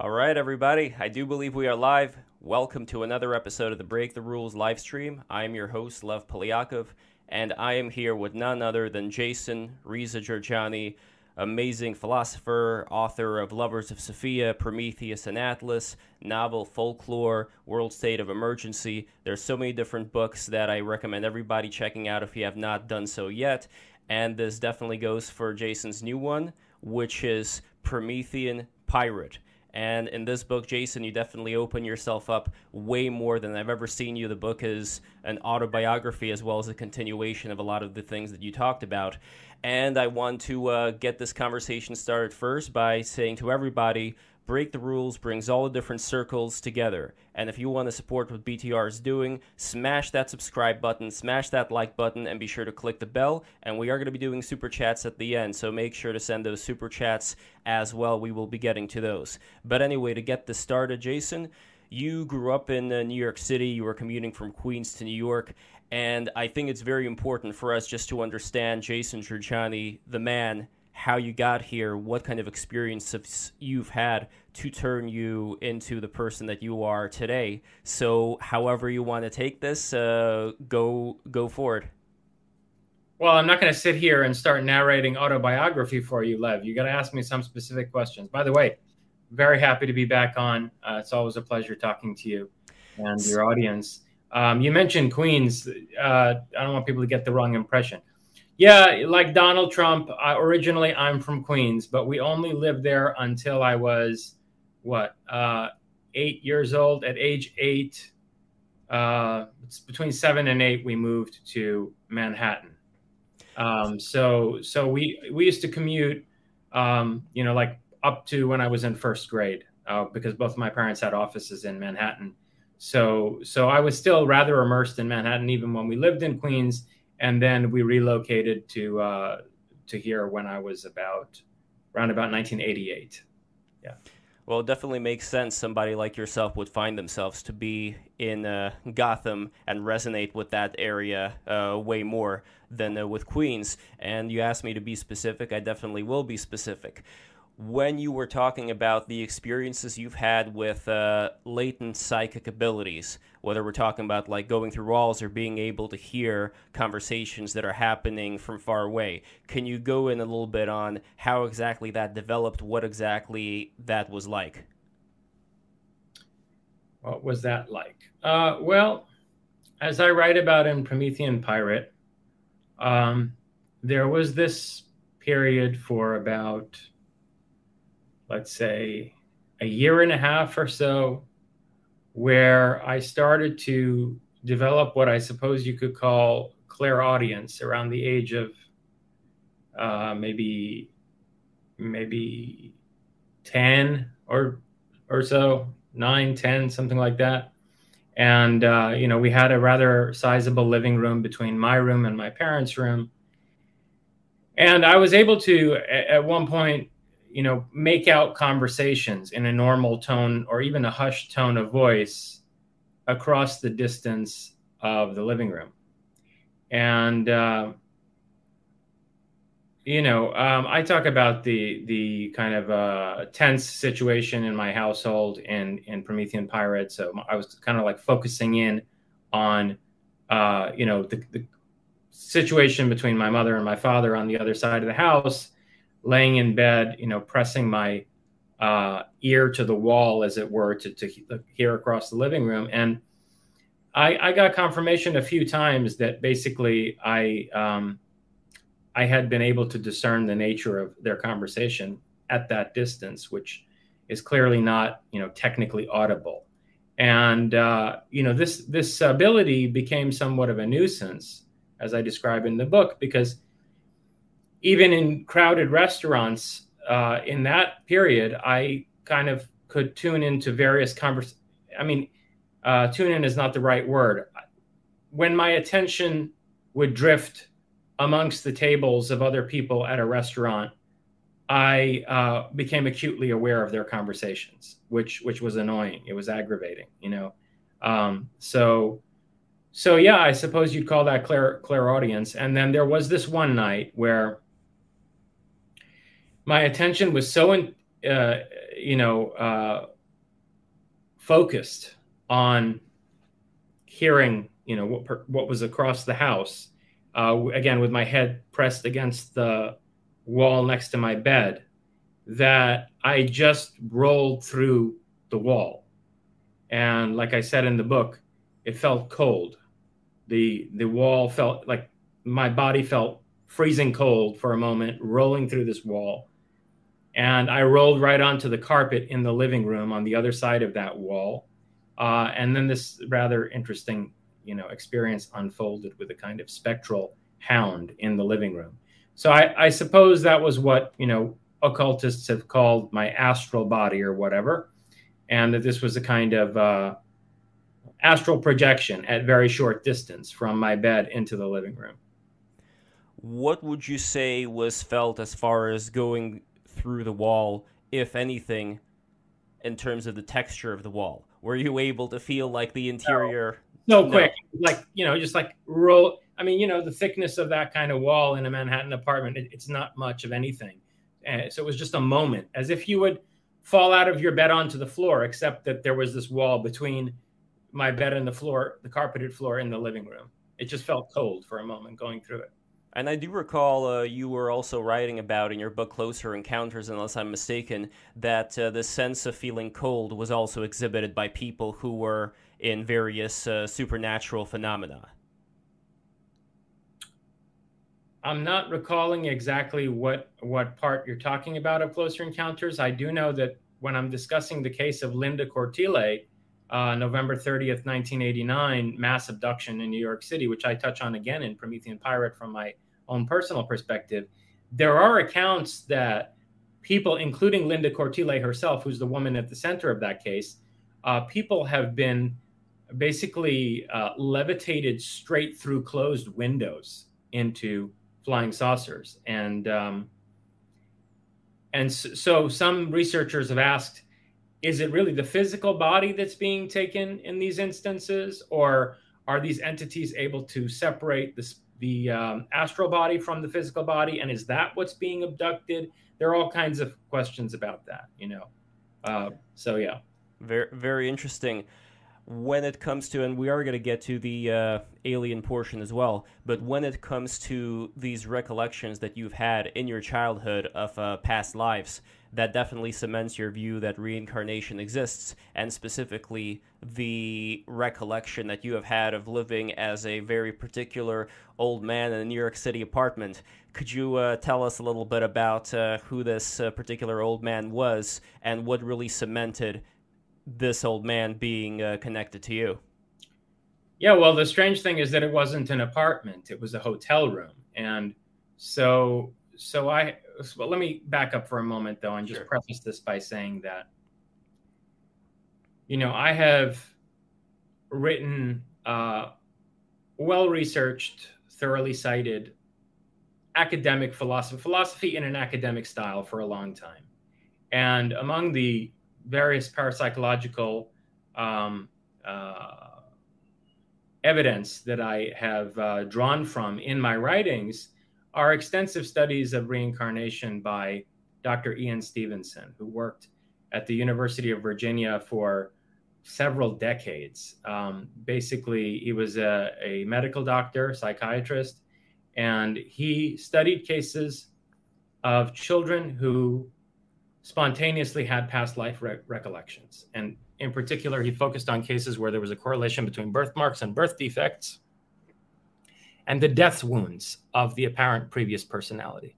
All right, everybody. I do believe we are live. Welcome to another episode of the Break the Rules live stream. I am your host, Lev Polyakov, and I am here with none other than Jason Reza Jorjani, amazing philosopher, author of Lovers of Sophia, Prometheus and Atlas, novel Folklore, World State of Emergency. There's so many different books that I recommend everybody checking out if you have not done so yet. And this definitely goes for Jason's new one, which is Promethean Pirate. And in this book, Jason, you definitely open yourself up way more than I've ever seen you. The book is an autobiography as well as a continuation of a lot of the things that you talked about. And I want to uh, get this conversation started first by saying to everybody Break the Rules brings all the different circles together. And if you want to support what BTR is doing, smash that subscribe button, smash that like button, and be sure to click the bell. And we are going to be doing super chats at the end, so make sure to send those super chats as well. We will be getting to those. But anyway, to get this started, Jason, you grew up in uh, New York City, you were commuting from Queens to New York. And I think it's very important for us just to understand Jason Jorjani, the man, how you got here, what kind of experiences you've had to turn you into the person that you are today. So, however you want to take this, uh, go go forward. Well, I'm not going to sit here and start narrating autobiography for you, Lev. You got to ask me some specific questions. By the way, very happy to be back on. Uh, it's always a pleasure talking to you and your audience. Um, you mentioned Queens. Uh, I don't want people to get the wrong impression. Yeah, like Donald Trump. Originally, I'm from Queens, but we only lived there until I was what uh, eight years old. At age eight, uh, it's between seven and eight, we moved to Manhattan. Um, so, so we we used to commute, um, you know, like up to when I was in first grade, uh, because both of my parents had offices in Manhattan. So, so I was still rather immersed in Manhattan, even when we lived in Queens and then we relocated to uh, to here when I was about around about 1988. Yeah. Well, it definitely makes sense. Somebody like yourself would find themselves to be in uh, Gotham and resonate with that area uh, way more than uh, with Queens. And you asked me to be specific. I definitely will be specific when you were talking about the experiences you've had with uh, latent psychic abilities, whether we're talking about like going through walls or being able to hear conversations that are happening from far away, can you go in a little bit on how exactly that developed, what exactly that was like? What was that like? Uh, well, as I write about in Promethean Pirate, um, there was this period for about let's say, a year and a half or so, where I started to develop what I suppose you could call clairaudience around the age of uh, maybe maybe 10 or or so 9 10 something like that. And uh, you know we had a rather sizable living room between my room and my parents room. And i was able to at one point you know, make out conversations in a normal tone or even a hushed tone of voice across the distance of the living room. And, uh, you know, um, I talk about the the kind of uh, tense situation in my household in in Promethean Pirate. So I was kind of like focusing in on, uh, you know, the, the situation between my mother and my father on the other side of the house laying in bed, you know, pressing my uh, ear to the wall, as it were, to, to hear across the living room. And I, I got confirmation a few times that basically I um, I had been able to discern the nature of their conversation at that distance, which is clearly not you know technically audible. And uh, you know this this ability became somewhat of a nuisance, as I describe in the book, because even in crowded restaurants uh, in that period, I kind of could tune into various conversations. I mean, uh, tune in is not the right word. When my attention would drift amongst the tables of other people at a restaurant, I uh, became acutely aware of their conversations, which which was annoying. It was aggravating, you know. Um, so, so yeah, I suppose you'd call that clairaudience. And then there was this one night where my attention was so in, uh, you know, uh, focused on hearing, you know, what per, what was across the house. Uh, again, with my head pressed against the wall next to my bed, that I just rolled through the wall, and like I said in the book, it felt cold. the The wall felt like my body felt freezing cold for a moment, rolling through this wall. And I rolled right onto the carpet in the living room on the other side of that wall. Uh, and then this rather interesting, you know, experience unfolded with a kind of spectral hound in the living room. So I, I suppose that was what you know occultists have called my astral body or whatever, and that this was a kind of uh, astral projection at very short distance from my bed into the living room what would you say was felt as far as going through the wall, if anything, in terms of the texture of the wall? Were you able to feel like the interior? No, no quick, like you know, just like roll. I mean, you know, the thickness of that kind of wall in a Manhattan apartment, it, it's not much of anything. Uh, so it was just a moment, as if you would fall out of your bed onto the floor, except that there was this wall between my bed and the floor, the carpeted floor in the living room. It just felt cold for a moment going through it. And I do recall uh, you were also writing about in your book Closer Encounters, unless I'm mistaken, that uh, the sense of feeling cold was also exhibited by people who were in various uh, supernatural phenomena. I'm not recalling exactly what what part you're talking about of Closer Encounters. I do know that when I'm discussing the case of Linda Cortile, uh, November 30th, 1989, mass abduction in New York City, which I touch on again in Promethean Pirate from my own personal perspective. There are accounts that people, including Linda Cortile herself, who's the woman at the center of that case, uh, people have been basically uh, levitated straight through closed windows into flying saucers. And um, and so some researchers have asked, is it really the physical body that's being taken in these instances, or are these entities able to separate the, the um, astral body from the physical body, and is that what's being abducted? There are all kinds of questions about that, you know. Uh, so yeah, very very interesting when it comes to, and we are going to get to the uh, alien portion as well, but when it comes to these recollections that you've had in your childhood of uh, past lives, that definitely cements your view that reincarnation exists, and specifically the recollection that you have had of living as a very particular old man in a New York City apartment. Could you uh, tell us a little bit about uh, who this uh, particular old man was and what really cemented this old man being uh, connected to you? Yeah, well, the strange thing is that it wasn't an apartment; it was a hotel room, and so so I well, let me back up for a moment though and just sure. preface this by saying that you know I have written uh, well researched, thoroughly cited academic philosophy, philosophy in an academic style for a long time, and among the various parapsychological um, uh, evidence that I have uh, drawn from in my writings are extensive studies of reincarnation by Dr. Ian Stevenson, who worked at the University of Virginia for several decades. Um, basically, he was a, a, medical doctor, psychiatrist, and he studied cases of children who spontaneously had past life re- recollections. And in particular, he focused on cases where there was a correlation between birthmarks and birth defects and the death wounds of the apparent previous personality.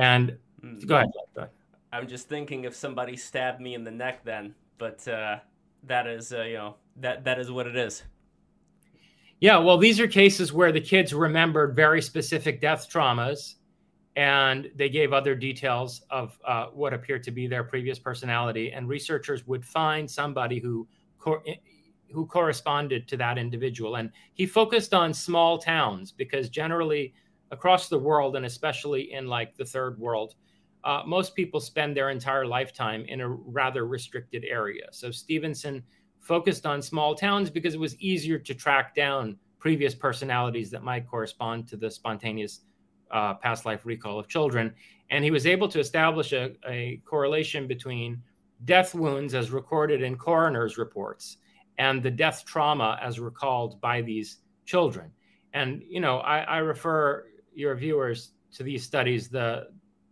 And mm. go, ahead, go ahead. I'm just thinking if somebody stabbed me in the neck then, but uh, that is, uh, you know, that that is what it is. Yeah, well, these are cases where the kids remembered very specific death traumas, and they gave other details of uh, what appeared to be their previous personality. And researchers would find somebody who who corresponded to that individual. And he focused on small towns because generally across the world, and especially in like the third world, uh, most people spend their entire lifetime in a rather restricted area. So Stevenson focused on small towns because it was easier to track down previous personalities that might correspond to the spontaneous uh, past life recall of children. And he was able to establish a, a correlation between death wounds as recorded in coroner's reports and the death trauma as recalled by these children. And, you know, I, I refer your viewers to these studies. The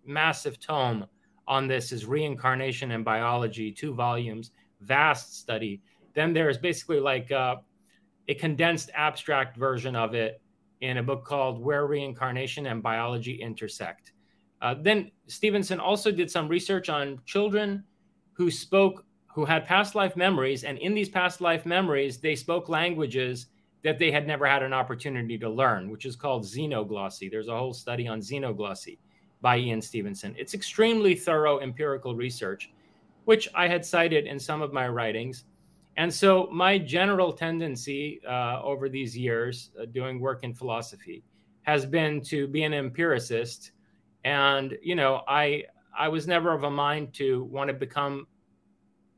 massive tome on this is Reincarnation and Biology, two volumes, vast study. Then there's basically like uh, a condensed abstract version of it in a book called Where Reincarnation and Biology Intersect. Uh, then Stevenson also did some research on children who spoke, who had past life memories. And in these past life memories, they spoke languages that they had never had an opportunity to learn, which is called xenoglossy. There's a whole study on xenoglossy by Ian Stevenson. It's extremely thorough empirical research, which I had cited in some of my writings. And so, my general tendency uh, over these years uh, doing work in philosophy has been to be an empiricist. And, you know, I, I was never of a mind to want to become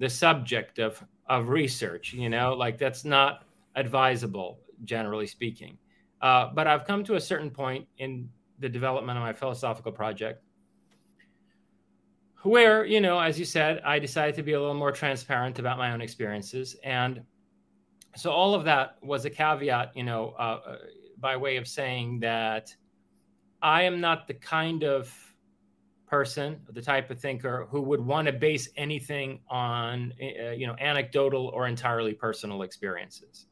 the subject of, of research, you know, like that's not advisable, generally speaking. Uh, but I've come to a certain point in the development of my philosophical project where you know as you said i decided to be a little more transparent about my own experiences and so all of that was a caveat you know uh, uh, by way of saying that i am not the kind of person the type of thinker who would want to base anything on uh, you know anecdotal or entirely personal experiences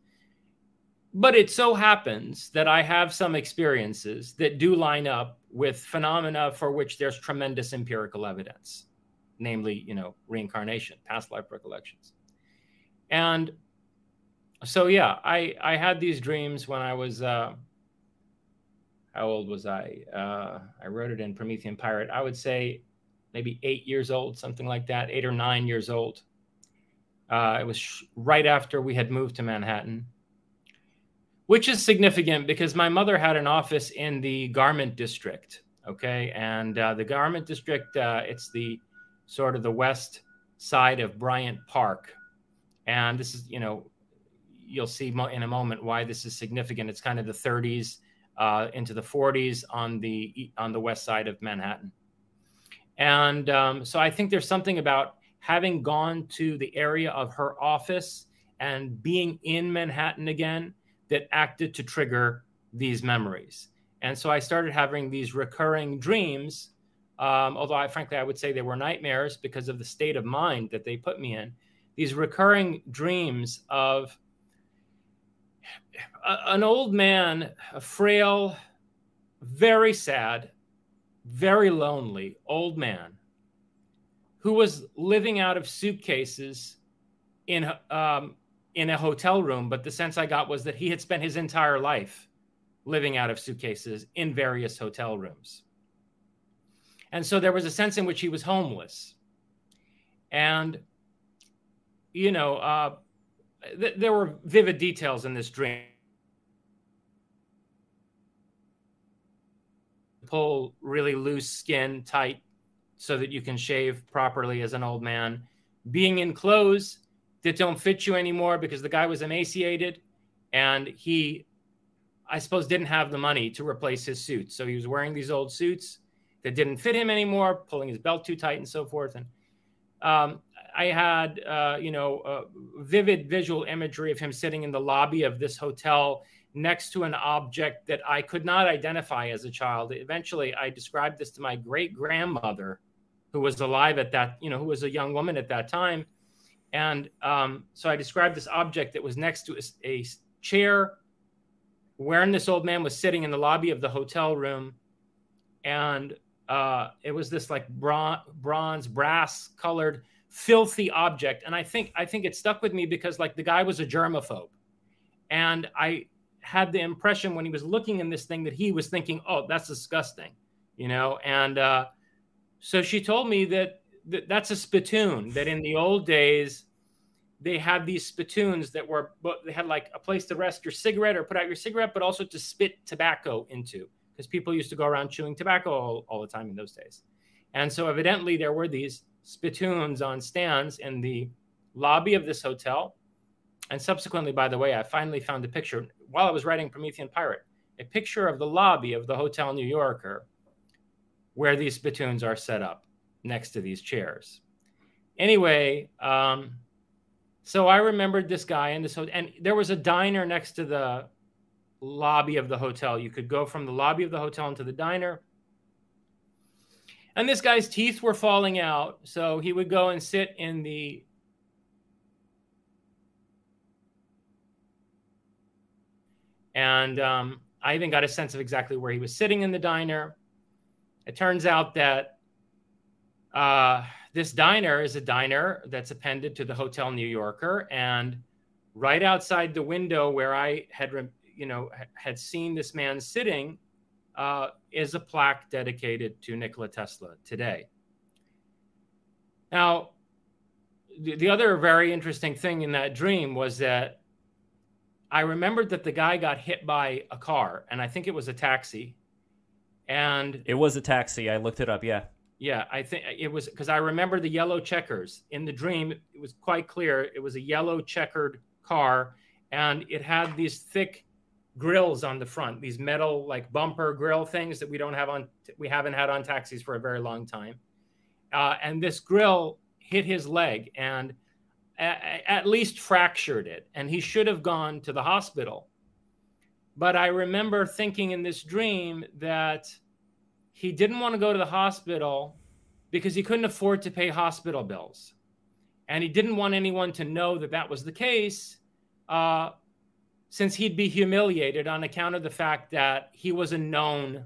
but it so happens that i have some experiences that do line up with phenomena for which there's tremendous empirical evidence, namely, you know, reincarnation, past life recollections. And so, yeah, I, I had these dreams when I was, uh, how old was I? Uh, I wrote it in Promethean Pirate. I would say maybe eight years old, something like that, eight or nine years old. Uh, it was sh- right after we had moved to Manhattan which is significant because my mother had an office in the garment district. Okay, and uh, the garment district, uh, it's the sort of the west side of Bryant Park, and this is you know you'll see in a moment why this is significant. It's kind of the 30s uh, into the 40s on the on the west side of Manhattan, and um, so I think there's something about having gone to the area of her office and being in Manhattan again that acted to trigger these memories. And so I started having these recurring dreams, um, although I frankly I would say they were nightmares because of the state of mind that they put me in. These recurring dreams of an old man, a frail, very sad, very lonely old man who was living out of suitcases in um, in a hotel room, but the sense I got was that he had spent his entire life living out of suitcases in various hotel rooms. And so there was a sense in which he was homeless. And, you know, uh, th- there were vivid details in this dream. Pull really loose skin tight so that you can shave properly as an old man. Being in clothes that don't fit you anymore because the guy was emaciated and he I suppose didn't have the money to replace his suits. So he was wearing these old suits that didn't fit him anymore, pulling his belt too tight and so forth. And um, I had, uh, you know, uh, vivid visual imagery of him sitting in the lobby of this hotel next to an object that I could not identify as a child. Eventually, I described this to my great grandmother, who was alive at that, you know, who was a young woman at that time. And um, so I described this object that was next to a, a chair wherein this old man was sitting in the lobby of the hotel room. And uh, it was this like bron- bronze, brass colored, filthy object. And I think I think it stuck with me because like the guy was a germaphobe. And I had the impression when he was looking in this thing that he was thinking, oh, that's disgusting, you know? And uh, so she told me that that's a spittoon that in the old days they had these spittoons that were they had like a place to rest your cigarette or put out your cigarette but also to spit tobacco into because people used to go around chewing tobacco all, all the time in those days and so evidently there were these spittoons on stands in the lobby of this hotel and subsequently by the way i finally found a picture while i was writing promethean pirate a picture of the lobby of the hotel new yorker where these spittoons are set up next to these chairs. anyway, um, so I remembered this guy and this, hotel, and there was a diner next to the lobby of the hotel. You could go from the lobby of the hotel into the diner. And this guy's teeth were falling out. So he would go and sit in the and um, I even got a sense of exactly where he was sitting in the diner. It turns out that uh, this diner is a diner that's appended to the Hotel New Yorker, and right outside the window where I had, you know, had seen this man sitting, uh, is a plaque dedicated to Nikola Tesla today. Now, the, the other very interesting thing in that dream was that I remembered that the guy got hit by a car, and I think it was a taxi. And it was a taxi. I looked it up. Yeah. Yeah, I think it was because I remember the yellow checkers in the dream. It was quite clear. It was a yellow checkered car, and it had these thick grills on the front, these metal like bumper grill things that we don't have on, we haven't had on taxis for a very long time. Uh, and this grill hit his leg, and at least fractured it, and he should have gone to the hospital. But I remember thinking in this dream that he didn't want to go to the hospital because he couldn't afford to pay hospital bills. And he didn't want anyone to know that that was the case, uh, since he'd be humiliated on account of the fact that he was a known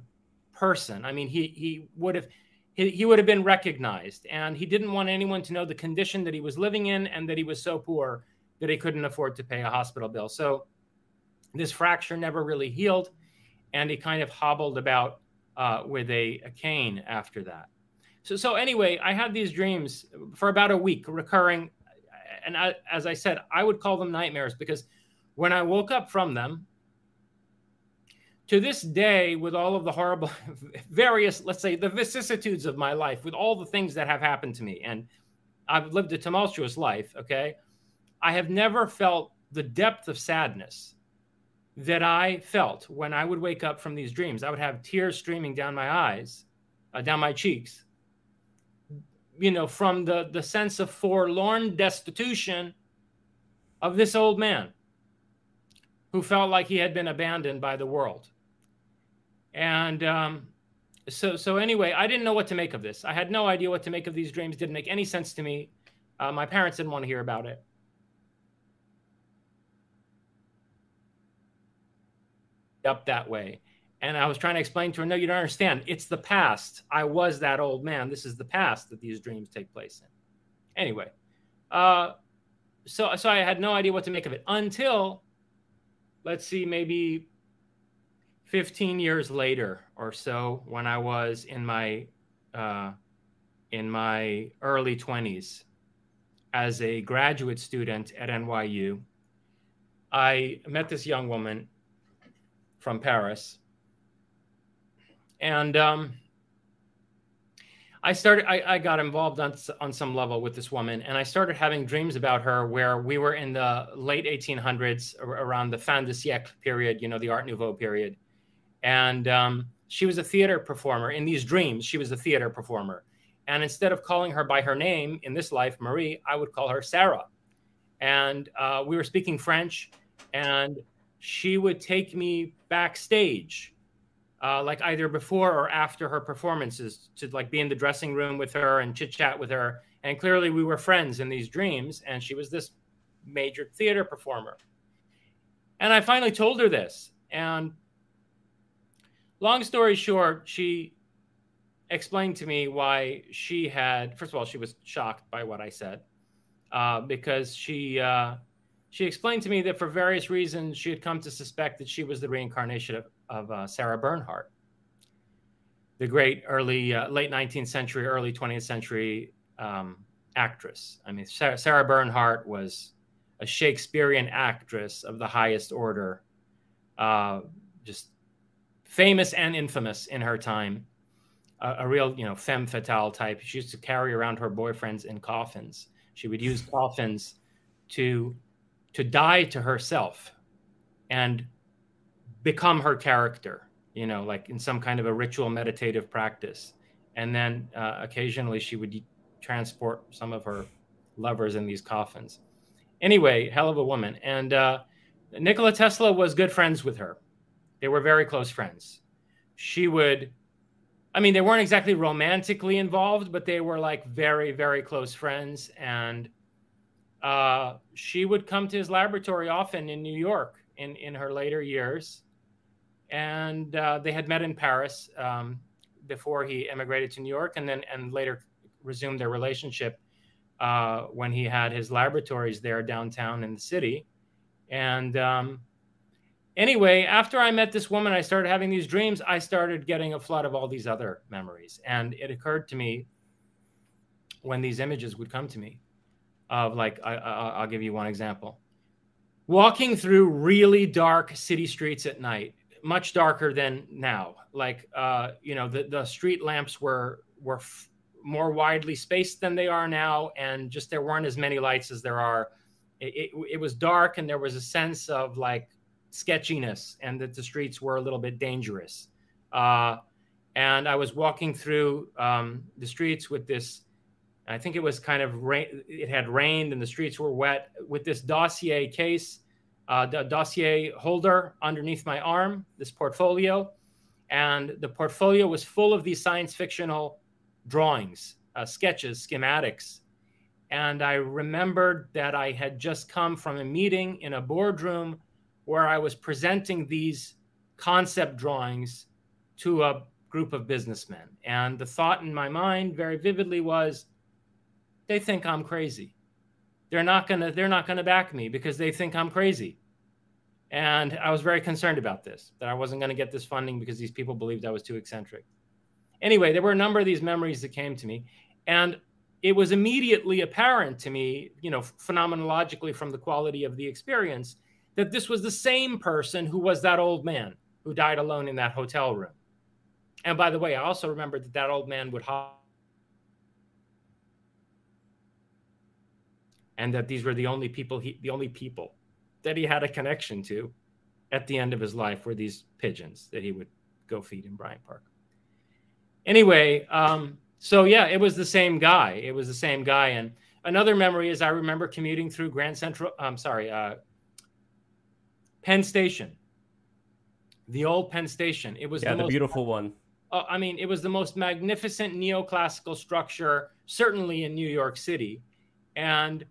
person. I mean, he, he would have he, he would have been recognized. And he didn't want anyone to know the condition that he was living in and that he was so poor that he couldn't afford to pay a hospital bill. So this fracture never really healed. And he kind of hobbled about uh, with a, a cane after that. So, so anyway, I had these dreams for about a week recurring. And I, as I said, I would call them nightmares because when I woke up from them, to this day, with all of the horrible, various, let's say, the vicissitudes of my life, with all the things that have happened to me, and I've lived a tumultuous life, okay, I have never felt the depth of sadness that I felt when I would wake up from these dreams. I would have tears streaming down my eyes, uh, down my cheeks, you know, from the, the sense of forlorn destitution of this old man who felt like he had been abandoned by the world. And um, so, so anyway, I didn't know what to make of this. I had no idea what to make of these dreams. Didn't make any sense to me. Uh, my parents didn't want to hear about it. Up that way. And I was trying to explain to her, no, you don't understand. It's the past. I was that old man. This is the past that these dreams take place in. Anyway, uh, so so I had no idea what to make of it until, let's see, maybe 15 years later or so, when I was in my uh, in my early 20s as a graduate student at NYU, I met this young woman from Paris, and um, I started. I, I, got involved on on some level with this woman, and I started having dreams about her. Where we were in the late 1800s, around the fin de siècle period, you know, the Art Nouveau period, and um, she was a theater performer. In these dreams, she was a theater performer. And instead of calling her by her name in this life, Marie, I would call her Sarah. And uh, we were speaking French, and she would take me backstage, uh, like either before or after her performances, to like be in the dressing room with her and chit chat with her. And clearly, we were friends in these dreams. And she was this major theater performer. And I finally told her this, and long story short, she explained to me why she had. First of all, she was shocked by what I said uh, because she uh, she explained to me that for various reasons she had come to suspect that she was the reincarnation of, of uh, Sarah Bernhardt, the great early uh, late 19th century, early 20th century um, actress. I mean, Sarah, Sarah Bernhardt was a Shakespearean actress of the highest order. Uh, just famous and infamous in her time. A, a, real, you know, femme fatale type. She used to carry around her boyfriends in coffins. She would use coffins to to die to herself and become her character. You know, like in some kind of a ritual meditative practice. And then uh, occasionally she would transport some of her lovers in these coffins. Anyway, hell of a woman. And uh, Nikola Tesla was good friends with her. They were very close friends. She would, I mean, they weren't exactly romantically involved, but they were like very, very close friends. And uh, she would come to his laboratory often in New York in, in her later years. And uh, they had met in Paris um, before he emigrated to New York and then and later resumed their relationship uh, when he had his laboratories there downtown in the city. And um, anyway, after I met this woman, I started having these dreams. I started getting a flood of all these other memories. And it occurred to me when these images would come to me of like, I, I, will give you one example. Walking through really dark city streets at night, much darker than now. Like, uh, you know, the, the street lamps were, were f- more widely spaced than they are now, and just there weren't as many lights as there are. It, it, it, was dark, and there was a sense of like sketchiness, and that the streets were a little bit dangerous. Uh, and I was walking through um, the streets with this. I think it was kind of rain. It had rained, and the streets were wet. With this dossier case, uh, the dossier holder underneath my arm, this portfolio, and the portfolio was full of these science fictional drawings, uh, sketches, schematics. And I remembered that I had just come from a meeting in a boardroom where I was presenting these concept drawings to a group of businessmen. And the thought in my mind very vividly was they think I'm crazy. They're not to they're not to back me because they think I'm crazy. And I was very concerned about this that I wasn't to get this funding because these people believed I was too eccentric. Anyway, there were a number of these memories that came to me. And it was immediately apparent to me, you know, phenomenologically from the quality of the experience, that this was the same person who was that old man who died alone in that hotel room. And by the way, I also remembered that that old man would hop. And that these were the only people he, the only people that he had a connection to at the end of his life were these pigeons that he would go feed in Bryant Park anyway, um, so yeah, it was the same guy. It was the same guy. And another memory is I remember commuting through Grand Central. I'm sorry, uh, Penn Station, the old Penn Station. It was yeah, the, the most, beautiful one. Uh, I mean, it was the most magnificent neoclassical structure, certainly in New York City. And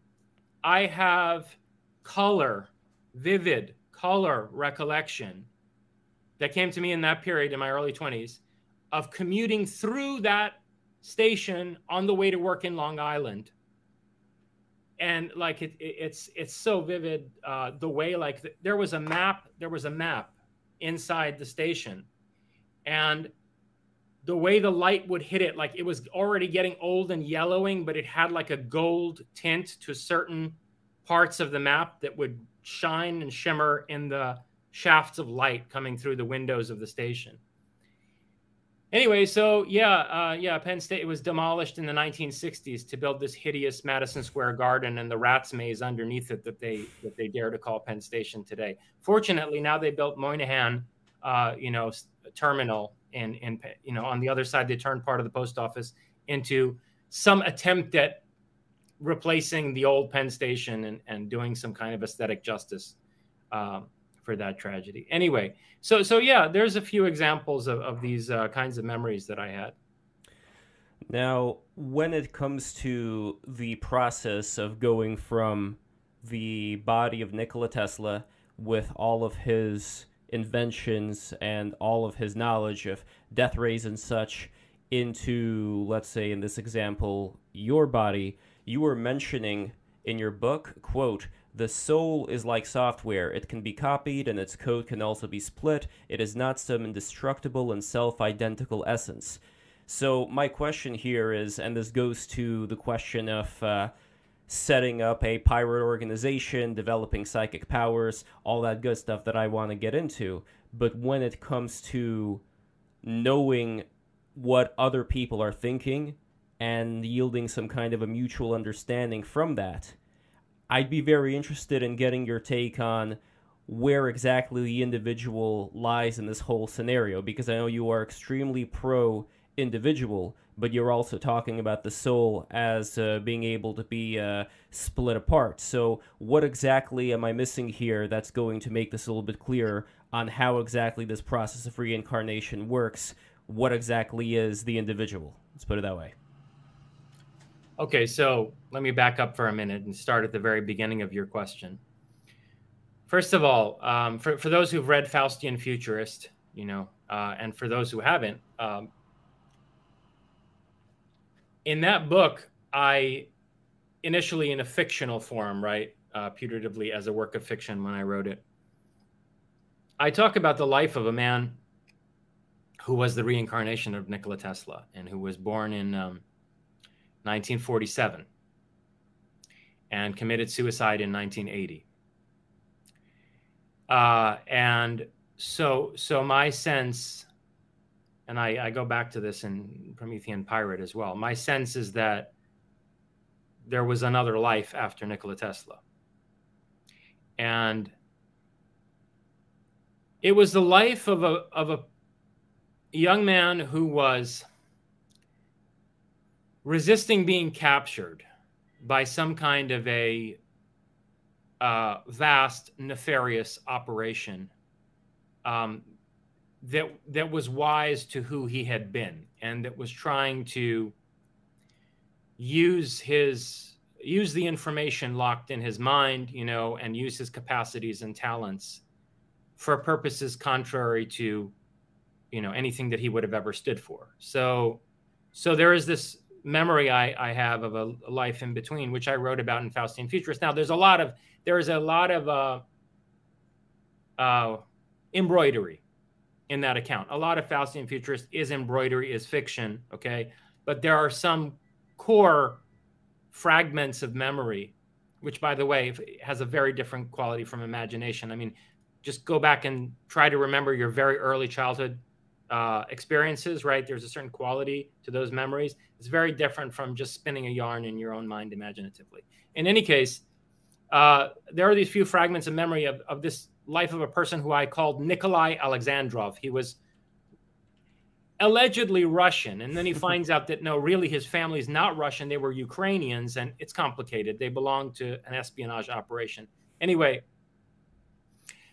I have color, vivid color recollection that came to me in that period in my early 20s of commuting through that station on the way to work in Long Island. And like it, it, it's it's so vivid uh, the way like the, there was a map there was a map inside the station, and the way the light would hit it like it was already getting old and yellowing, but it had like a gold tint to certain parts of the map that would shine and shimmer in the shafts of light coming through the windows of the station Anyway, so yeah, uh, yeah, Penn State it was demolished in the 1960s to build this hideous Madison Square Garden and the rats maze underneath it that they that they dare to call Penn Station today. Fortunately, now they built Moynihan, uh, you know, terminal in in you know on the other side they turned part of the post office into some attempt at replacing the old Penn Station and and doing some kind of aesthetic justice. Um, for that tragedy. Anyway, so so yeah, there's a few examples of, of these uh, kinds of memories that I had. Now, when it comes to the process of going from the body of Nikola Tesla with all of his inventions and all of his knowledge of death rays and such into, let's say, in this example, your body, you were mentioning in your book, quote, the soul is like software. It can be copied and its code can also be split. It is not some indestructible and self identical essence. So, my question here is, and this goes to the question of uh, setting up a pirate organization, developing psychic powers, all that good stuff that I want to get into. But when it comes to knowing what other people are thinking and yielding some kind of a mutual understanding from that, I'd be very interested in getting your take on where exactly the individual lies in this whole scenario because I know you are extremely pro individual, but you're also talking about the soul as uh, being able to be uh, split apart. So, what exactly am I missing here that's going to make this a little bit clearer on how exactly this process of reincarnation works? What exactly is the individual? Let's put it that way. Okay, so let me back up for a minute and start at the very beginning of your question. First of all, um, for, for those who've read Faustian Futurist, you know, uh, and for those who haven't, um, in that book, I initially in a fictional form, right, uh, putatively as a work of fiction when I wrote it, I talk about the life of a man who was the reincarnation of Nikola Tesla and who was born in um, 1947 and committed suicide in 1980. Uh, and so, so my sense and I, I go back to this in Promethean Pirate as well. My sense is that there was another life after Nikola Tesla. And it was the life of a, of a young man who was resisting being captured by some kind of a uh, vast, nefarious operation um, that that was wise to who he had been and that was trying to use his use the information locked in his mind you know and use his capacities and talents for purposes contrary to you know anything that he would have ever stood for. So so there is this memory i i have of a, life in between which i wrote about in faustian futurist now there's a lot of there is a lot of uh uh embroidery in that account. A lot of Faustian Futurist is embroidery, is fiction, okay? But there are some core fragments of memory, which, by the way, has a very different quality from imagination. I mean, just go back and try to remember your very early childhood uh, experiences, right? There's a certain quality to those memories. It's very different from just spinning a yarn in your own mind imaginatively. In any case, uh, there are these few fragments of memory of, of this life of a person who I called Nikolai Alexandrov. He was allegedly Russian, and then he finds out that no, really his family's not Russian. They were Ukrainians, and it's complicated. They belonged to an espionage operation. Anyway,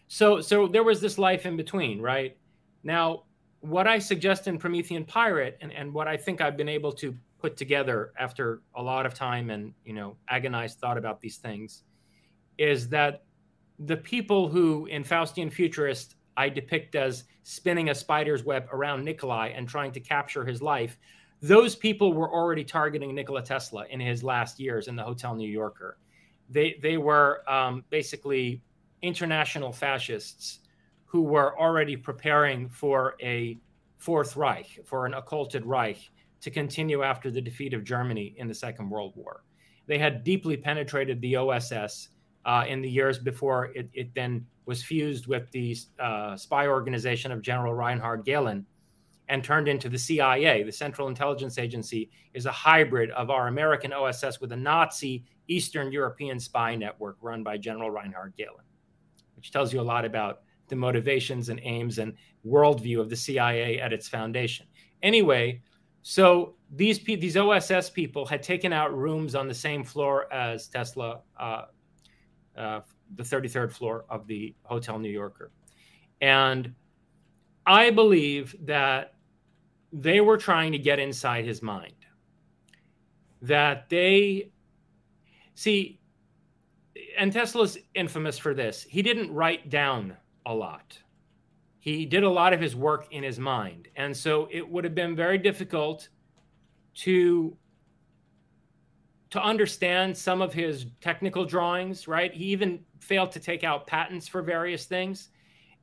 so so there was this life in between, right? Now, what I suggest in Promethean Pirate, and, and what I think I've been able to put together after a lot of time and you know agonized thought about these things, is that the people who in Faustian Futurist I depict as spinning a spider's web around Nikolai and trying to capture his life, those people were already targeting Nikola Tesla in his last years in the Hotel New Yorker. They they were um, basically international fascists who were already preparing for a Fourth Reich, for an occulted Reich to continue after the defeat of Germany in the Second World War. They had deeply penetrated the OSS uh, in the years before it, it, then was fused with the uh, spy organization of General Reinhard Gehlen and turned into the CIA. The Central Intelligence Agency is a hybrid of our American OSS with a Nazi Eastern European spy network run by General Reinhard Gehlen, which tells you a lot about the motivations and aims and worldview of the CIA at its foundation. Anyway, so these these OSS people had taken out rooms on the same floor as Tesla uh, uh, the 33rd floor of the Hotel New Yorker. And I believe that they were trying to get inside his mind. That they see, and Tesla's infamous for this. He didn't write down a lot. He did a lot of his work in his mind. And so it would have been very difficult to to understand some of his technical drawings, right? He even failed to take out patents for various things.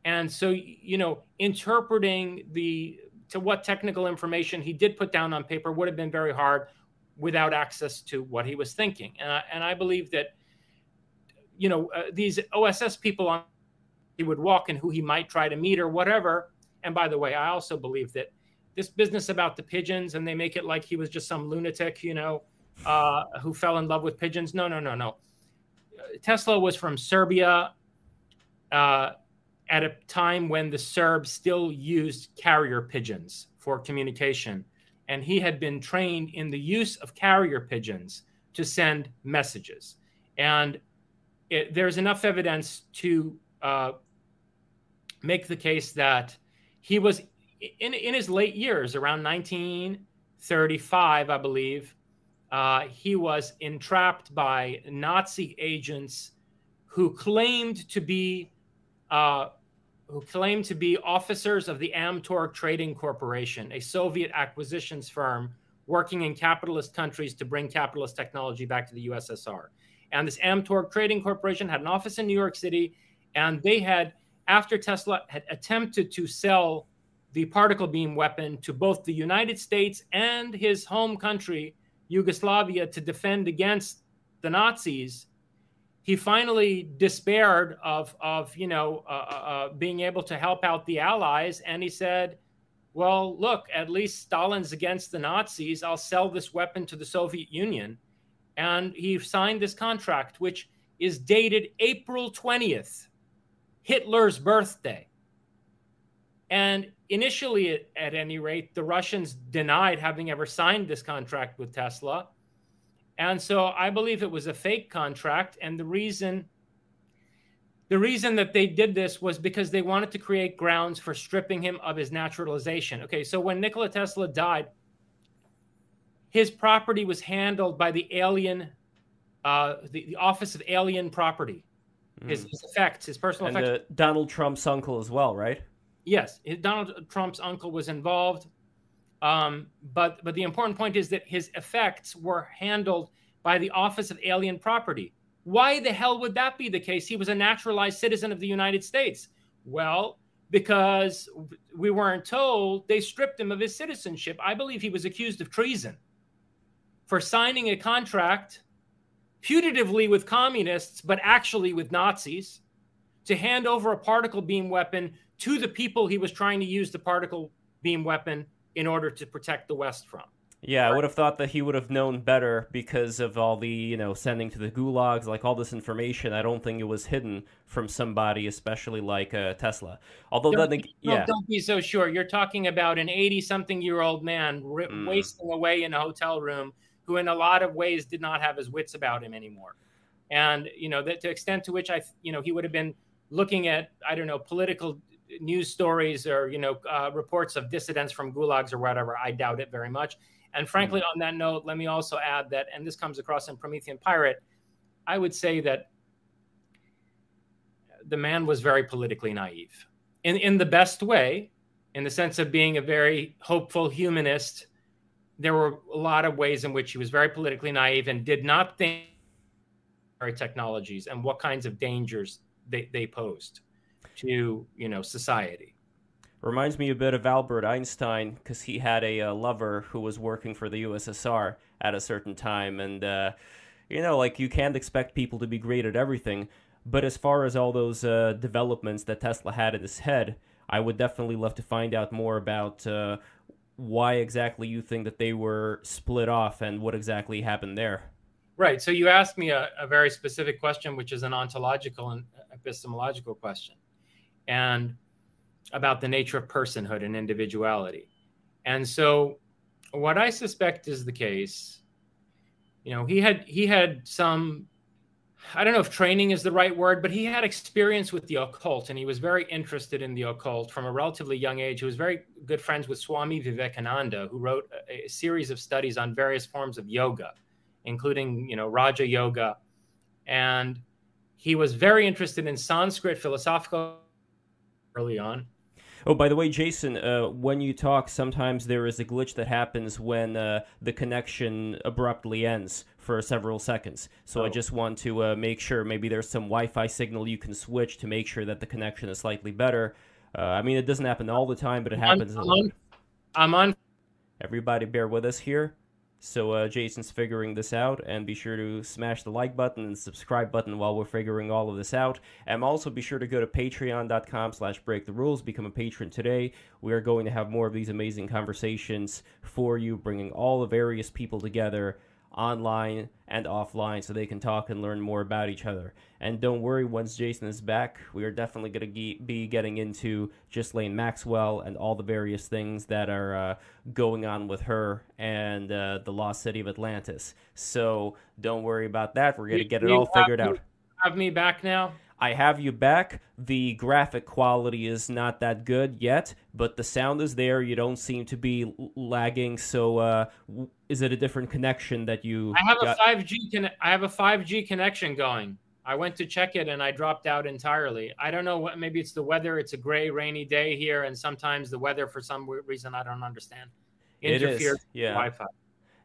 And so, you know, interpreting the to what technical information he did put down on paper would have been very hard without access to what he was thinking. And I, and I believe that, you know, uh, these OSS people on he would walk and who he might try to meet or whatever. And by the way, I also believe that this business about the pigeons and they make it like he was just some lunatic, you know, uh, who fell in love with pigeons. No, no, no, no. Tesla was from Serbia uh, at a time when the Serbs still used carrier pigeons for communication. and he had been trained in the use of carrier pigeons to send messages. And it, there's enough evidence to uh, make the case that he was in, in his late years, around 1935, I believe, uh, he was entrapped by Nazi agents who claimed to be uh, who claimed to be officers of the Amtorg Trading Corporation, a Soviet acquisitions firm working in capitalist countries to bring capitalist technology back to the USSR. And this Amtorg Trading Corporation had an office in New York City, and they had, after Tesla had attempted to sell the particle beam weapon to both the United States and his home country, Yugoslavia, to defend against the Nazis, he finally despaired of, of you know, uh, uh, uh being able to help out the Allies, and he said, "Well, look, at least Stalin's against the Nazis. I'll sell this weapon to the Soviet Union." and he signed this contract, which is dated April 20th, Hitler's birthday. And initially, at, any rate, the Russians denied having ever signed this contract with Tesla. And so I believe it was a fake contract. And the reason the reason that they did this was because they wanted to create grounds for stripping him of his naturalization. Okay, so when Nikola Tesla died, his property was handled by the alien, uh, the, the Office of Alien Property. His, mm. his effects, his personal and effects. Donald Trump's uncle as well, right? Yes, Donald Trump's uncle was involved. Um, but but the important point is that his effects were handled by the Office of Alien Property. Why the hell would that be the case? He was a naturalized citizen of the United States. Well, because we weren't told, they stripped him of his citizenship. I believe he was accused of treason for signing a contract putatively with communists, but actually with Nazis, to hand over a particle beam weapon to the people he was trying to use the particle beam weapon in order to protect the West from. Yeah, I would have thought that he would have known better because of all the, you know, sending to the gulags, like all this information. I don't think it was hidden from somebody, especially like uh, Tesla. Although, don't, then, yeah. Don't, don't be so sure. You're talking about an 80 something year old man r- mm. wasting away in a hotel room who in a lot of ways did not have his wits about him anymore. And, you know, that to extent to which I, you know, he would have been looking at, I don't know, political news stories or, you know, uh, reports of dissidents from gulags or whatever. I doubt it very much. And frankly, mm-hmm. on that note, let me also add that, and this comes across in Promethean Pirate, I would say that the man was very politically naive in, in the best way, in the sense of being a very hopeful humanist there were a lot of ways in which he was very politically naive and did not think about technologies and what kinds of dangers they, they posed to you know society reminds me a bit of albert einstein because he had a, a, lover who was working for the ussr at a certain time and uh, you know like you can't expect people to be great at everything but as far as all those uh, developments that tesla had in his head i would definitely love to find out more about uh, why exactly you think that they were split off and what exactly happened there. Right. So you asked me a, a very specific question, which is an ontological and epistemological question, and about the nature of personhood and individuality. And so, what I suspect is the case, you know, he had he had some I don't know if training is the right word, but he had experience with the occult and he was very interested in the occult from a relatively young age. He was very good friends with Swami Vivekananda, who wrote a, a series of studies on various forms of yoga, including, you know, Raja Yoga. And he was very interested in Sanskrit philosophical early on. Oh, by the way, Jason, uh, when you talk, sometimes there is a glitch that happens when uh, the connection abruptly ends for several seconds. So oh. I just want to uh, make sure maybe there's some Wi-Fi signal you can switch to make sure that the connection is slightly better. Uh, I mean, it doesn't happen all the time, but it happens. I'm on. I'm on. Everybody, bear with us here. So uh, Jason's figuring this out, and be sure to smash the like button and subscribe button while we're figuring all of this out. And also be sure to go to patreon.com slash break the rules, become a patron today. We are going to have more of these amazing conversations for you, bringing all the various people together online and offline so they can talk and learn more about each other. And don't worry, once Jason is back, we are definitely going to be getting into Ghislaine Maxwell and all the various things that are uh, going on with her and uh, the lost city of Atlantis. So don't worry about that. We're going to get it all figured out. Have me back now? I have you back. The graphic quality is not that good yet, but the sound is there. You don't seem to be lagging. So, uh, is it a different connection that you? I have got? a five G. Con- I have a five G connection going. I went to check it and I dropped out entirely. I don't know what. Maybe it's the weather. It's a gray, rainy day here, and sometimes the weather, for some reason I don't understand, interferes it is. Yeah. Wi-Fi.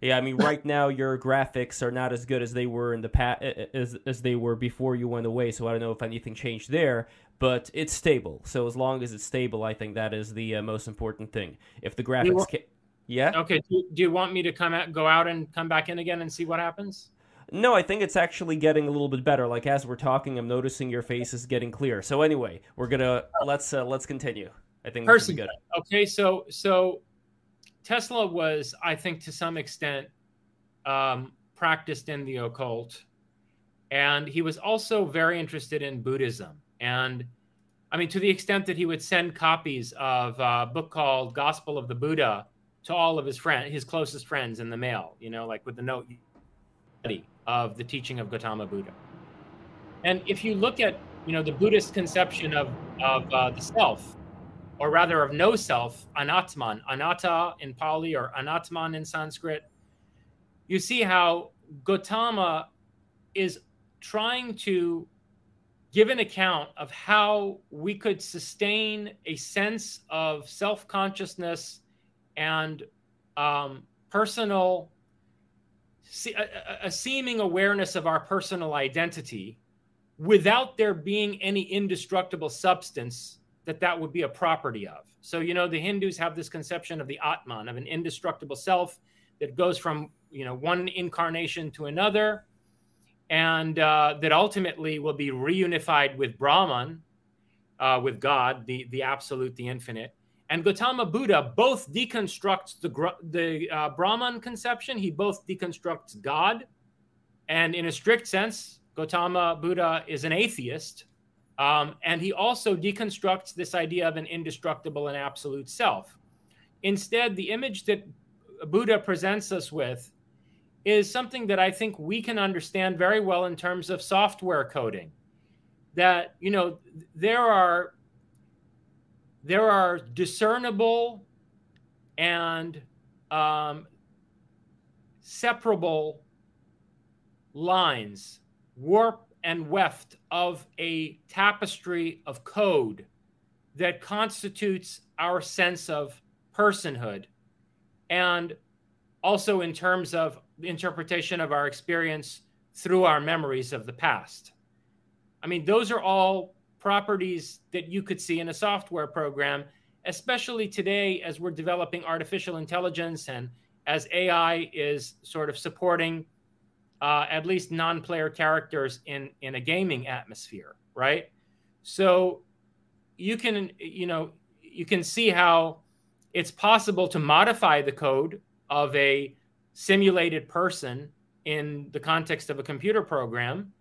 Yeah, I mean, right now your graphics are not as good as they were in the past as as they were before you went away. So I don't know if anything changed there, but it's stable. So as long as it's stable, I think that is the uh, most important thing. If the graphics, want, ca- yeah, okay. Do, do you want me to come out, go out, and come back in again and see what happens? No, I think it's actually getting a little bit better. Like as we're talking, I'm noticing your face is getting clear. So anyway, we're gonna let's uh, let's continue. I think Percy, good. Okay, so so Tesla was, I think, to some extent, um, practiced in the occult, and he was also very interested in Buddhism. And I mean, to the extent that he would send copies of a book called Gospel of the Buddha to all of his friends, his closest friends in the mail, you know, like with the note of the teaching of Gautama Buddha. And if you look at, you know, the Buddhist conception of, of uh, the self, or rather of no self, anatman, anatta in Pali or anatman in Sanskrit, you see how Gautama is trying to give an account of how we could sustain a sense of self consciousness and um, personal, a, a seeming awareness of our personal identity without there being any indestructible substance that that would be a property of. So, you know, the Hindus have this conception of the Atman, of an indestructible self that goes from, you know, one incarnation to another, and uh, that ultimately will be reunified with Brahman, uh, with God, the, the absolute, the infinite. And Gautama Buddha both deconstructs the, the uh, Brahman conception, he both deconstructs God. And in a strict sense, Gautama Buddha is an atheist um, and he also deconstructs this idea of an indestructible and absolute self. Instead, the image that Buddha presents us with is something that I think we can understand very well in terms of software coding. That, you know, there are there are discernible and um, separable lines, warp and weft of a tapestry of code that constitutes our sense of personhood and also in terms of interpretation of our experience through our memories of the past. I mean, those are all properties that you could see in a software program, especially today as we're developing artificial intelligence and as AI is sort of supporting uh, at least non-player characters in in a gaming atmosphere, right? So you can you know you can see how it's possible to modify the code of a simulated person in the context of a computer program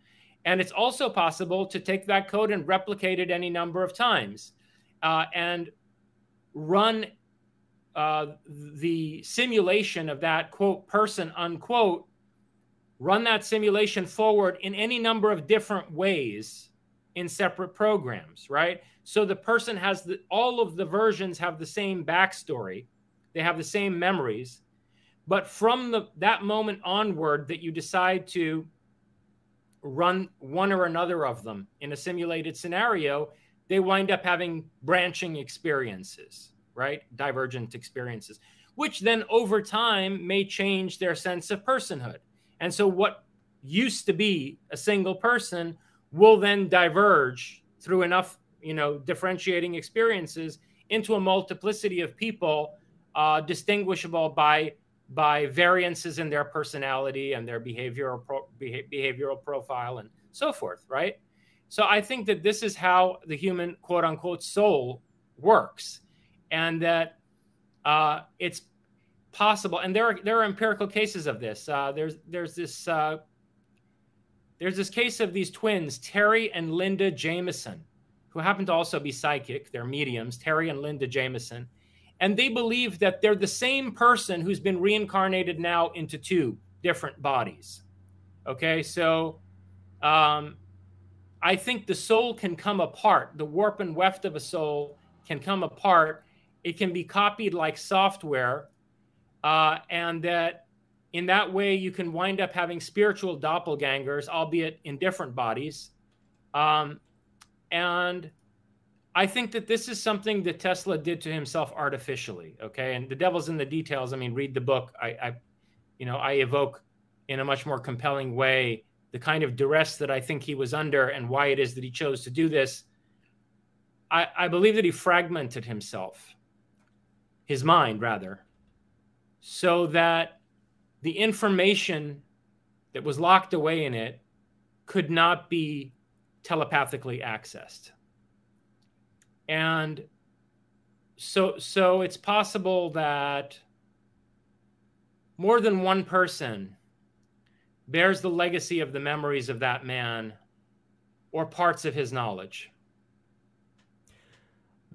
and it's also possible to take that code and replicate it any number of times uh, and run uh, the simulation of that quote person unquote run that simulation forward in any number of different ways in separate programs, right? So the person has the, all of the versions have the same backstory, they have the same memories, but from the that moment onward that you decide to run one or another of them in a simulated scenario, they wind up having branching experiences, right? Divergent experiences, which then over time may change their sense of personhood. And so what used to be a single person will then diverge through enough, you know, differentiating experiences into a multiplicity of people uh, distinguishable by by variances in their personality and their behavioral pro- behavioral profile and so forth, right? So I think that this is how the human quote unquote soul works, and that uh, it's possible, and there are there are empirical cases of this. Uh, there's there's this uh, there's this case of these twins, Terry and Linda Jamison, who happen to also be psychic. They're mediums, Terry and Linda Jamison, and they believe that they're the same person who's been reincarnated now into two different bodies. Okay, so um, I think the soul can come apart. The warp and weft of a soul can come apart. It can be copied like software, uh, and that in that way you can wind up having spiritual doppelgangers, albeit in different bodies. Um, and I think that this is something that Tesla did to himself artificially. Okay, and the devil's in the details. I mean, read the book. I, I you know, I evoke in a much more compelling way the kind of duress that I think he was under and why it is that he chose to do this. I, I believe that he fragmented himself, his mind rather, so that the information that was locked away in it could not be telepathically accessed. And so so it's possible that more than one person bears the legacy of the memories of that man or parts of his knowledge.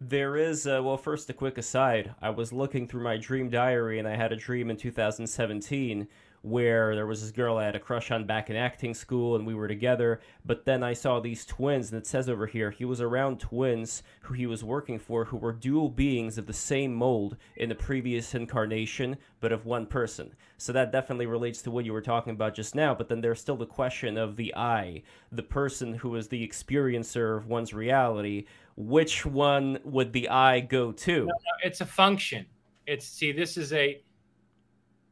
There is, uh, well, first a quick aside. I was looking through my dream diary and I had a dream in 2017 where there was this girl I had a crush on back in acting school and we were together. But then I saw these twins, and it says over here he was around twins who he was working for who were dual beings of the same mold in the previous incarnation, but of one person. So that definitely relates to what you were talking about just now. But then there's still the question of the I, the person who is the experiencer of one's reality. Which one would the I go to? No, no, it's a function. It's see, this is a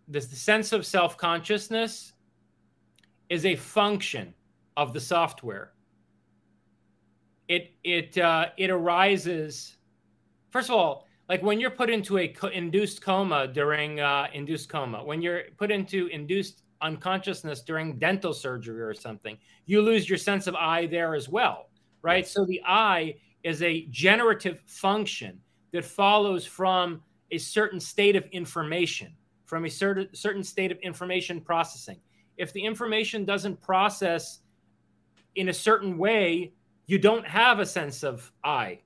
this the sense of self consciousness is a function of the software. It it uh, it arises. First of all, like when you're put into a co- induced coma during uh, induced coma, when you're put into induced unconsciousness during dental surgery or something, you lose your sense of I there as well, right? So the I is a generative function that follows from a certain state of information from a certain certain state of information processing. If the information doesn't process in a certain way, you don't have a sense of I.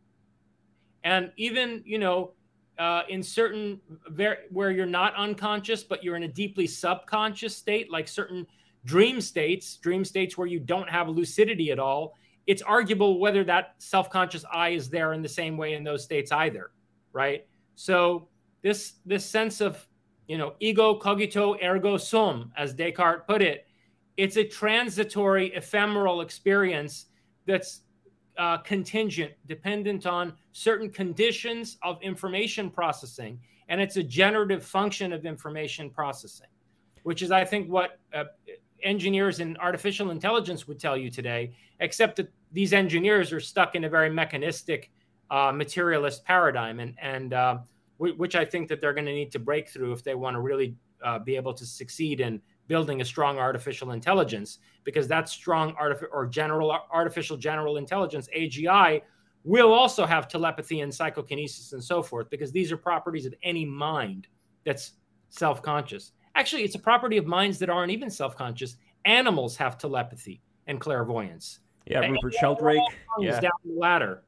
And even you know, uh, in certain ver- where you're not unconscious, but you're in a deeply subconscious state, like certain dream states, dream states where you don't have lucidity at all, it's arguable whether that self-conscious I is there in the same way in those states either, right? So this this sense of you know, ego cogito ergo sum, as Descartes put it. It's a transitory, ephemeral experience that's uh, contingent, dependent on certain conditions of information processing. And it's a generative function of information processing, which is, I think, what uh, engineers in artificial intelligence would tell you today, except that these engineers are stuck in a very mechanistic, uh, materialist paradigm. And, and uh, which I think that they're going to need to break through if they want to really uh, be able to succeed in building a strong artificial intelligence, because that strong artificial or general artificial general intelligence (AGI) will also have telepathy and psychokinesis and so forth, because these are properties of any mind that's self-conscious. Actually, it's a property of minds that aren't even self-conscious. Animals have telepathy and clairvoyance. Yeah, Rupert Sheldrake. Yeah. Down the ladder.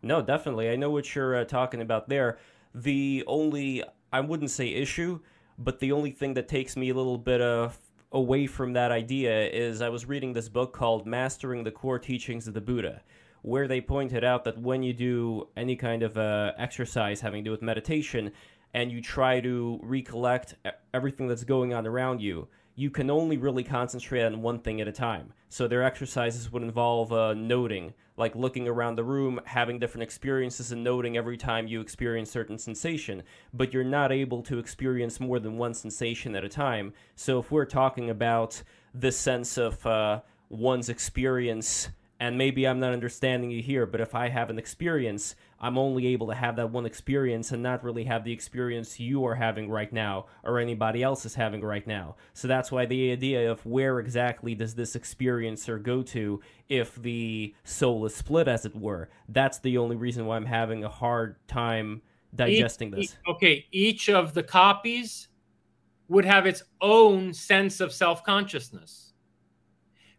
No, definitely. I know what you're uh, talking about there. The only, I wouldn't say issue, but the only thing that takes me a little bit of away from that idea is I was reading this book called Mastering the Core Teachings of the Buddha, where they pointed out that when you do any kind of uh, exercise having to do with meditation and you try to recollect everything that's going on around you, you can only really concentrate on one thing at a time. So their exercises would involve uh, noting, like looking around the room, having different experiences, and noting every time you experience certain sensation. But you're not able to experience more than one sensation at a time. So if we're talking about the sense of uh, one's experience and maybe I'm not understanding you here, but if I have an experience, I'm only able to have that one experience and not really have the experience you are having right now or anybody else is having right now. So that's why the idea of where exactly does this experiencer go to if the soul is split, as it were, that's the only reason why I'm having a hard time digesting each, this? Okay, each of the copies would have its own sense of self consciousness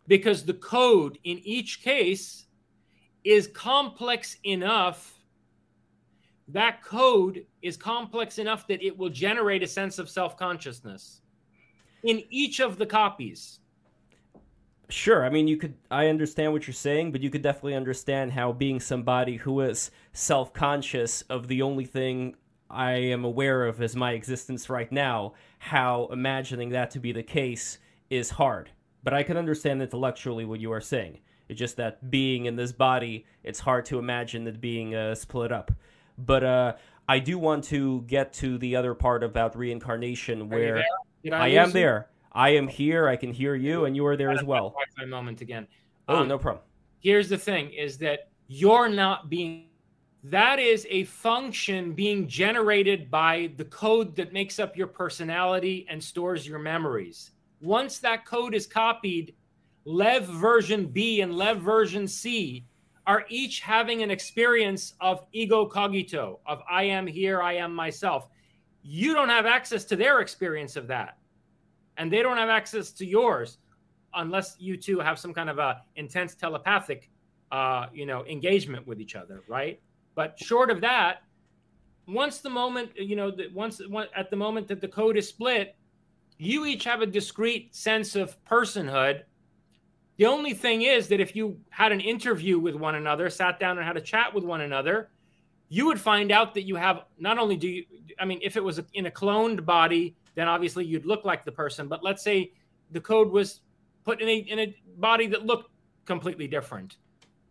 because the code in each case is complex enough. That code is complex enough that it will generate a sense of self consciousness in each of the copies. Sure. I mean, you could, I understand what you're saying, but you could definitely understand how being somebody who is self conscious of the only thing I am aware of as my existence right now, how imagining that to be the case is hard. But I can understand intellectually what you are saying. It's just that being in this body, it's hard to imagine it being uh, split up. But uh, I do want to get to the other part about reincarnation where I, am there. I am here. I can hear you, and you are there as well. A moment again. Oh, um, no problem. Here's the thing: is that you're not being. That is a function being generated by the code that makes up your personality and stores your memories. Once that code is copied, Lev version B and Lev version C are each having an experience of ego cogito, of I am here, I am myself. You don't have access to their experience of that and they don't have access to yours unless you two have some kind of a intense telepathic uh, you know engagement with each other right but short of that once the moment you know once at the moment that the code is split you each have a discrete sense of personhood the only thing is that if you had an interview with one another sat down and had a chat with one another you would find out that you have not only do you i mean if it was in a cloned body then obviously you'd look like the person. But let's say the code was put in a in a body that looked completely different.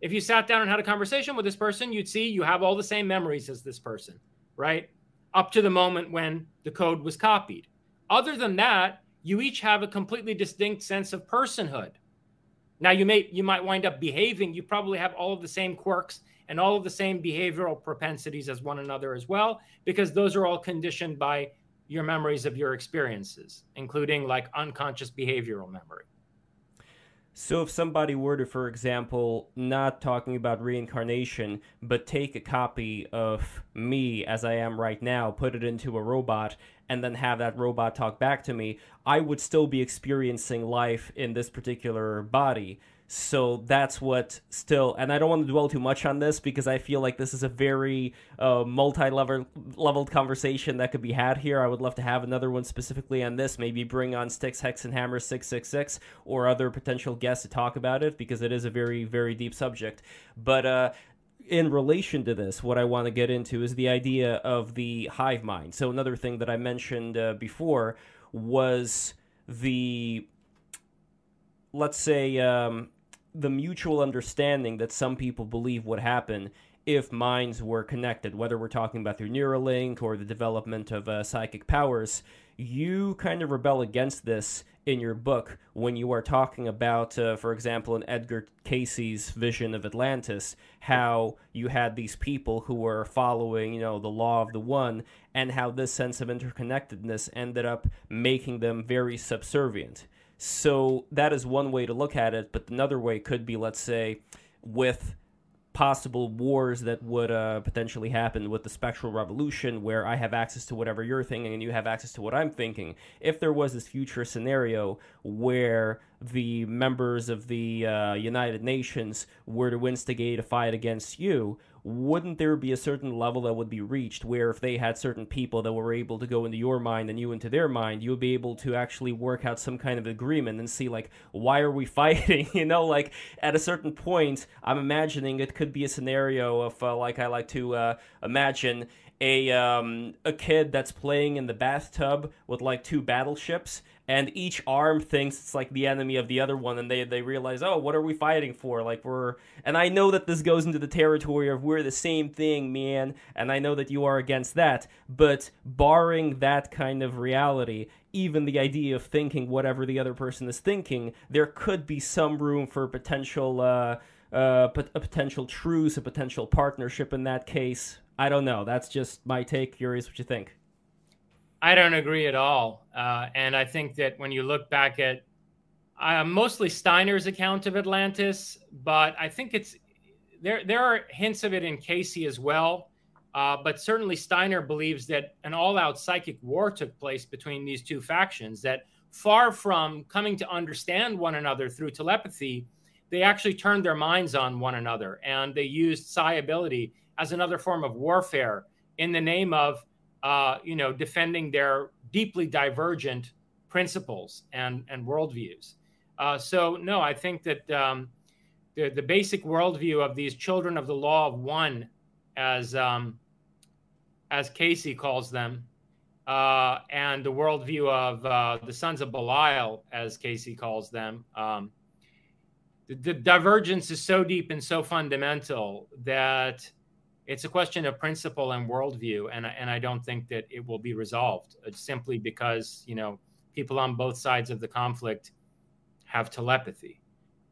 If you sat down and had a conversation with this person, you'd see you have all the same memories as this person, right? Up to the moment when the code was copied. Other than that, you each have a completely distinct sense of personhood. Now you may you might wind up behaving, you probably have all of the same quirks and all of the same behavioral propensities as one another as well because those are all conditioned by your memories of your experiences, including like unconscious behavioral memory. So, if somebody were to, for example, not talking about reincarnation, but take a copy of me as I am right now, put it into a robot, and then have that robot talk back to me, I would still be experiencing life in this particular body. So that's what still, and I don't want to dwell too much on this because I feel like this is a very uh, multi-level leveled conversation that could be had here. I would love to have another one specifically on this. Maybe bring on Styxhexenhammer six six six or other potential guests to talk about it because it is a very very deep subject. But uh, in relation to this, what I want to get into is the idea of the hive mind. So another thing that I mentioned uh, before was the let's say um, the mutual understanding that some people believe would happen if minds were connected, whether we're talking about through Neuralink or the development of uh, psychic powers, you kind of rebel against this in your book when you are talking about, uh, for example, in Edgar Cayce's vision of Atlantis, how you had these people who were following, you know, the law of the one, and how this sense of interconnectedness ended up making them very subservient. So that is one way to look at it, but another way could be, let's say, with possible wars that would uh, potentially happen with the spectral revolution, where I have access to whatever you're thinking and you have access to what I'm thinking. If there was this future scenario where the members of the uh, United Nations were to instigate a fight against you, wouldn't there be a certain level that would be reached where if they had certain people that were able to go into your mind and you into their mind, you would be able to actually work out some kind of agreement and see like why are we fighting? you know, like at a certain point, I'm imagining it could be a scenario of uh, like I like to uh, imagine a um, a kid that's playing in the bathtub with like two battleships and each arm thinks it's like the enemy of the other one and they they realize oh what are we fighting for like we're and i know that this goes into the territory of we're the same thing man and i know that you are against that but barring that kind of reality even the idea of thinking whatever the other person is thinking there could be some room for potential uh, uh, a potential truce, a potential partnership in that case. I don't know. That's just my take. Curious what you think. I don't agree at all. Uh, and I think that when you look back at uh, mostly Steiner's account of Atlantis, but I think it's there. There are hints of it in Cayce as well. Uh, but certainly Steiner believes that an all-out psychic war took place between these two factions. That far from coming to understand one another through telepathy, they actually turned their minds on one another and they used psi ability as another form of warfare in the name of, uh, you know, defending their deeply divergent principles and and worldviews. Uh, so no, I think that um, the the basic worldview of these children of the law of one, as um, as Cayce calls them, uh, and the worldview of uh, the sons of Belial, as Cayce calls them. Um, the, the, divergence is so deep and so fundamental that it's a question of principle and worldview, and and I don't think that it will be resolved uh, simply because you know people on both sides of the conflict have telepathy.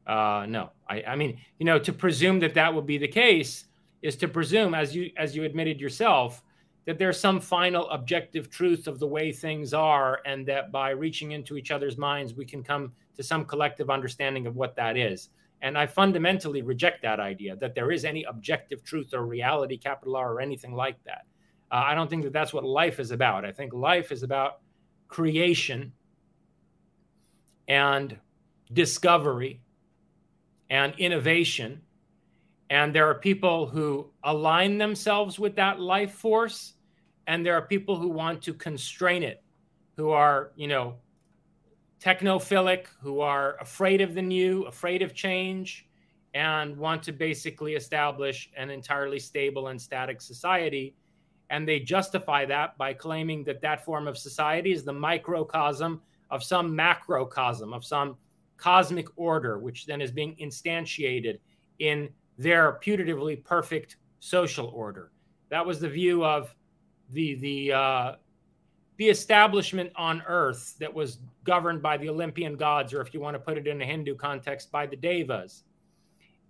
Uh, no, I, I mean, you know, to presume that that would be the case is to presume, as you as you admitted yourself, that there's some final objective truth of the way things are, and that by reaching into each other's minds, we can come to some collective understanding of what that is. And I fundamentally reject that idea that there is any objective truth or reality, capital R, or anything like that. Uh, I don't think that that's what life is about. I think life is about creation and discovery and innovation. And there are people who align themselves with that life force, and there are people who want to constrain it, who are, you know, technophilic, who are afraid of the new, afraid of change, and want to basically establish an entirely stable and static society. And they justify that by claiming that that form of society is the microcosm of some macrocosm, of some cosmic order, which then is being instantiated in their putatively perfect social order. That was the view of the the uh, the establishment on Earth that was governed by the Olympian gods, or if you want to put it in a Hindu context, by the Devas.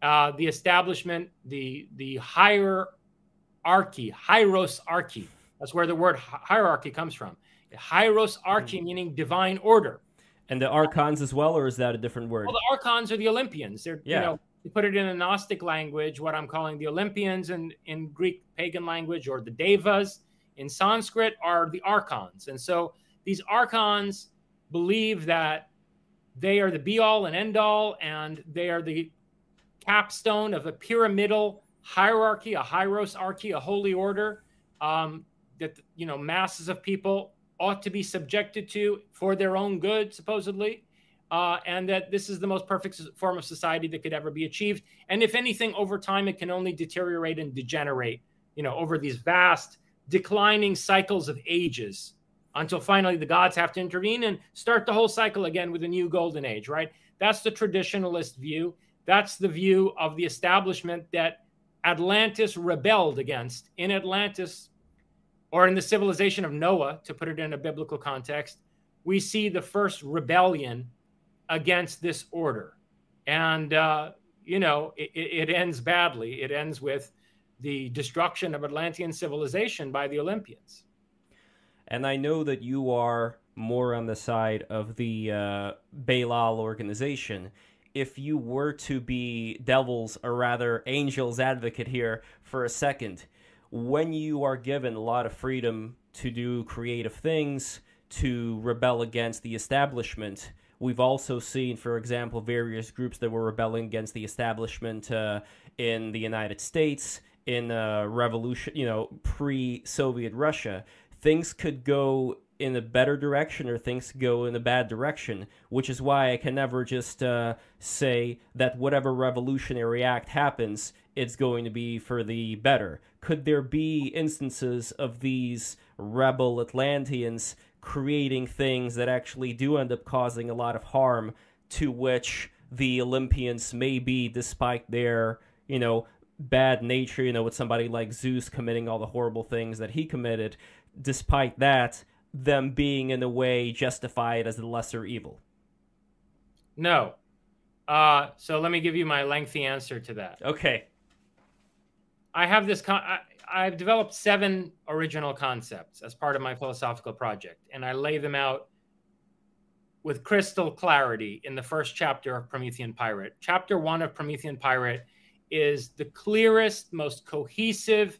Uh, the establishment, the the hierarchy, hierosarchy. That's where the word hierarchy comes from. Hierosarchy, mm. meaning divine order. And the archons as well, or is that a different word? Well, the archons are the Olympians. They're, yeah. you know, you put it in a Gnostic language, what I'm calling the Olympians in, in Greek pagan language, or the Devas in Sanskrit are the archons. And so these archons believe that they are the be all and end all, and they are the capstone of a pyramidal hierarchy, a hierosarchy, a holy order um, that you know masses of people ought to be subjected to for their own good, supposedly, uh, and that this is the most perfect form of society that could ever be achieved. And if anything, over time, it can only deteriorate and degenerate, you know, over these vast declining cycles of ages until finally the gods have to intervene and start the whole cycle again with a new golden age, right? That's the traditionalist view. That's the view of the establishment that Atlantis rebelled against. In Atlantis, or in the civilization of Noah, to put it in a biblical context, we see the first rebellion against this order. And, uh, you know, it, it, ends badly. It ends with the destruction of Atlantean civilization by the Olympians. And I know that you are more on the side of the uh, organization. If you were to be devil's, or rather angel's advocate here for a second, when you are given a lot of freedom to do creative things, to rebel against the establishment, we've also seen, for example, various groups that were rebelling against the establishment uh, in the United States, in uh, revolution, you know, pre-Soviet Russia. Things could go in a better direction or things go in a bad direction, which is why I can never just uh, say that whatever revolutionary act happens, it's going to be for the better. Could there be instances of these rebel Atlanteans creating things that actually do end up causing a lot of harm to which the Olympians may be, despite their, you know, bad nature, you know, with somebody like Zeus committing all the horrible things that he committed, despite that, them being in a way justified as the lesser evil? No. Uh, so let me give you my lengthy answer to that. Okay. I have this. Con- I, I've developed seven original concepts as part of my philosophical project, and I lay them out with crystal clarity in the first chapter of Promethean Pirate. Chapter one of Promethean Pirate is the clearest, most cohesive,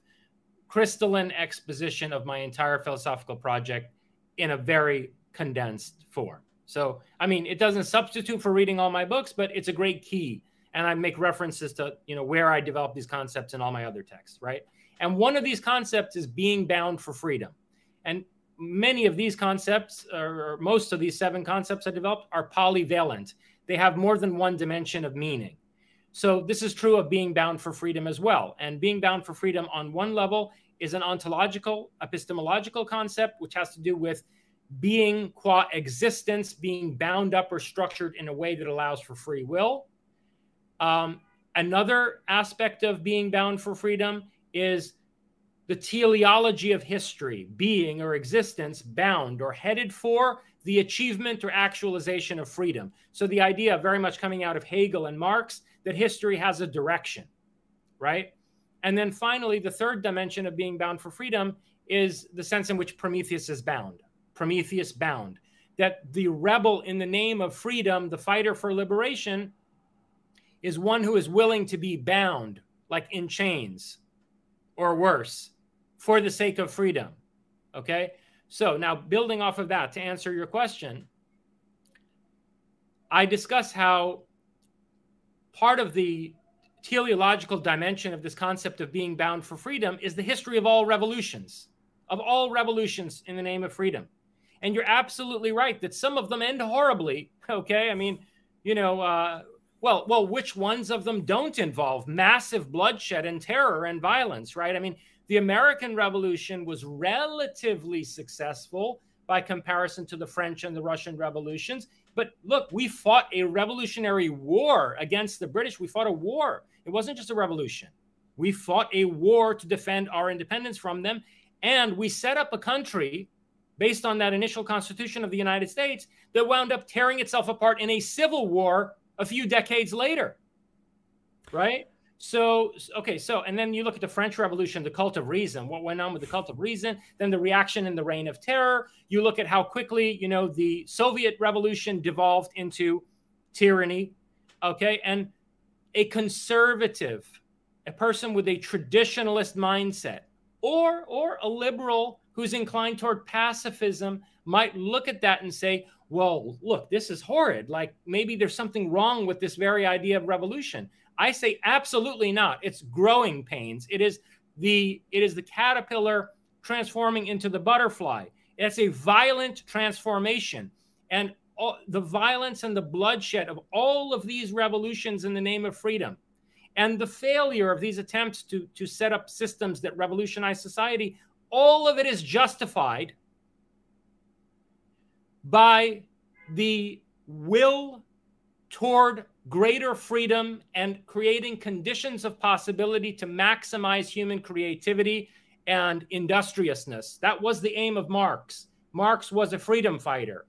crystalline exposition of my entire philosophical project in a very condensed form. So, I mean, it doesn't substitute for reading all my books, but it's a great key. And I make references to, you know, where I develop these concepts in all my other texts, right? And one of these concepts is being bound for freedom. And many of these concepts, or most of these seven concepts I developed, are polyvalent. They have more than one dimension of meaning. So this is true of being bound for freedom as well. And being bound for freedom on one level is an ontological, epistemological concept, which has to do with being qua existence, being bound up or structured in a way that allows for free will. Um, another aspect of being bound for freedom is the teleology of history, being or existence bound or headed for the achievement or actualization of freedom. So the idea very much coming out of Hegel and Marx that history has a direction, right? And then finally, the third dimension of being bound for freedom is the sense in which Prometheus is bound. Prometheus bound. That the rebel in the name of freedom, the fighter for liberation, is one who is willing to be bound, like in chains or worse, for the sake of freedom. Okay? So now, building off of that, to answer your question, I discuss how part of the teleological dimension of this concept of being bound for freedom is the history of all revolutions, of all revolutions in the name of freedom. And you're absolutely right that some of them end horribly. Okay, I mean, you know, uh, well, well, which ones of them don't involve massive bloodshed and terror and violence, right? I mean, the American Revolution was relatively successful by comparison to the French and the Russian revolutions. But look, we fought a revolutionary war against the British. We fought a war. It wasn't just a revolution. We fought a war to defend our independence from them. And we set up a country based on that initial constitution of the United States that wound up tearing itself apart in a civil war a few decades later. Right? So, okay, so, and then you look at the French Revolution, the cult of reason, what went on with the cult of reason, then the reaction in the reign of terror. You look at how quickly, you know, the Soviet Revolution devolved into tyranny, okay, and a conservative, a person with a traditionalist mindset, or, or a liberal who's inclined toward pacifism might look at that and say, well, look, this is horrid. Like maybe there's something wrong with this very idea of revolution. I say absolutely not. It's growing pains. It is the it is the caterpillar transforming into the butterfly. It's a violent transformation. And all, the violence and the bloodshed of all of these revolutions in the name of freedom and the failure of these attempts to, to set up systems that revolutionize society, all of it is justified by the will toward greater freedom and creating conditions of possibility to maximize human creativity and industriousness. That was the aim of Marx. Marx was a freedom fighter.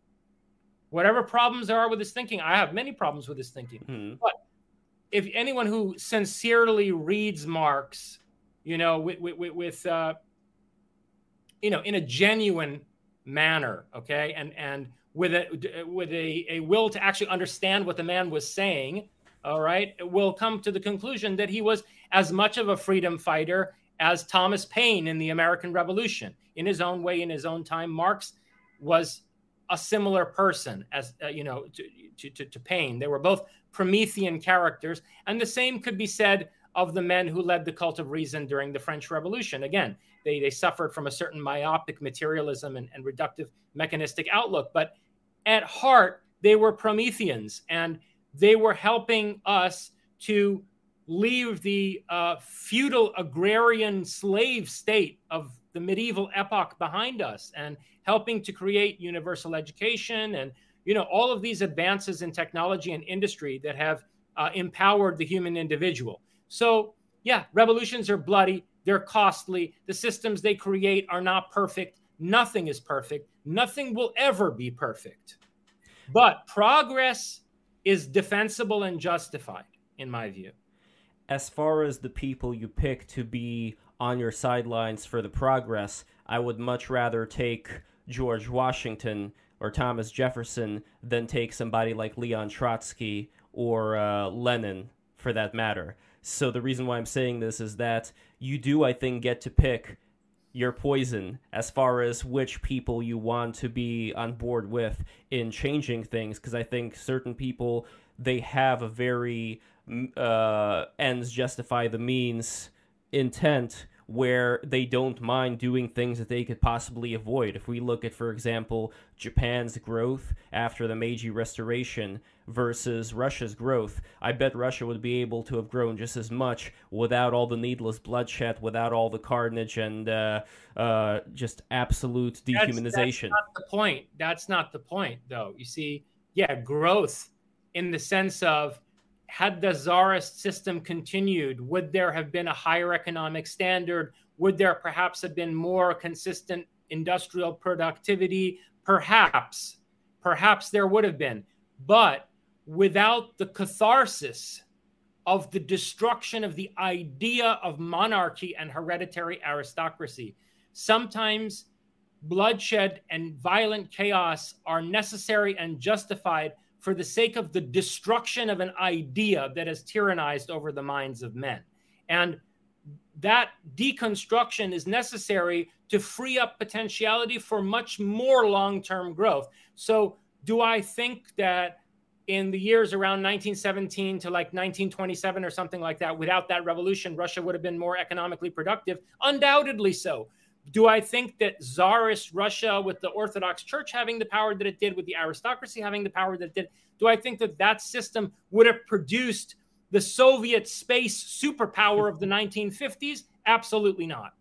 Whatever problems there are with his thinking, I have many problems with his thinking. Mm-hmm. But if anyone who sincerely reads Marx, you know, with, with, with uh, you know, in a genuine manner, okay, and and with a with a, a will to actually understand what the man was saying, all right, will come to the conclusion that he was as much of a freedom fighter as Thomas Paine in the American Revolution. In his own way, in his own time, Marx was a similar person as uh, you know to, to, to Paine. They were both Promethean characters, and the same could be said of the men who led the cult of reason during the French Revolution. Again, they, they suffered from a certain myopic materialism and, and reductive mechanistic outlook, but at heart, they were Prometheans and they were helping us to leave the uh, feudal agrarian slave state of the medieval epoch behind us and helping to create universal education and you know all of these advances in technology and industry that have uh, empowered the human individual. So yeah revolutions are bloody they're costly the systems they create are not perfect nothing is perfect Nothing will ever be perfect. But progress is defensible and justified, in my view. As far as the people you pick to be on your sidelines for the progress, I would much rather take George Washington or Thomas Jefferson than take somebody like Leon Trotsky or uh, Lenin, for that matter. So the reason why I'm saying this is that you do, I think, get to pick your poison as far as which people you want to be on board with in changing things because I think certain people they have a very uh, ends justify the means intent where they don't mind doing things that they could possibly avoid. If we look at, for example, Japan's growth after the Meiji Restoration versus Russia's growth, I bet Russia would be able to have grown just as much without all the needless bloodshed, without all the carnage and uh, uh, just absolute dehumanization. That's, that's not the point. That's not the point, though. You see, yeah, growth in the sense of had the czarist system continued, would there have been a higher economic standard? Would there perhaps have been more consistent industrial productivity? Perhaps, perhaps there would have been. But without the catharsis of the destruction of the idea of monarchy and hereditary aristocracy, sometimes bloodshed and violent chaos are necessary and justified for the sake of the destruction of an idea that has tyrannized over the minds of men. And that deconstruction is necessary to free up potentiality for much more long term growth. So, do I think that in the years around 1917 to like 1927 or something like that, without that revolution, Russia would have been more economically productive? Undoubtedly so. Do I think that czarist Russia, with the Orthodox Church having the power that it did, with the aristocracy having the power that it did, do I think that that system would have produced the Soviet space superpower of the 1950s? Absolutely not.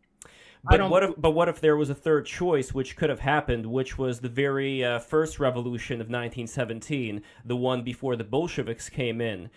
But what if? But what if there was a third choice, which could have happened, which was the very uh, first revolution of 1917, the one before the Bolsheviks came in?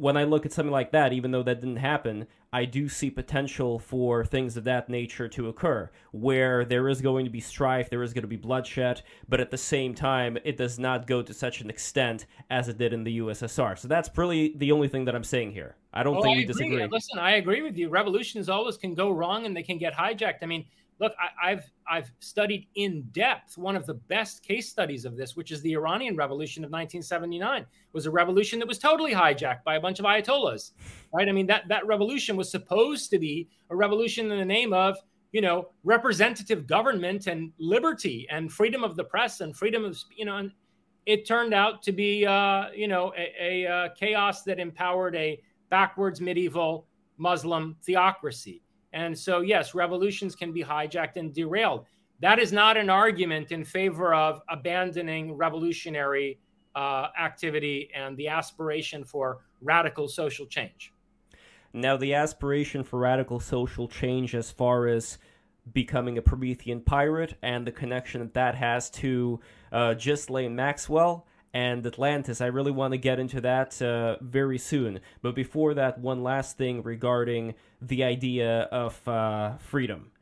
When I look at something like that, even though that didn't happen, I do see potential for things of that nature to occur, where there is going to be strife, there is going to be bloodshed, but at the same time, it does not go to such an extent as it did in the USSR. So that's really the only thing that I'm saying here. I don't oh, think I we agree. disagree. Listen, I agree with you. Revolutions always can go wrong and they can get hijacked. I mean, look, I, have I've studied in depth one of the best case studies of this, which is the Iranian Revolution of 1979. It was a revolution that was totally hijacked by a bunch of ayatollahs, right? I mean that that revolution was supposed to be a revolution in the name of you know representative government and liberty and freedom of the press and freedom of you know and it turned out to be uh, you know a, a, a uh, chaos that empowered a backwards medieval Muslim theocracy. And so, yes, revolutions can be hijacked and derailed. That is not an argument in favor of abandoning revolutionary uh, activity and the aspiration for radical social change. Now, the aspiration for radical social change, as far as becoming a Promethean pirate and the connection that that has to uh, Ghislaine Maxwell, and Atlantis. I really want to get into that uh, very soon. But before that, one last thing regarding the idea of uh, freedom.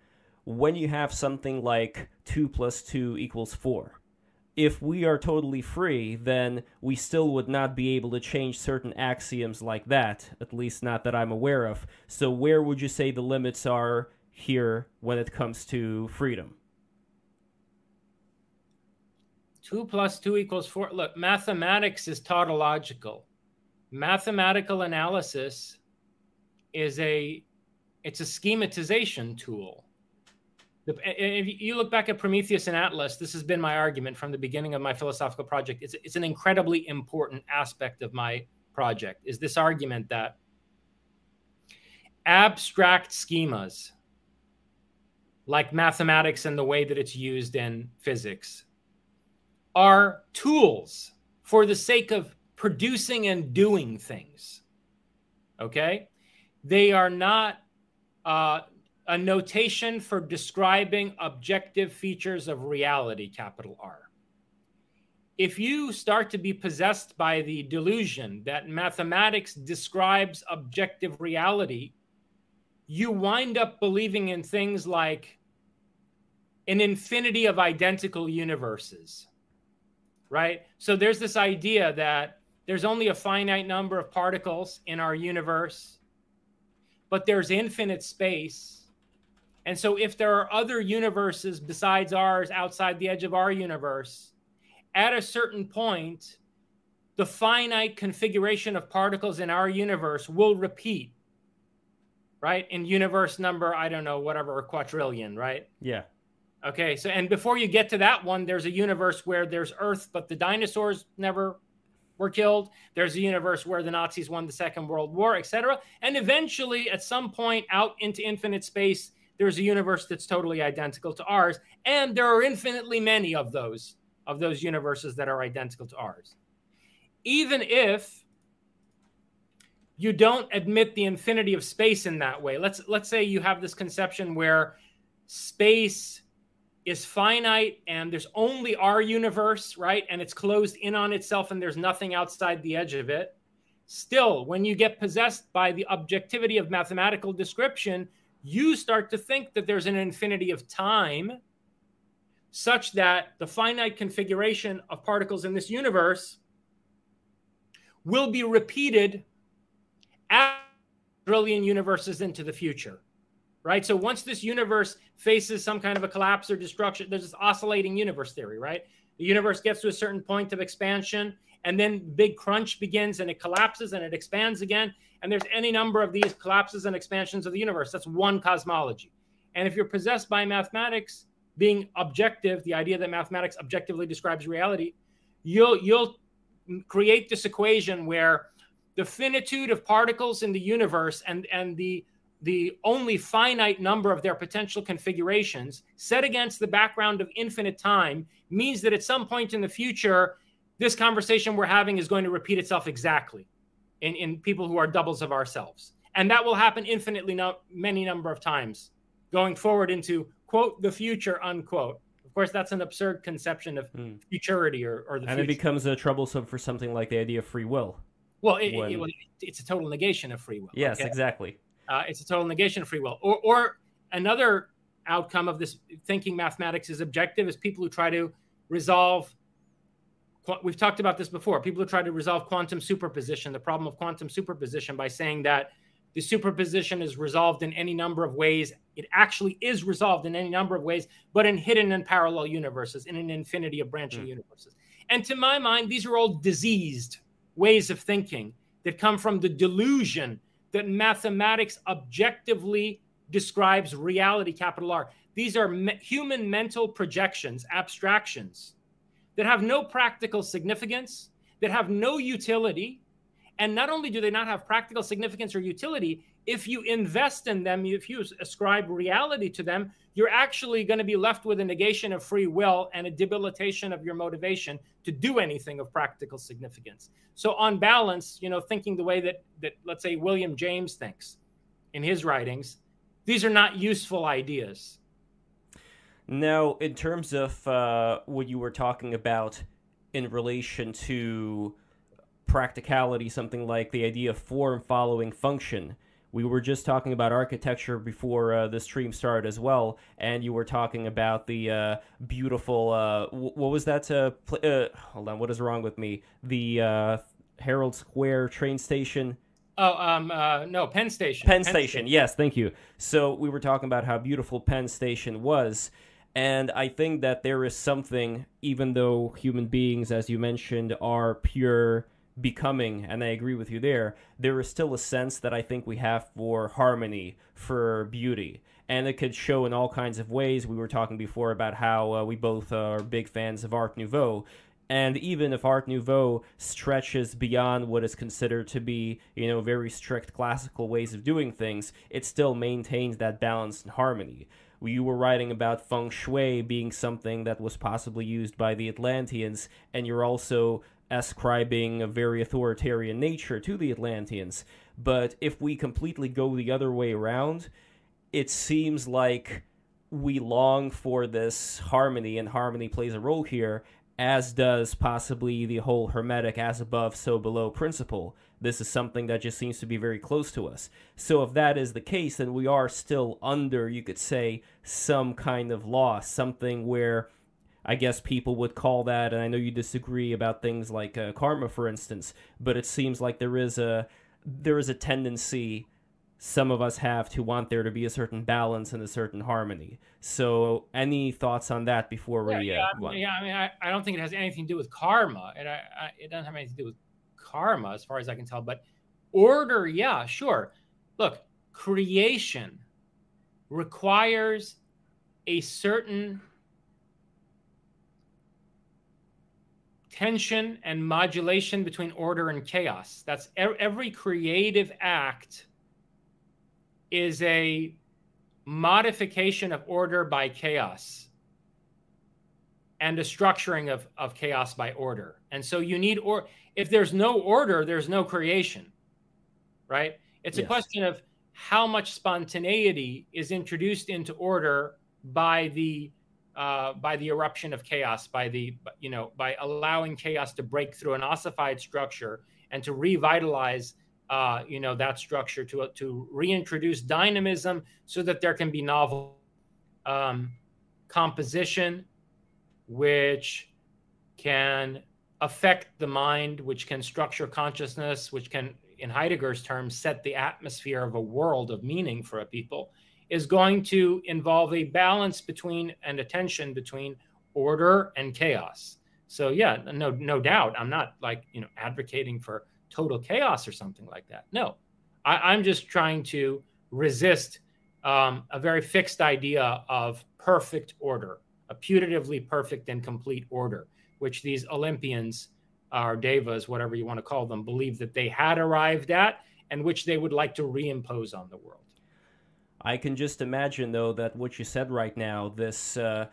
When you have something like 2 plus 2 equals 4, if we are totally free, then we still would not be able to change certain axioms like that, at least not that I'm aware of. So, where would you say the limits are here when it comes to freedom? Two plus two equals four. Look, mathematics is tautological. Mathematical analysis is a it's a schematization tool. If you look back at Prometheus and Atlas, this has been my argument from the beginning of my philosophical project. It's, it's an incredibly important aspect of my project. Is this argument that abstract schemas, like mathematics and the way that it's used in physics, are tools for the sake of producing and doing things. Okay? They are not uh, a notation for describing objective features of reality, capital R. If you start to be possessed by the delusion that mathematics describes objective reality, you wind up believing in things like an infinity of identical universes right? So there's this idea that there's only a finite number of particles in our universe, but there's infinite space. And so if there are other universes besides ours outside the edge of our universe, at a certain point, the finite configuration of particles in our universe will repeat right? In universe number, I don't know, whatever, a quadrillion, right? Yeah. Okay, so and before you get to that one, there's a universe where there's Earth, but the dinosaurs never were killed. There's a universe where the Nazis won the Second World War, etc. And eventually, at some point out into infinite space, there's a universe that's totally identical to ours, and there are infinitely many of those of those universes that are identical to ours. Even if you don't admit the infinity of space in that way. Let's let's say you have this conception where space is finite and there's only our universe, right? And it's closed in on itself and there's nothing outside the edge of it. Still, when you get possessed by the objectivity of mathematical description, you start to think that there's an infinity of time such that the finite configuration of particles in this universe will be repeated at trillion universes into the future right? So once this universe faces some kind of a collapse or destruction, there's this oscillating universe theory, right? The universe gets to a certain point of expansion, and then big crunch begins, and it collapses and it expands again. And there's any number of these collapses and expansions of the universe. That's one cosmology. And if you're possessed by mathematics being objective, the idea that mathematics objectively describes reality, you'll you'll create this equation where the finitude of particles in the universe and and the the only finite number of their potential configurations set against the background of infinite time means that at some point in the future, this conversation we're having is going to repeat itself exactly in, in people who are doubles of ourselves. And that will happen infinitely no, many number of times going forward into quote the future unquote. Of course, that's an absurd conception of mm. futurity or, or the and future. it becomes a troublesome for something like the idea of free will. Well, it, when... it, it's a total negation of free will. Yes, okay? exactly. Uh, it's a total negation of free will. Or, or another outcome of this thinking mathematics is objective is people who try to resolve. We've talked about this before. People who try to resolve quantum superposition, the problem of quantum superposition, by saying that the superposition is resolved in any number of ways. It actually is resolved in any number of ways, but in hidden and parallel universes, in an infinity of branching mm. universes. And to my mind, these are all diseased ways of thinking that come from the delusion that mathematics objectively describes reality, capital R. These are me- human mental projections, abstractions that have no practical significance, that have no utility. And not only do they not have practical significance or utility, if you invest in them, if you ascribe reality to them, you're actually going to be left with a negation of free will and a debilitation of your motivation to do anything of practical significance. So, on balance, you know, thinking the way that that let's say William James thinks in his writings, these are not useful ideas. Now, in terms of uh, what you were talking about in relation to practicality, something like the idea of form following function we were just talking about architecture before uh, the stream started as well, and you were talking about the uh, beautiful. Uh, w- what was that? Uh, pl- uh, hold on, what is wrong with me? The uh, Herald Square train station. Oh, um, no, Penn Station. Penn, Penn Station. Station. Yes, thank you. So we were talking about how beautiful Penn Station was. And I think that there is something, even though human beings, as you mentioned, are pure becoming, and I agree with you there, there is still a sense that I think we have for harmony, for beauty. And it could show in all kinds of ways. We were talking before about how uh, we both are big fans of Art Nouveau. And even if Art Nouveau stretches beyond what is considered to be, you know, very strict classical ways of doing things, it still maintains that balance and harmony. You were writing about feng shui being something that was possibly used by the Atlanteans, and you're also ascribing a very authoritarian nature to the Atlanteans. But if we completely go the other way around, it seems like we long for this harmony, and harmony plays a role here, as does possibly the whole Hermetic as above, so below principle. This is something that just seems to be very close to us. So, if that is the case, then we are still under, you could say, some kind of law, something where I guess people would call that, and I know you disagree about things like uh, karma, for instance, but it seems like there is a there is a tendency some of us have to want there to be a certain balance and a certain harmony. So, any thoughts on that before we? Yeah, uh, yeah, yeah I mean, I, I don't think it has anything to do with karma. It, I, I, it doesn't have anything to do with karma, as far as I can tell. But order, yeah, sure. Look, creation requires a certain tension and modulation between order and chaos. That's every creative act is a modification of order by chaos and a structuring of, of chaos by order. And so you need or if there's no order, there's no creation. Right? It's yes. a question of how much spontaneity is introduced into order by the uh, by the eruption of chaos, by the you know by allowing chaos to break through an ossified structure and to revitalize uh, you know that structure to to reintroduce dynamism so that there can be novel um, composition, which can affect the mind, which can structure consciousness, which can, in Heidegger's terms, set the atmosphere of a world of meaning for a people, is going to involve a balance between and a tension between order and chaos. So yeah, no, no doubt, I'm not like you know advocating for total chaos or something like that. No, I, am just trying to resist um, a very fixed idea of perfect order, a putatively perfect and complete order, which these Olympians or devas, whatever you want to call them, believe that they had arrived at and which they would like to reimpose on the world. I can just imagine, though, that what you said right now, this uh,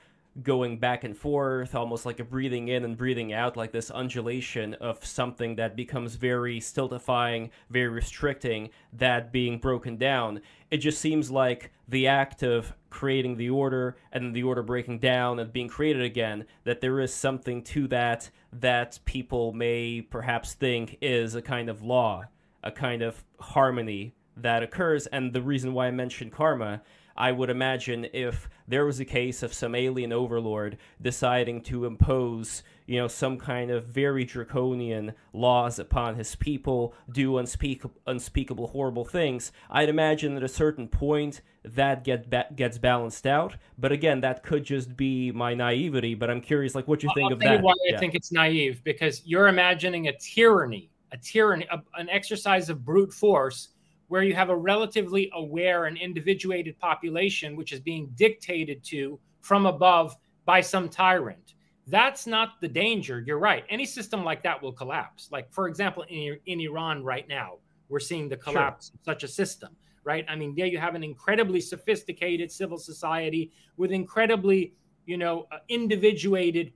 going back and forth, almost like a breathing in and breathing out, like this undulation of something that becomes very stultifying, very restricting, that being broken down. It just seems like the act of creating the order and the order breaking down and being created again, that there is something to that that people may perhaps think is a kind of law, a kind of harmony that occurs. And the reason why I mentioned karma I would imagine if there was a case of some alien overlord deciding to impose, you know, some kind of very draconian laws upon his people, do unspeak- unspeakable horrible things, I'd imagine at a certain point that get ba- gets balanced out. But again, that could just be my naivety. But I'm curious, like, what you think I'll of that? Why yeah. I think it's naive because you're imagining a tyranny, a tyranny, a, an exercise of brute force where you have a relatively aware and individuated population which is being dictated to from above by some tyrant. That's not the danger. You're right. Any system like that will collapse. Like, for example, in, in Iran right now, we're seeing the collapse sure. of such a system, right? I mean, there you have an incredibly sophisticated civil society with incredibly, you know, uh, individuated,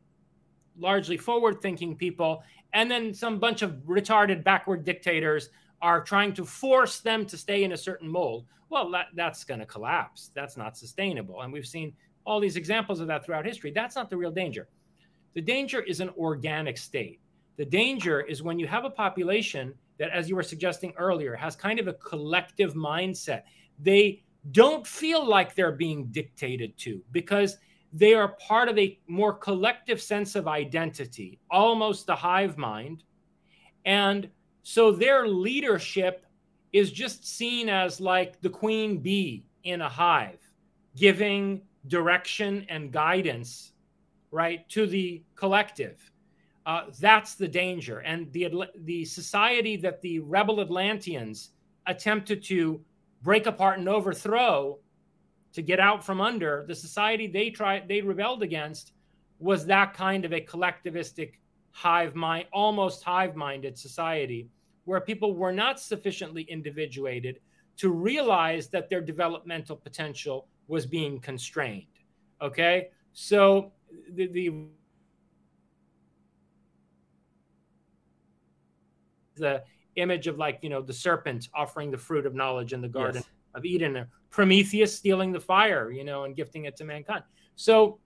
largely forward thinking people, and then some bunch of retarded backward dictators are trying to force them to stay in a certain mold, well, that, that's going to collapse. That's not sustainable. And we've seen all these examples of that throughout history. That's not the real danger. The danger is an organic state. The danger is when you have a population that, as you were suggesting earlier, has kind of a collective mindset. They don't feel like they're being dictated to because they are part of a more collective sense of identity, almost a hive mind. And so their leadership is just seen as like the queen bee in a hive, giving direction and guidance, right, to the collective. Uh, that's the danger. And the, the society that the rebel Atlanteans attempted to break apart and overthrow to get out from under, the society they tried, they rebelled against was that kind of a collectivistic hive mind, almost hive minded society where people were not sufficiently individuated to realize that their developmental potential was being constrained. Okay, so the, the the image of like you know the serpent offering the fruit of knowledge in the garden yes. of eden prometheus stealing the fire you know and gifting it to mankind so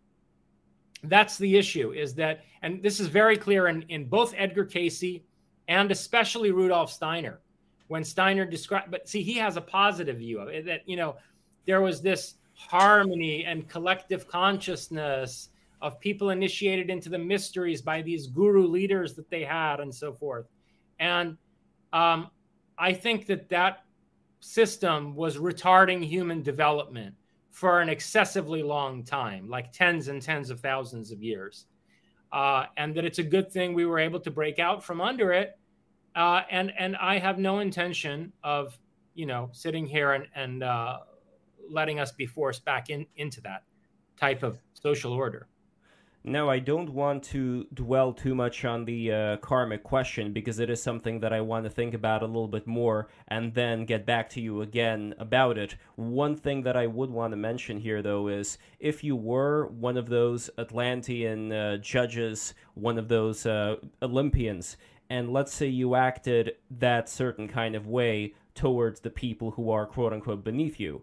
that's the issue is that and this is very clear in, in both edgar Cayce and especially Rudolf Steiner. When Steiner described, but see, he has a positive view of it that, you know, there was this harmony and collective consciousness of people initiated into the mysteries by these guru leaders that they had and so forth. And um, I think that that system was retarding human development for an excessively long time, like tens and tens of thousands of years uh, and that it's a good thing we were able to break out from under it. Uh, and and I have no intention of you know, sitting here and and uh, letting us be forced back in into that type of social order. No, I don't want to dwell too much on the uh, karmic question because it is something that I want to think about a little bit more and then get back to you again about it. One thing that I would want to mention here, though, is if you were one of those Atlantean uh, judges, one of those uh, Olympians, and let's say you acted that certain kind of way towards the people who are quote unquote beneath you,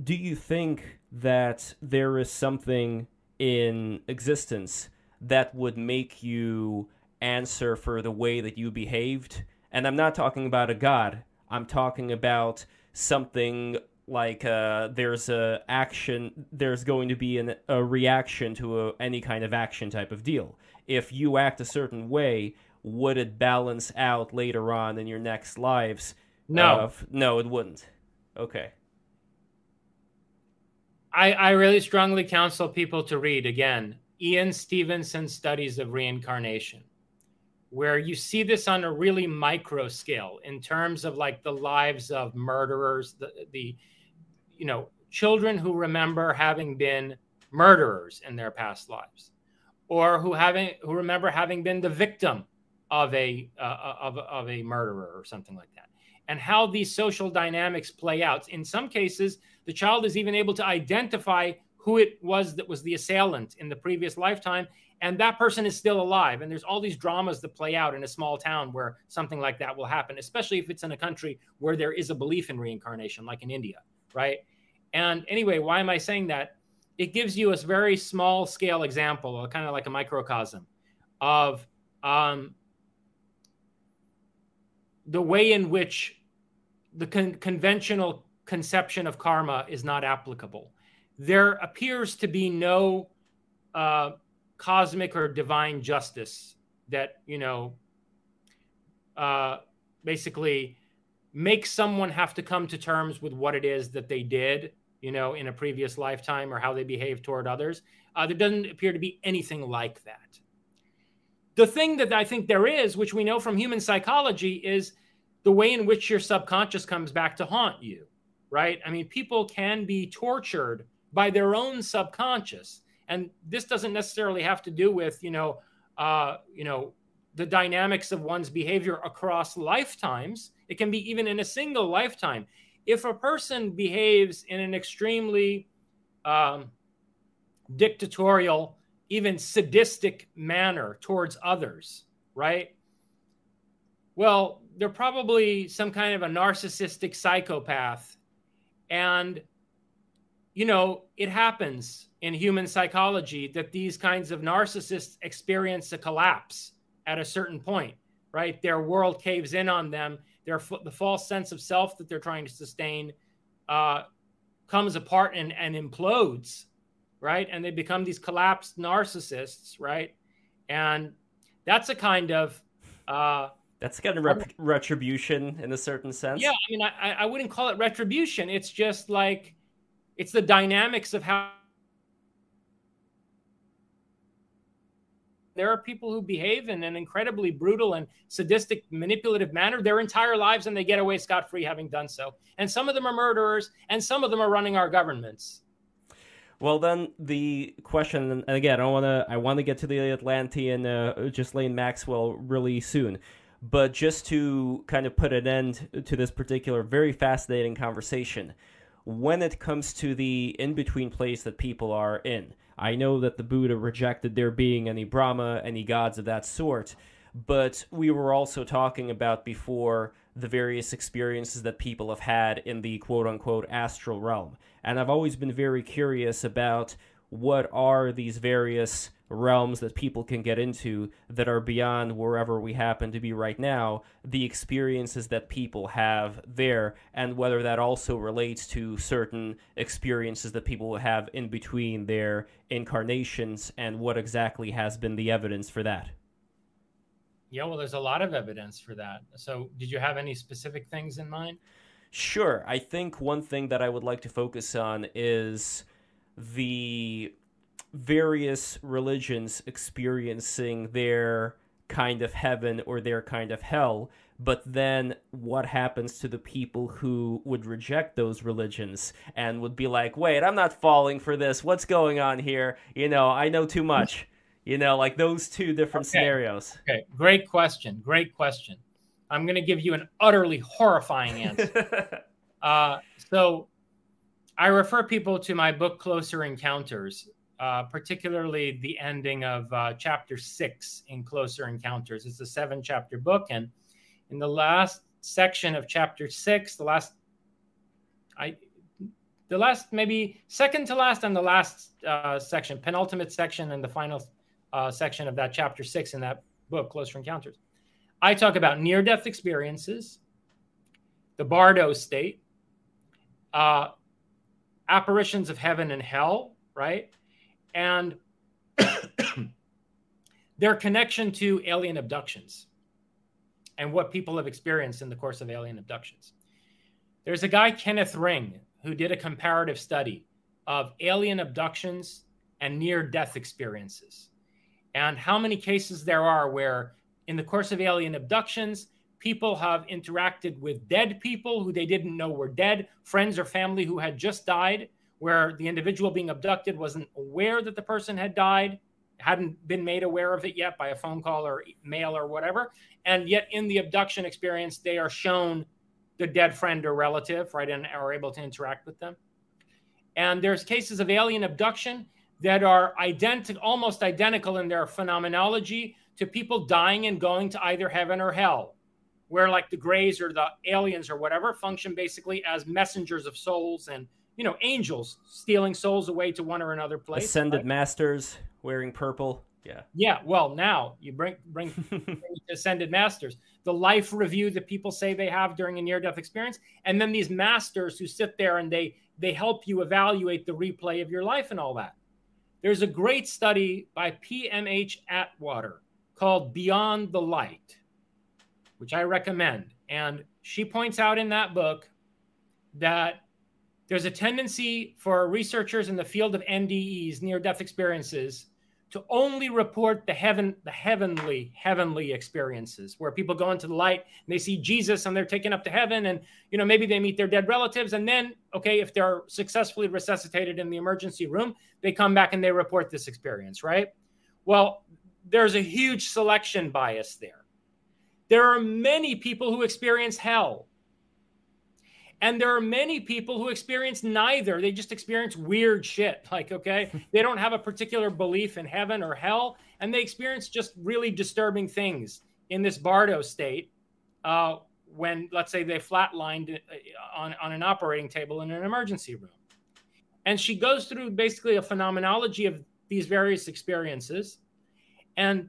do you think that there is something in existence that would make you answer for the way that you behaved. And I'm not talking about a god. I'm talking about something like uh, there's a action. There's going to be an, a reaction to a, any kind of action type of deal. If you act a certain way, would it balance out later on in your next lives? No, no, it wouldn't. Okay. I, I really strongly counsel people to read again Ian Stevenson's studies of reincarnation, where you see this on a really micro scale in terms of like the lives of murderers, the, the you know, children who remember having been murderers in their past lives, or who having who remember having been the victim of a uh, of, of a murderer or something like that and how these social dynamics play out. In some cases, the child is even able to identify who it was that was the assailant in the previous lifetime, and that person is still alive. And there's all these dramas that play out in a small town where something like that will happen, especially if it's in a country where there is a belief in reincarnation, like in India, right? And anyway, why am I saying that? It gives you a very small scale example, kind of like a microcosm of um, the way in which the con- conventional conception of karma is not applicable. There appears to be no uh, cosmic or divine justice that, you know, uh, basically makes someone have to come to terms with what it is that they did, you know, in a previous lifetime or how they behave toward others. Uh, there doesn't appear to be anything like that. The thing that I think there is, which we know from human psychology, is the way in which your subconscious comes back to haunt you, right? I mean, people can be tortured by their own subconscious, and this doesn't necessarily have to do with you know, uh, you know, the dynamics of one's behavior across lifetimes. It can be even in a single lifetime. If a person behaves in an extremely um, dictatorial, even sadistic manner towards others, right? Well, they're probably some kind of a narcissistic psychopath. And, you know, it happens in human psychology that these kinds of narcissists experience a collapse at a certain point, right? Their world caves in on them. Their, the false sense of self that they're trying to sustain uh, comes apart and, and implodes, right? And they become these collapsed narcissists, right? And that's a kind of uh, that's kind of rep- retribution in a certain sense. Yeah, I mean, I, I wouldn't call it retribution. It's just like it's the dynamics of how there are people who behave in an incredibly brutal and sadistic, manipulative manner their entire lives, and they get away scot free having done so. And some of them are murderers, and some of them are running our governments. Well, then the question, and again, I want to I want to get to the Atlantean uh, Ghislaine Maxwell really soon. But just to kind of put an end to this particular very fascinating conversation, when it comes to the in between place that people are in, I know that the Buddha rejected there being any Brahma, any gods of that sort, but we were also talking about before the various experiences that people have had in the quote unquote astral realm. And I've always been very curious about what are these various realms that people can get into that are beyond wherever we happen to be right now, the experiences that people have there, and whether that also relates to certain experiences that people have in between their incarnations, and what exactly has been the evidence for that. Yeah, well, there's a lot of evidence for that. So, did you have any specific things in mind? Sure. I think one thing that I would like to focus on is the various religions experiencing their kind of heaven or their kind of hell but then what happens to the people who would reject those religions and would be like, wait, I'm not falling for this. What's going on here? You know, I know too much. You know, like those two different okay. scenarios. Okay, great question. Great question. I'm going to give you an utterly horrifying answer. uh, so I refer people to my book, Closer Encounters, uh, particularly the ending of uh, chapter six in Closer Encounters. It's a seven chapter book. And in the last section of chapter six, the last, I, the last, maybe second to last and the last uh, section, penultimate section, and the final uh, section of that chapter six in that book, Closer Encounters. I talk about near death experiences, the Bardo state, uh, apparitions of heaven and hell, right? And their connection to alien abductions and what people have experienced in the course of alien abductions. There's a guy, Kenneth Ring, who did a comparative study of alien abductions and near death experiences and how many cases there are where, in the course of alien abductions, people have interacted with dead people who they didn't know were dead, friends or family who had just died, where the individual being abducted wasn't aware that the person had died, hadn't been made aware of it yet by a phone call or mail or whatever. And yet, in the abduction experience, they are shown the dead friend or relative, right, and are able to interact with them. And there's cases of alien abduction that are identical, almost identical in their phenomenology to people dying and going to either heaven or hell, where like the Greys or the aliens or whatever function basically as messengers of souls and you know angels stealing souls away to one or another place. Ascended right? masters wearing purple. Yeah. Yeah. Well, now you bring bring, bring ascended masters. The life review that people say they have during a near death experience, and then these masters who sit there and they they help you evaluate the replay of your life and all that. There's a great study by PMH Atwater called Beyond the Light, which I recommend. And she points out in that book that there's a tendency for researchers in the field of NDEs, near death experiences, to only report the heaven the heavenly heavenly experiences where people go into the light and they see jesus and they're taken up to heaven and you know maybe they meet their dead relatives and then okay if they're successfully resuscitated in the emergency room they come back and they report this experience right well there's a huge selection bias there there are many people who experience hell and there are many people who experience neither. They just experience weird shit. Like, okay, they don't have a particular belief in heaven or hell, and they experience just really disturbing things in this Bardo state uh, when, let's say, they flatlined uh, on, on an operating table in an emergency room. And she goes through basically a phenomenology of these various experiences. And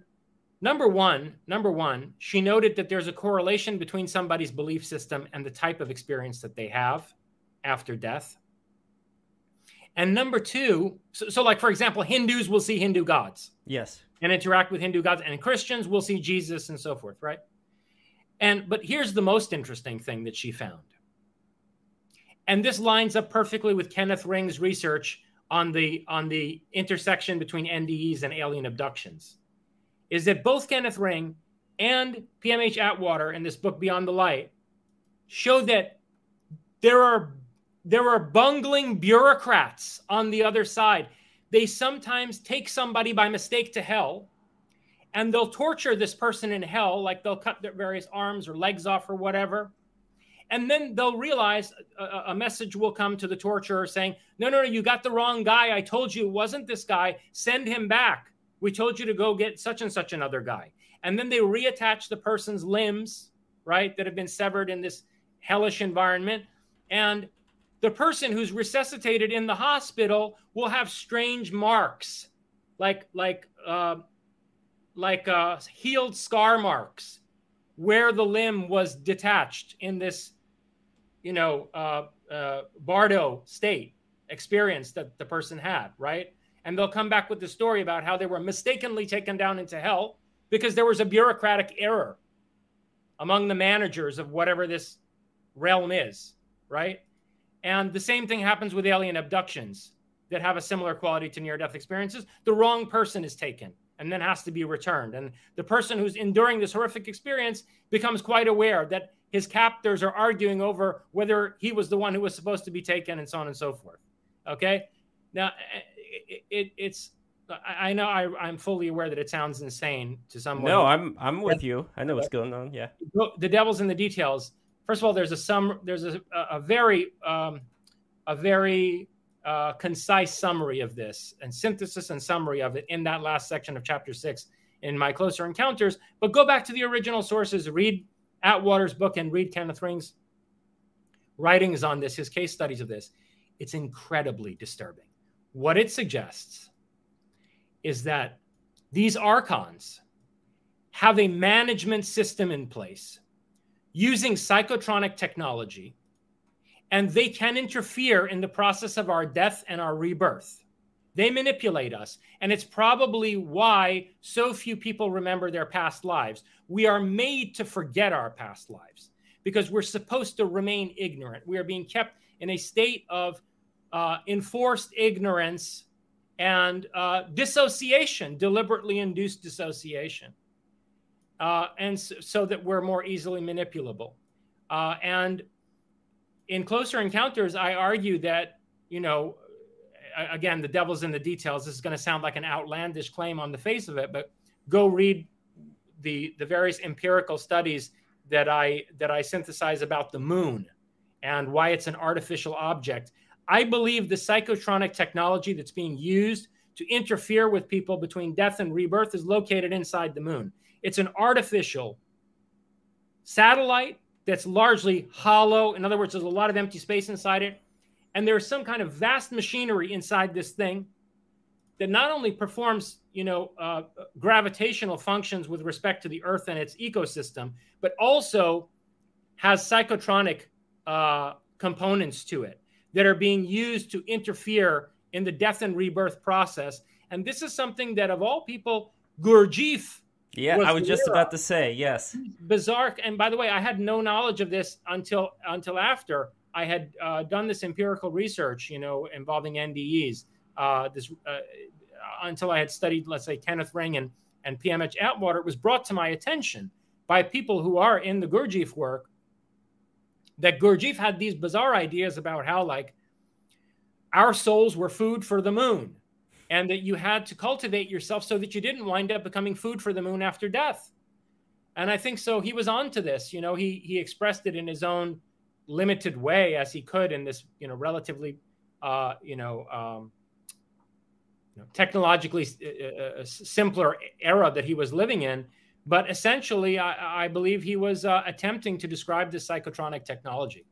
Number one, number one, she noted that there's a correlation between somebody's belief system and the type of experience that they have after death. And number two, so, so, like for example, Hindus will see Hindu gods. Yes. And interact with Hindu gods, and Christians will see Jesus and so forth, right? And but here's the most interesting thing that she found. And this lines up perfectly with Kenneth Ring's research on the on the intersection between NDEs and alien abductions is that both Kenneth Ring and PMH Atwater in this book Beyond the Light show that there are there are bungling bureaucrats on the other side. They sometimes take somebody by mistake to hell and they'll torture this person in hell, like they'll cut their various arms or legs off or whatever. And then they'll realize a, a, message will come to the torturer saying, No, no, no, you got the wrong guy. I told you it wasn't this guy. Send him back. We told you to go get such and such another guy. And then they reattach the person's limbs, right, that have been severed in this hellish environment. And the person who's resuscitated in the hospital will have strange marks, like like uh, like uh, healed scar marks, where the limb was detached in this, you know, uh, uh, Bardo state experience that the person had, right? And they'll come back with the story about how they were mistakenly taken down into hell because there was a bureaucratic error among the managers of whatever this realm is, right? And the same thing happens with alien abductions that have a similar quality to near death experiences. The wrong person is taken and then has to be returned. And the person who's enduring this horrific experience becomes quite aware that his captors are arguing over whether he was the one who was supposed to be taken and so on and so forth. Okay. Now, it, it, it's I know I, am fully aware that it sounds insane to someone. No, I'm I'm with you. I know what's going on. Yeah, the devil's in the details. First of all, there's a some there's a, a very um, a very uh, concise summary of this and synthesis and summary of it in that last section of chapter six in my closer encounters. But go back to the original sources, read Atwater's book, and read Kenneth Ring's writings on this, his case studies of this. It's incredibly disturbing. What it suggests is that these archons have a management system in place using psychotronic technology, and they can interfere in the process of our death and our rebirth. They manipulate us, and it's probably why so few people remember their past lives. We are made to forget our past lives because we're supposed to remain ignorant. We are being kept in a state of uh, enforced ignorance and uh, dissociation, deliberately induced dissociation, uh, and so, so, that we're more easily manipulable. Uh, and in closer encounters, I argue that you know, again, the devil's in the details. This is going to sound like an outlandish claim on the face of it, but go read the the various empirical studies that I that I synthesize about the moon and why it's an artificial object I believe the psychotronic technology that's being used to interfere with people between death and rebirth is located inside the moon. It's an artificial satellite that's largely hollow. In other words, there's a lot of empty space inside it. And there's some kind of vast machinery inside this thing that not only performs, you know, uh, gravitational functions with respect to the Earth and its ecosystem, but also has psychotronic uh, components to it that are being used to interfere in the death and rebirth process. And this is something that, of all people, Gurdjieff. Yeah, was I was just about to say yes. Bizarre. And by the way, I had no knowledge of this until until after I had uh, done this empirical research, you know, involving NDEs. Uh, this uh, until I had studied, let's say, Kenneth Ring and and PMH Atwater, it was brought to my attention by people who are in the Gurdjieff work that Gurdjieff had these bizarre ideas about how, like, our souls were food for the moon and that you had to cultivate yourself so that you didn't wind up becoming food for the moon after death. And I think so. He was on to this. You know, he he expressed it in his own limited way as he could in this, you know, relatively, uh, you know, um, you know technologically uh, uh, simpler era that he was living in. But essentially, I, I believe he was uh, attempting to describe this psychotronic technology.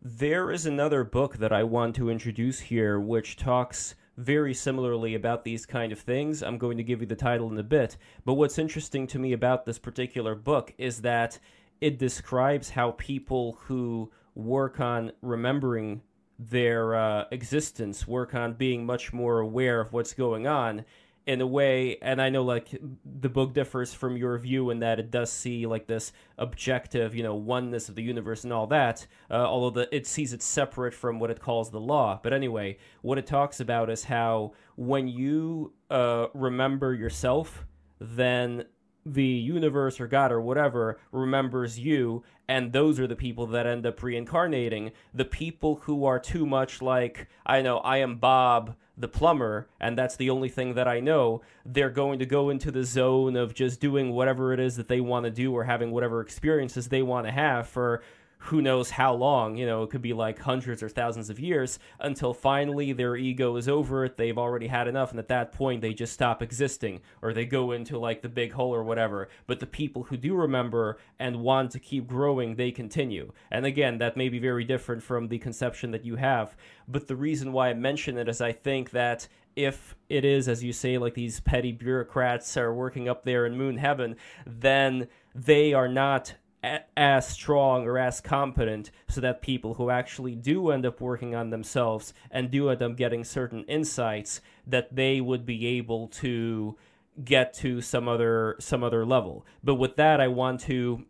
There is another book that I want to introduce here, which talks very similarly about these kind of things. I'm going to give you the title in a bit. But what's interesting to me about this particular book is that it describes how people who work on remembering their uh, existence, work on being much more aware of what's going on, in a way and i know like the book differs from your view in that it does see like this objective you know oneness of the universe and all that uh, although the, it sees it separate from what it calls the law but anyway what it talks about is how when you uh, remember yourself then the universe or God or whatever remembers you, and those are the people that end up reincarnating. The people who are too much like, I know, I am Bob the plumber, and that's the only thing that I know, they're going to go into the zone of just doing whatever it is that they want to do or having whatever experiences they want to have for who knows how long, you know, it could be like hundreds or thousands of years until finally their ego is over it. They've already had enough. And at that point, they just stop existing or they go into like the big hole or whatever. But the people who do remember and want to keep growing, they continue. And again, that may be very different from the conception that you have. But the reason why I mention it is I think that if it is, as you say, like these petty bureaucrats are working up there in moon heaven, then they are not as strong or as competent so that people who actually do end up working on themselves and do end up getting certain insights that they would be able to get to some other some other level but with that i want to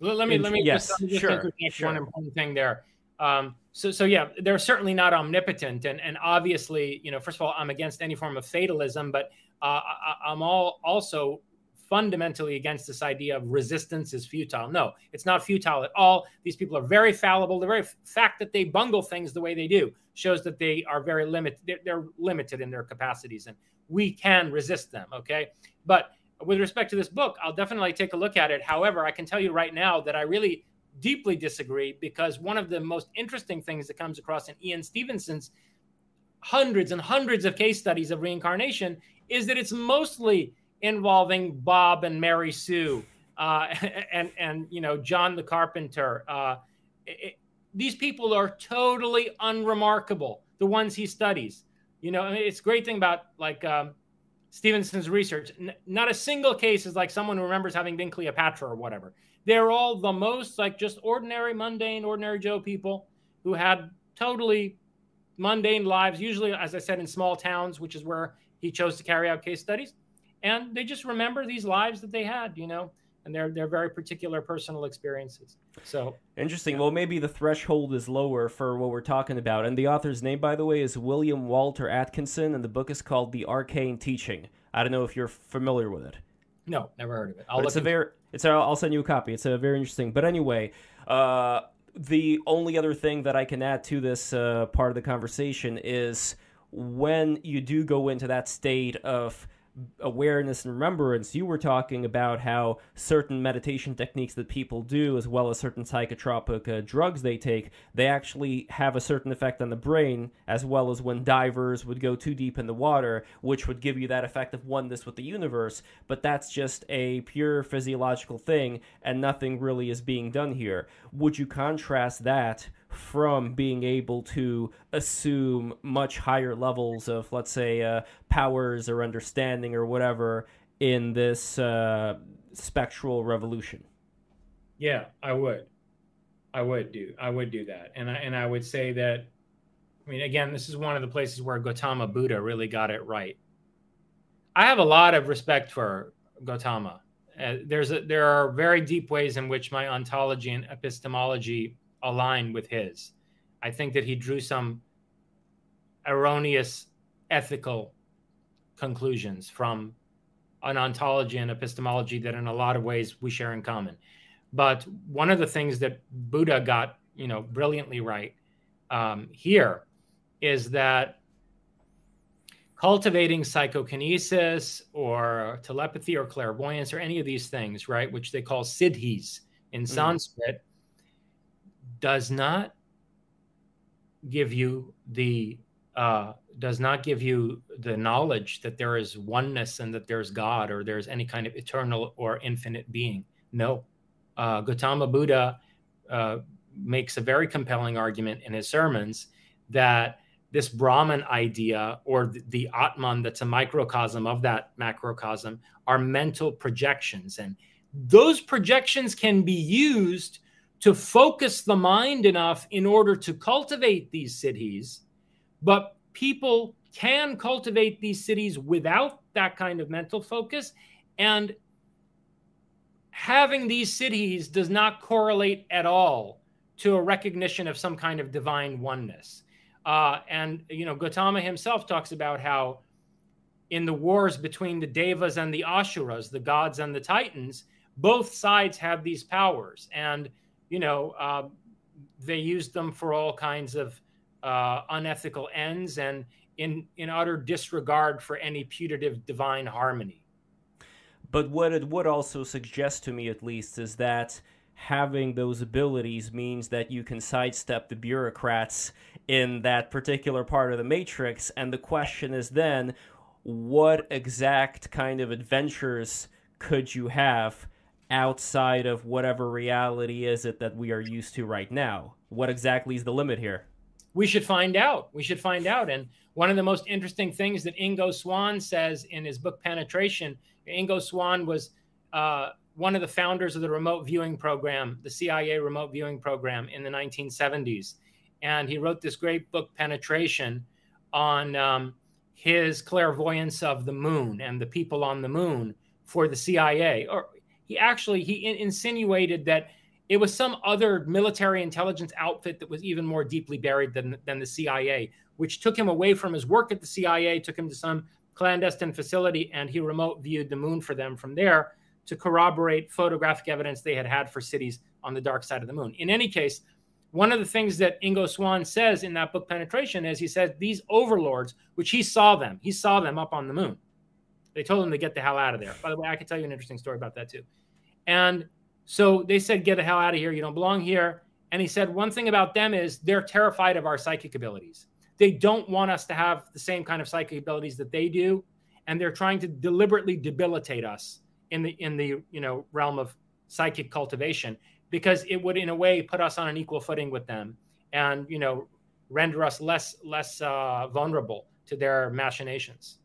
let me let me yes just, just sure, sure. one important thing there um, so so yeah, they're certainly not omnipotent, and and obviously, you know, first of all, I'm against any form of fatalism, but uh, I, am all also fundamentally against this idea of resistance is futile. No, it's not futile at all. These people are very fallible. The very fact that they bungle things the way they do shows that they are very limited. They're, they're limited in their capacities, and we can resist them. Okay, but with respect to this book, I'll definitely take a look at it. However, I can tell you right now that I really deeply disagree because one of the most interesting things that comes across in Ian Stevenson's hundreds and hundreds of case studies of reincarnation is that it's mostly involving Bob and Mary Sue uh, and and you know John the Carpenter. Uh, it, these people are totally unremarkable. The ones he studies, you know, I mean, it's a great thing about like um, Stevenson's research. N- not a single case is like someone who remembers having been Cleopatra or whatever. They're all the most like just ordinary, mundane, ordinary Joe people who had totally mundane lives. Usually, as I said, in small towns, which is where he chose to carry out case studies and they just remember these lives that they had, you know, and they're they're very particular personal experiences. So interesting. Well, maybe the threshold is lower for what we're talking about. And the author's name, by the way, is William Walker Atkinson, and the book is called The Arcane Teaching. I don't know if you're familiar with it. No, never heard of it. I'll it's a very it's a, I'll send you a copy. It's a very interesting. But anyway, uh, the only other thing that I can add to this uh, part of the conversation is when you do go into that state of awareness and remembrance, you were talking about how certain meditation techniques that people do, as well as certain psychotropic uh, drugs they take, they actually have a certain effect on the brain, as well as when divers would go too deep in the water, which would give you that effect of oneness with the universe. But that's just a pure physiological thing, and nothing really is being done here. Would you contrast that from being able to assume much higher levels of, let's say, uh, powers or understanding or whatever in this uh, spectral revolution. Yeah, I would. I would do. I would do that, and I and I would say that. I mean, again, this is one of the places where Gautama Buddha really got it right. I have a lot of respect for Gautama. Uh, there's a, there are very deep ways in which my ontology and epistemology align with his. I think that he drew some erroneous ethical conclusions from an ontology and epistemology that in a lot of ways we share in common. But one of the things that Buddha got, you know, brilliantly right um, here is that cultivating psychokinesis or telepathy or clairvoyance or any of these things, right, which they call siddhis in mm. Sanskrit, does not give you the uh, does not give you the knowledge that there is oneness and that there's God or there's any kind of eternal or infinite being. No, uh, Gautama Buddha uh, makes a very compelling argument in his sermons that this Brahman idea or the, the Atman that's a microcosm of that macrocosm are mental projections. And those projections can be used to focus the mind enough in order to cultivate these siddhis, but people can cultivate these siddhis without that kind of mental focus. And having these siddhis does not correlate at all to a recognition of some kind of divine oneness. Uh, and, you know, Gautama himself talks about how in the wars between the Devas and the Asuras, the gods and the Titans, both sides have these powers. And you know, uh, they used them for all kinds of uh, unethical ends and in, in utter disregard for any putative divine harmony. But what it would also suggest to me, at least, is that having those abilities means that you can sidestep the bureaucrats in that particular part of the matrix. And the question is then, what exact kind of adventures could you have outside of whatever reality is it that we are used to right now? What exactly is the limit here? We should find out. We should find out. And one of the most interesting things that Ingo Swann says in his book Penetration, Ingo Swann was uh, one of the founders of the remote viewing program, the CIA remote viewing program in the 1970s. And he wrote this great book, Penetration, on um, his clairvoyance of the moon and the people on the moon for the CIA, or he actually he insinuated that it was some other military intelligence outfit that was even more deeply buried than, than the CIA, which took him away from his work at the CIA, took him to some clandestine facility, and he remote viewed the moon for them from there to corroborate photographic evidence they had had for cities on the dark side of the moon. In any case, one of the things that Ingo Swann says in that book, Penetration, is he says these overlords, which he saw them, he saw them up on the moon. They told him to get the hell out of there. By the way, I can tell you an interesting story about that too. And so they said, get the hell out of here. You don't belong here. And he said, one thing about them is they're terrified of our psychic abilities. They don't want us to have the same kind of psychic abilities that they do. And they're trying to deliberately debilitate us in the in the you know realm of psychic cultivation because it would in a way put us on an equal footing with them and you know render us less less uh, vulnerable to their machinations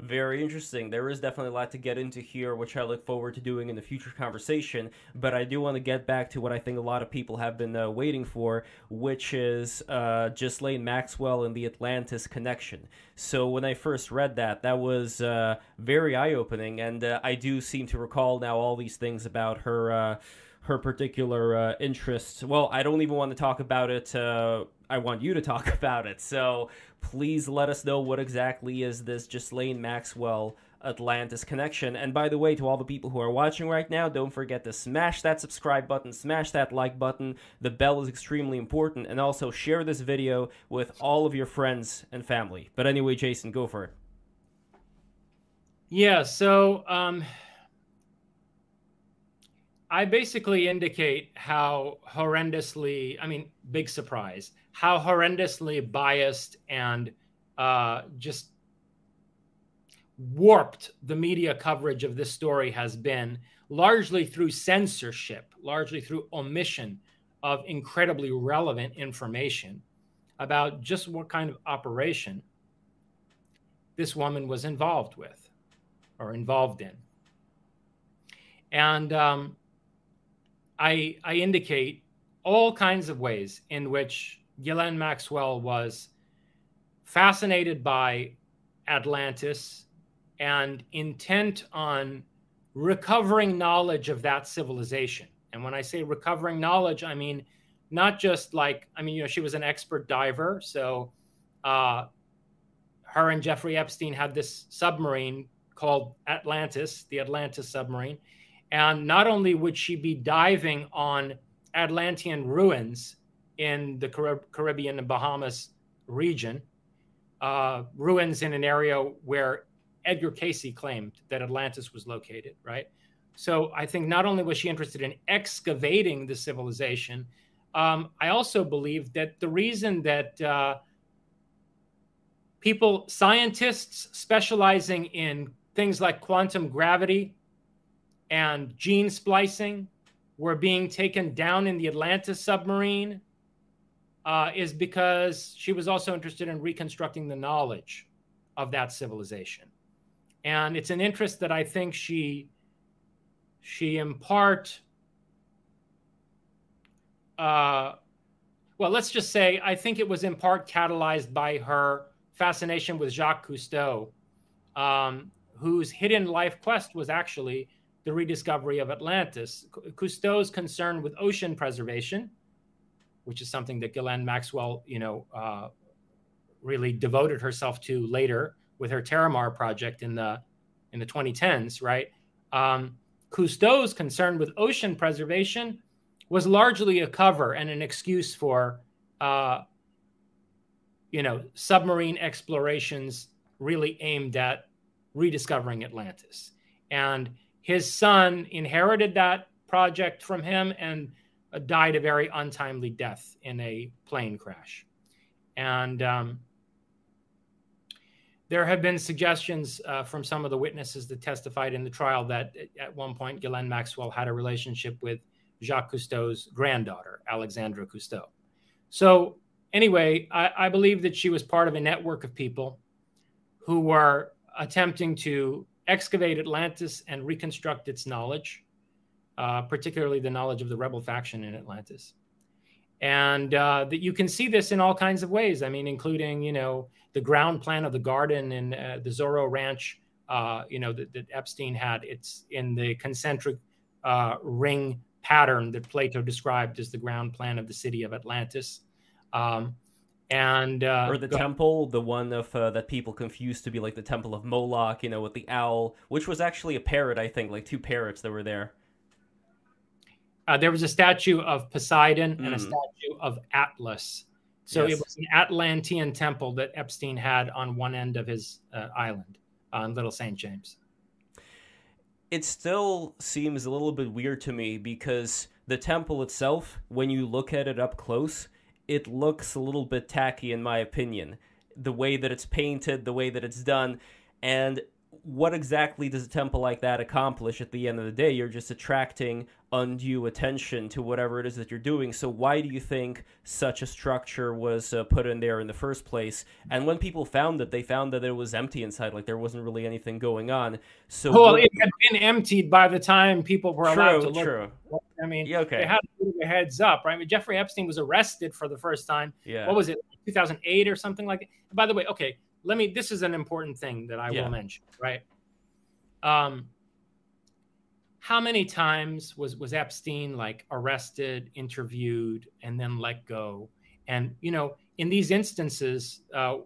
very interesting. There is definitely a lot to get into here, which I look forward to doing in the future conversation. But I do want to get back to what I think a lot of people have been uh, waiting for, which is uh, Ghislaine Maxwell and the Atlantis connection. So when I first read that, that was uh, very eye opening. And uh, I do seem to recall now all these things about her uh, her particular uh, interests. Well, I don't even want to talk about it. Uh, I want you to talk about it. So please let us know what exactly is this Ghislaine Maxwell Atlantis connection. And by the way, to all the people who are watching right now, don't forget to smash that subscribe button, smash that like button. The bell is extremely important. And also share this video with all of your friends and family. But anyway, Jason, go for it. Yeah, so um, I basically indicate how horrendously, I mean, big surprise, how horrendously biased and uh, just warped the media coverage of this story has been, largely through censorship, largely through omission of incredibly relevant information about just what kind of operation this woman was involved with or involved in. And um, I, I indicate all kinds of ways in which Ghislaine Maxwell was fascinated by Atlantis and intent on recovering knowledge of that civilization. And when I say recovering knowledge, I mean not just like, I mean, you know, she was an expert diver. So uh, her and Jeffrey Epstein had this submarine called Atlantis, the Atlantis submarine. And not only would she be diving on Atlantean ruins in the Caribbean and Bahamas region, uh, ruins in an area where Edgar Cayce claimed that Atlantis was located, right? So I think not only was she interested in excavating the civilization, um, I also believe that the reason that uh, people, scientists specializing in things like quantum gravity and gene splicing were being taken down in the Atlantis submarine uh, is because she was also interested in reconstructing the knowledge of that civilization. And it's an interest that I think she she in part uh, well, let's just say I think it was in part catalyzed by her fascination with Jacques Cousteau, um, whose hidden life quest was actually the rediscovery of Atlantis. Cousteau's concern with ocean preservation, which is something that Ghislaine Maxwell, you know, uh, really devoted herself to later with her Terramar project in the in the 2010s, right? Um, Cousteau's concern with ocean preservation was largely a cover and an excuse for, uh, you know, submarine explorations really aimed at rediscovering Atlantis. And his son inherited that project from him and uh, died a very untimely death in a plane crash. And um, there have been suggestions uh, from some of the witnesses that testified in the trial that at one point Ghislaine Maxwell had a relationship with Jacques Cousteau's granddaughter, Alexandra Cousteau. So, anyway, I, I believe that she was part of a network of people who were attempting to excavate Atlantis and reconstruct its knowledge, uh, particularly the knowledge of the rebel faction in Atlantis. And uh, that you can see this in all kinds of ways. I mean, including you know the ground plan of the garden in uh, the Zorro Ranch. Uh, you know that, that, Epstein had. It's in the concentric uh, ring pattern that Plato described as the ground plan of the city of Atlantis. Um, and uh, or the temple, the one of uh, that people confused to be like the temple of Moloch, you know, with the owl, which was actually a parrot, I think, like two parrots that were there. Uh, there was a statue of Poseidon mm. and a hmm. statue of Atlas. So yes. it was an Atlantean temple that Epstein had on one end of his uh, island on Little St. James. It still seems a little bit weird to me because the temple itself, when you look at it up close, it looks a little bit tacky in my opinion. The way that it's painted, the way that it's done, and what exactly does a temple like that accomplish at the end of the day? You're just attracting undue attention to whatever it is that you're doing. So why do you think such a structure was uh, put in there in the first place? And when people found it, they found that it was empty inside, like there wasn't really anything going on. So well, what... it had been emptied by the time people were true, allowed to look. True. I mean, yeah, okay. they had a heads up, right? I mean, Jeffrey Epstein was arrested for the first time. Yeah. What was it, 2008 or something like that? By the way, okay, let me. This is an important thing that I yeah. will mention, right? Um, how many times was was Epstein like arrested, interviewed, and then let go? And you know, in these instances, uh,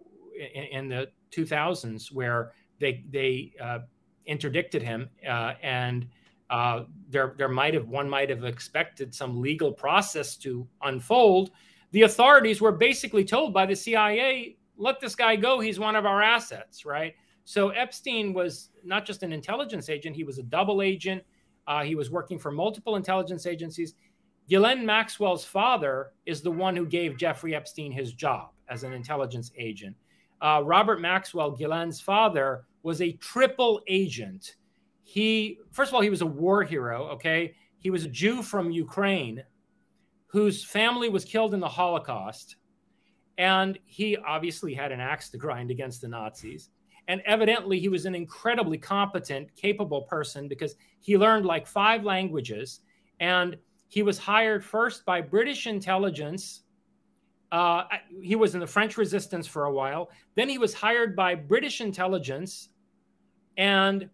in, in the 2000s, where they they uh, interdicted him, uh, and uh, there there might have one might have expected some legal process to unfold. The authorities were basically told by the CIA, "Let this guy go. He's one of our assets." Right. So Epstein was not just an intelligence agent, he was a double agent. Uh, he was working for multiple intelligence agencies. Ghislaine Maxwell's father is the one who gave Jeffrey Epstein his job as an intelligence agent. Uh, Robert Maxwell, Ghislaine's father, was a triple agent. He, first of all, he was a war hero, okay? He was a Jew from Ukraine whose family was killed in the Holocaust. And he obviously had an axe to grind against the Nazis. And evidently, he was an incredibly competent, capable person because he learned like five languages. And he was hired first by British intelligence. Uh, he was in the French resistance for a while. Then he was hired by British intelligence. And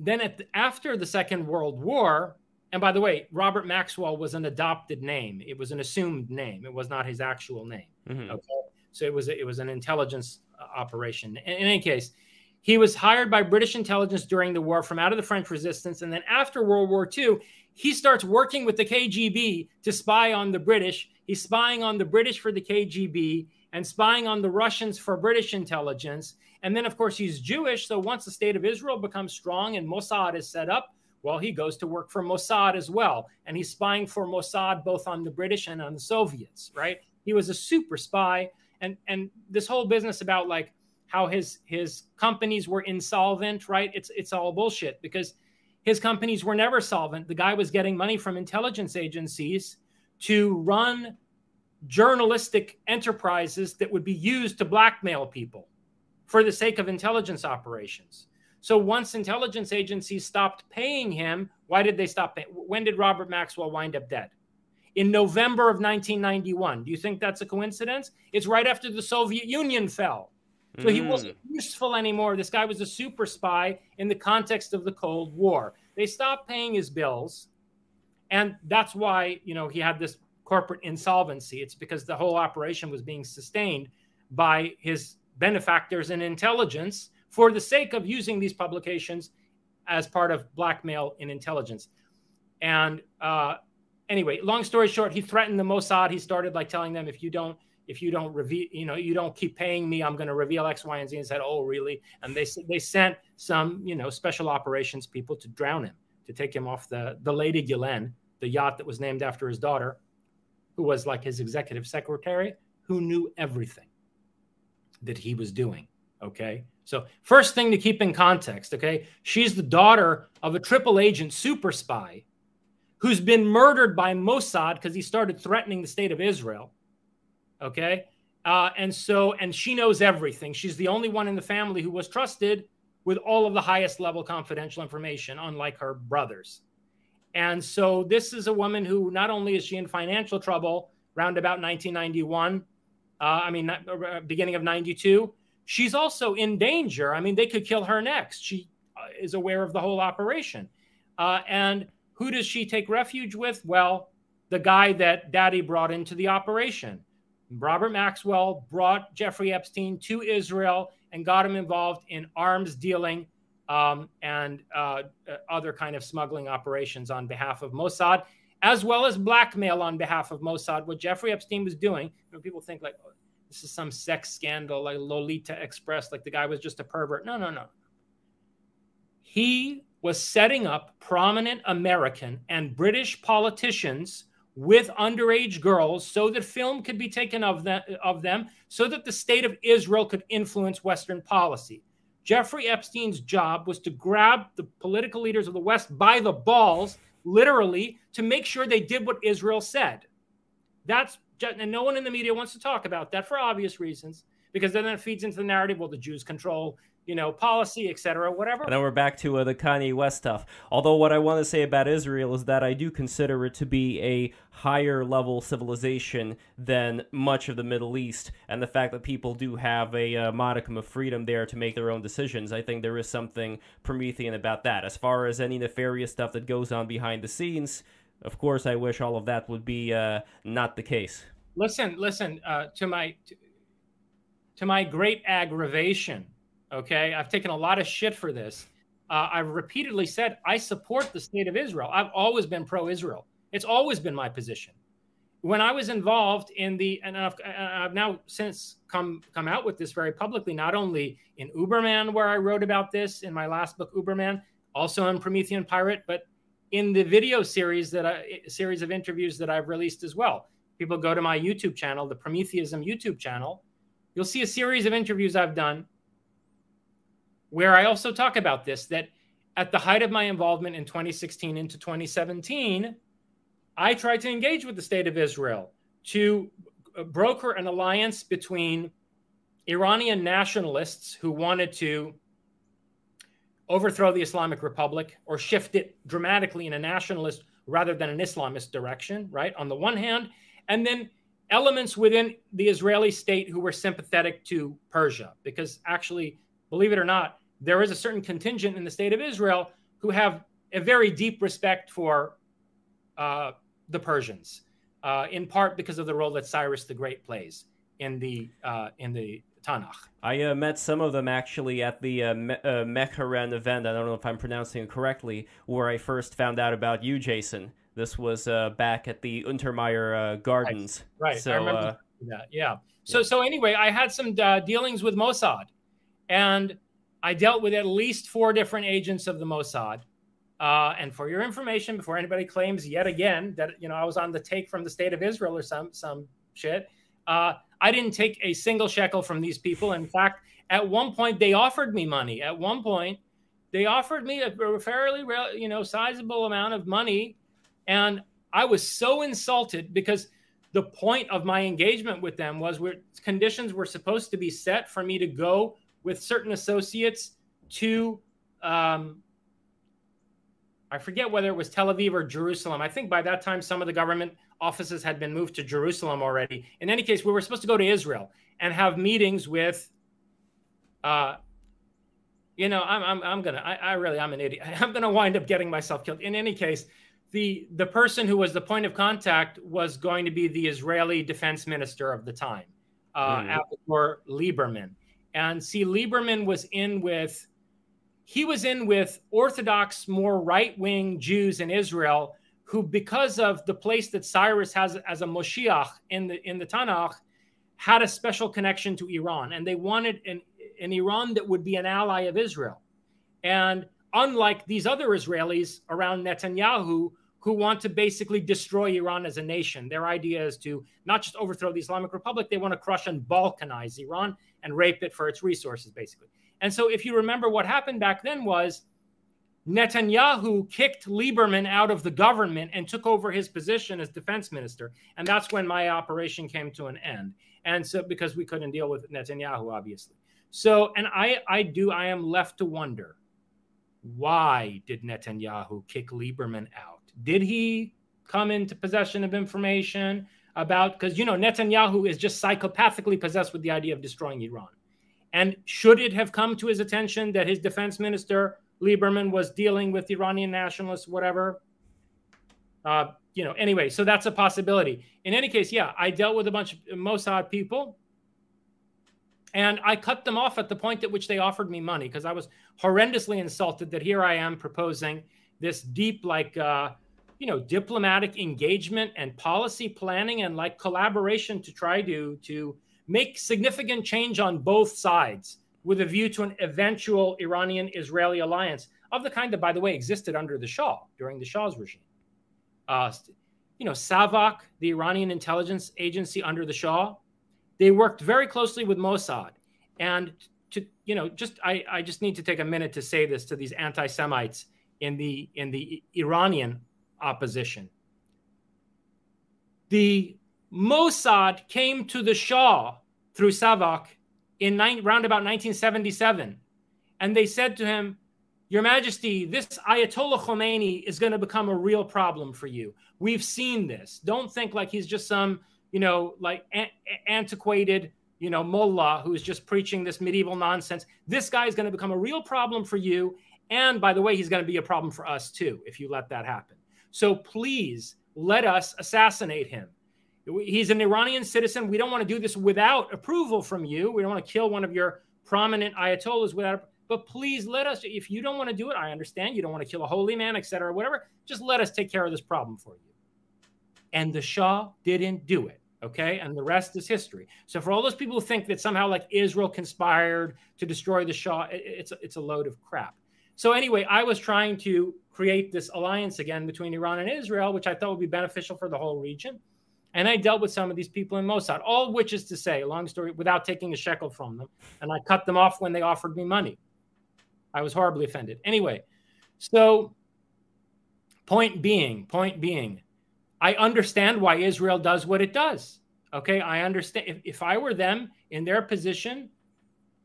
then the, after the Second World War, and by the way, Robert Maxwell was an adopted name. It was an assumed name. It was not his actual name. Mm-hmm. Okay. So it was it was an intelligence operation. In, in any case, he was hired by British intelligence during the war from out of the French resistance. And then after World War II, he starts working with the KGB to spy on the British. He's spying on the British for the KGB and spying on the Russians for British intelligence. And then, of course, he's Jewish. So once the state of Israel becomes strong and Mossad is set up, well, he goes to work for Mossad as well. And he's spying for Mossad both on the British and on the Soviets, right? He was a super spy and and this whole business about like how his his companies were insolvent, right? It's it's all bullshit because his companies were never solvent. The guy was getting money from intelligence agencies to run journalistic enterprises that would be used to blackmail people for the sake of intelligence operations. So once intelligence agencies stopped paying him, why did they stop paying? When did Robert Maxwell wind up dead? in November of 1991. Do you think that's a coincidence? It's right after the Soviet Union fell. So he hmm. wasn't useful anymore. This guy was a super spy in the context of the Cold War. They stopped paying his bills. And that's why, you know, he had this corporate insolvency. It's because the whole operation was being sustained by his benefactors in intelligence for the sake of using these publications as part of blackmail in intelligence. And uh, anyway, long story short, he threatened the Mossad. He started like telling them, if you don't, if you don't reveal, you know, you don't keep paying me, I'm going to reveal X, Y, and Z. And said, oh, really? And they they sent some, you know, special operations people to drown him, to take him off the the Lady Ghislaine, the yacht that was named after his daughter, who was like his executive secretary, who knew everything that he was doing. Okay. So, first thing to keep in context, okay, she's the daughter of a triple agent super spy who's been murdered by Mossad because he started threatening the state of Israel. Okay. Uh, and so, and she knows everything. She's the only one in the family who was trusted with all of the highest level confidential information, unlike her brothers. And so, this is a woman who not only is she in financial trouble around about 1991, uh, I mean, uh, beginning of 92, she's also in danger. I mean, they could kill her next. She uh, is aware of the whole operation. Uh, and who does she take refuge with? Well, the guy that daddy brought into the operation. Robert Maxwell brought Jeffrey Epstein to Israel and got him involved in arms dealing um, and uh, other kind of smuggling operations on behalf of Mossad, as well as blackmail on behalf of Mossad. What Jeffrey Epstein was doing, you know, people think like oh, this is some sex scandal, like Lolita Express, like the guy was just a pervert. No, no, no. He was setting up prominent American and British politicians with underage girls so that film could be taken of them, of them so that the state of Israel could influence Western policy. Jeffrey Epstein's job was to grab the political leaders of the West by the balls, literally, to make sure they did what Israel said. That's and no one in the media wants to talk about that for obvious reasons, because then that feeds into the narrative. Well, the Jews control you know, policy, etc., whatever. And then we're back to uh, the Kanye West stuff. Although what I want to say about Israel is that I do consider it to be a higher level civilization than much of the Middle East, and the fact that people do have a uh, modicum of freedom there to make their own decisions, I think there is something Promethean about that. As far as any nefarious stuff that goes on behind the scenes, of course, I wish all of that would be uh, not the case. Listen, listen. Uh, to my to, to my great aggravation Okay. I've taken a lot of shit for this. Uh, I've repeatedly said I support the state of Israel. I've always been pro Israel. It's always been my position. When I was involved in the, and I've, I've, now since come come out with this very publicly, not only in Uberman, where I wrote about this in my last book, Uberman, also in Promethean Pirate, but in the video series that I, series of interviews that I've released as well. People go to my YouTube channel, the Prometheism YouTube channel. You'll see a series of interviews I've done where I also talk about this that at the height of my involvement in 2016 into 2017, I tried to engage with the state of Israel to broker an alliance between Iranian nationalists who wanted to overthrow the Islamic Republic or shift it dramatically in a nationalist rather than an Islamist direction, right? On the one hand, and then elements within the Israeli state who were sympathetic to Persia, because actually, believe it or not, there is a certain contingent in the state of Israel who have a very deep respect for uh, the Persians, uh, in part because of the role that Cyrus the Great plays in the uh, in the Tanakh. I uh, met some of them actually at the uh, Me- uh, Mecheren event. I don't know if I'm pronouncing it correctly, where I first found out about you, Jason. This was uh, back at the Untermyer Gardens. Right. right. So, I remember that. Yeah. So yeah. so anyway, I had some dealings with Mossad, and I dealt with at least four different agents of the Mossad. Uh, and for your information, before anybody claims yet again that you know I was on the take from the state of Israel or some some shit, uh, I didn't take a single shekel from these people. In fact, at one point they offered me money. At one point, they offered me a fairly you know sizable amount of money, and I was so insulted because the point of my engagement with them was where conditions were supposed to be set for me to go with certain associates to um, I forget whether it was Tel Aviv or Jerusalem. I think by that time some of the government offices had been moved to Jerusalem already. In any case, we were supposed to go to Israel and have meetings with uh, you know, I'm, I'm, I'm gonna, I, I really, I'm an idiot. I'm gonna wind up getting myself killed. In any case, the the person who was the point of contact was going to be the Israeli defense minister of the time, uh, mm. Avigdor Lieberman. And see, Lieberman was in with, he was in with Orthodox, more right wing Jews in Israel who, because of the place that Cyrus has as a Moshiach in the, in the Tanakh, had a special connection to Iran. And they wanted an, an Iran that would be an ally of Israel. And unlike these other Israelis around Netanyahu, who want to basically destroy Iran as a nation. Their idea is to not just overthrow the Islamic Republic, they want to crush and balkanize Iran and rape it for its resources, basically. And so, if you remember what happened back then was Netanyahu kicked Lieberman out of the government and took over his position as defense minister. And that's when my operation came to an end. And so, because we couldn't deal with Netanyahu, obviously. So, and I, I do, I am left to wonder why did Netanyahu kick Lieberman out? Did he come into possession of information? about because you know Netanyahu is just psychopathically possessed with the idea of destroying Iran. And should it have come to his attention that his defense minister Lieberman was dealing with Iranian nationalists, whatever, Uh, you know, anyway, so that's a possibility. In any case, yeah, I dealt with a bunch of Mossad people. And I cut them off at the point at which they offered me money because I was horrendously insulted that here I am proposing this deep, like, uh, you know, diplomatic engagement and policy planning and like collaboration to try to to make significant change on both sides with a view to an eventual Iranian-Israeli alliance of the kind that, by the way, existed under the Shah during the Shah's regime. Uh, you know, Savak, the Iranian intelligence agency under the Shah, they worked very closely with Mossad. And to, you know, just I, I just need to take a minute to say this to these anti-Semites in the in the Iranian opposition. The Mossad came to the Shah through Savak in nine, round about 1977, and they said to him, "Your Majesty, this Ayatollah Khomeini is going to become a real problem for you. We've seen this. Don't think like he's just some." you know, like antiquated, you know, mullah who's just preaching this medieval nonsense. This guy is going to become a real problem for you. And by the way, he's going to be a problem for us too if you let that happen. So please let us assassinate him. He's an Iranian citizen. We don't want to do this without approval from you. We don't want to kill one of your prominent ayatollahs without. But please let us. If you don't want to do it, I understand. You don't want to kill a holy man, etc., whatever. Just let us take care of this problem for you. And the Shah didn't do it. Okay. And the rest is history. So for all those people who think that somehow like Israel conspired to destroy the Shah, it's, it's a load of crap. So anyway, I was trying to create this alliance again between Iran and Israel, which I thought would be beneficial for the whole region. And I dealt with some of these people in Mossad, all which is to say, long story, without taking a shekel from them. And I cut them off when they offered me money. I was horribly offended. Anyway, so point being, point being, I understand why Israel does what it does. Okay, I understand. If, if I were them in their position,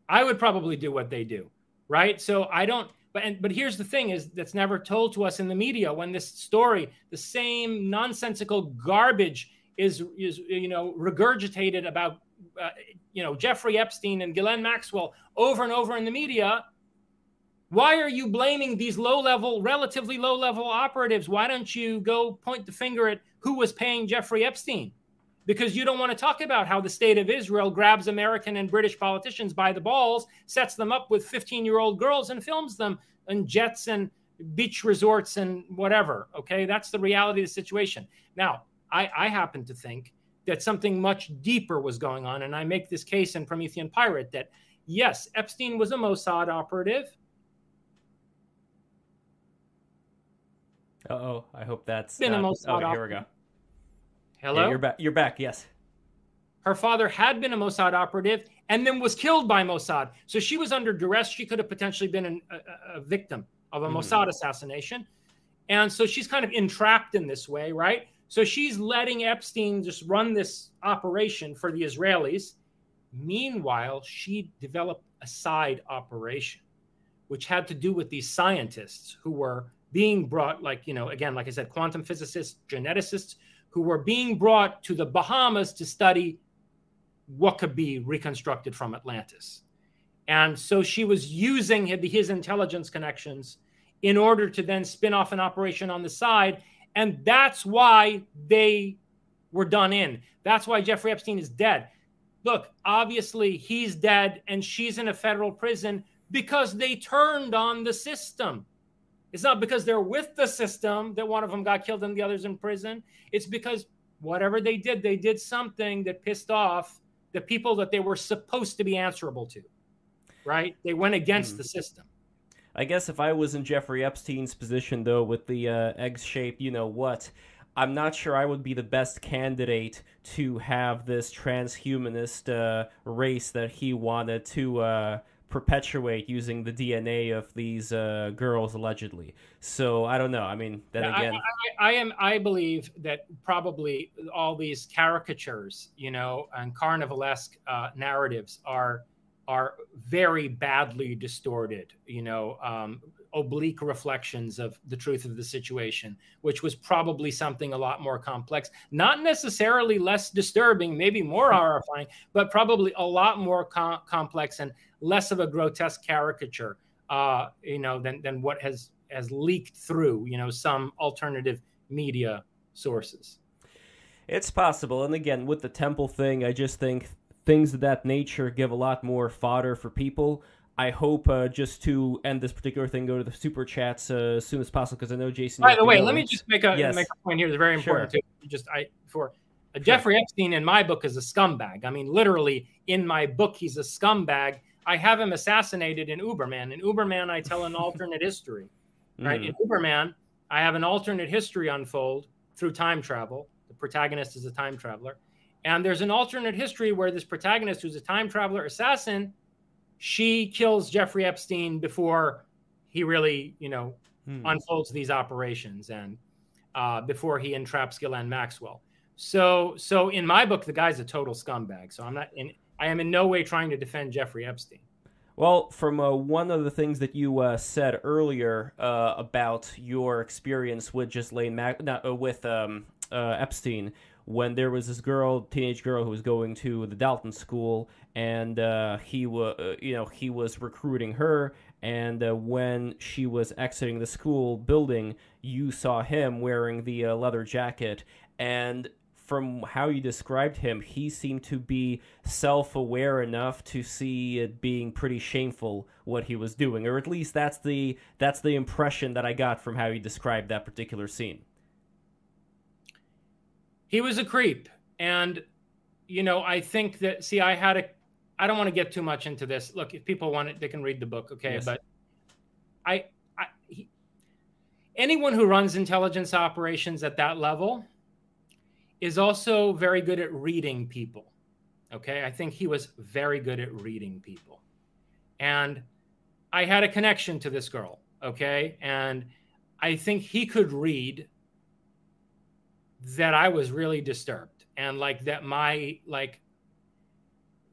I would probably do what they do, right? So I don't. But and, but here's the thing: is that's never told to us in the media when this story, the same nonsensical garbage, is is you know regurgitated about uh, you know Jeffrey Epstein and Ghislaine Maxwell over and over in the media. Why are you blaming these low level, relatively low level operatives? Why don't you go point the finger at who was paying Jeffrey Epstein? Because you don't want to talk about how the state of Israel grabs American and British politicians by the balls, sets them up with 15 year old girls, and films them in jets and beach resorts and whatever. Okay. That's the reality of the situation. Now, I, I happen to think that something much deeper was going on. And I make this case in Promethean Pirate that yes, Epstein was a Mossad operative. oh, I hope that's been uh, a Mossad. Oh, here we go. Hello, yeah, you're back. You're back. Yes. Her father had been a Mossad operative and then was killed by Mossad. So she was under duress. She could have potentially been an, a, a, victim of a mm. Mossad assassination. And so she's kind of entrapped in this way, right? So she's letting Epstein just run this operation for the Israelis. Meanwhile, she developed a side operation, which had to do with these scientists who were being brought, like, you know, again, like I said, quantum physicists, geneticists, who were being brought to the Bahamas to study what could be reconstructed from Atlantis. And so she was using his intelligence connections in order to then spin off an operation on the side. And that's why they were done in. That's why Jeffrey Epstein is dead. Look, obviously he's dead and she's in a federal prison because they turned on the system. It's not because they're with the system that one of them got killed and the other's in prison. It's because whatever they did, they did something that pissed off the people that they were supposed to be answerable to. Right? They went against mm. the system. I guess if I was in Jeffrey Epstein's position, though, with the uh, egg shape, you know what, I'm not sure I would be the best candidate to have this transhumanist uh, race that he wanted to uh, perpetuate using the DNA of these uh, girls allegedly. So I don't know. I mean, then yeah, again, I, I, I, am. I believe that probably all these caricatures, you know, and carnivalesque uh, narratives are are very badly distorted. You know, um, oblique reflections of the truth of the situation, which was probably something a lot more complex, not necessarily less disturbing, maybe more horrifying, but probably a lot more com- complex and less of a grotesque caricature, uh, you know, than than what has has leaked through, you know, some alternative media sources. It's possible. And again, with the temple thing, I just think things of that nature give a lot more fodder for people. I hope uh, just to end this particular thing, go to the super chats uh, as soon as possible because I know Jason. By the way, let me just make a yes. make a point here. It's very important sure. to just I for uh, Jeffrey Epstein in my book is a scumbag. I mean, literally in my book, he's a scumbag. I have him assassinated in Uberman. In Uberman, I tell an alternate history. Right mm. in Uberman, I have an alternate history unfold through time travel. The protagonist is a time traveler, and there's an alternate history where this protagonist, who's a time traveler assassin, she kills Jeffrey Epstein before he really, you know, hmm. unfolds these operations and uh, before he entraps Ghislaine Maxwell. So, so in my book, the guy's a total scumbag. So I'm not in. I am in no way trying to defend Jeffrey Epstein. Well, from uh, one of the things that you uh, said earlier uh, about your experience with Ghislaine Mac- not, uh, with um, uh, Epstein, when there was this girl, teenage girl, who was going to the Dalton School, and uh, he was, uh, you know, he was recruiting her. And uh, when she was exiting the school building, you saw him wearing the uh, leather jacket. And from how you described him, he seemed to be self-aware enough to see it being pretty shameful what he was doing, or at least that's the that's the impression that I got from how you described that particular scene he was a creep. And, you know, I think that, see, I had a, I don't want to get too much into this. Look, if people want it, they can read the book. Okay. Yes. But I, I, he, anyone who runs intelligence operations at that level is also very good at reading people. Okay. I think he was very good at reading people. And I had a connection to this girl. Okay. And I think he could read that I was really disturbed and like that my like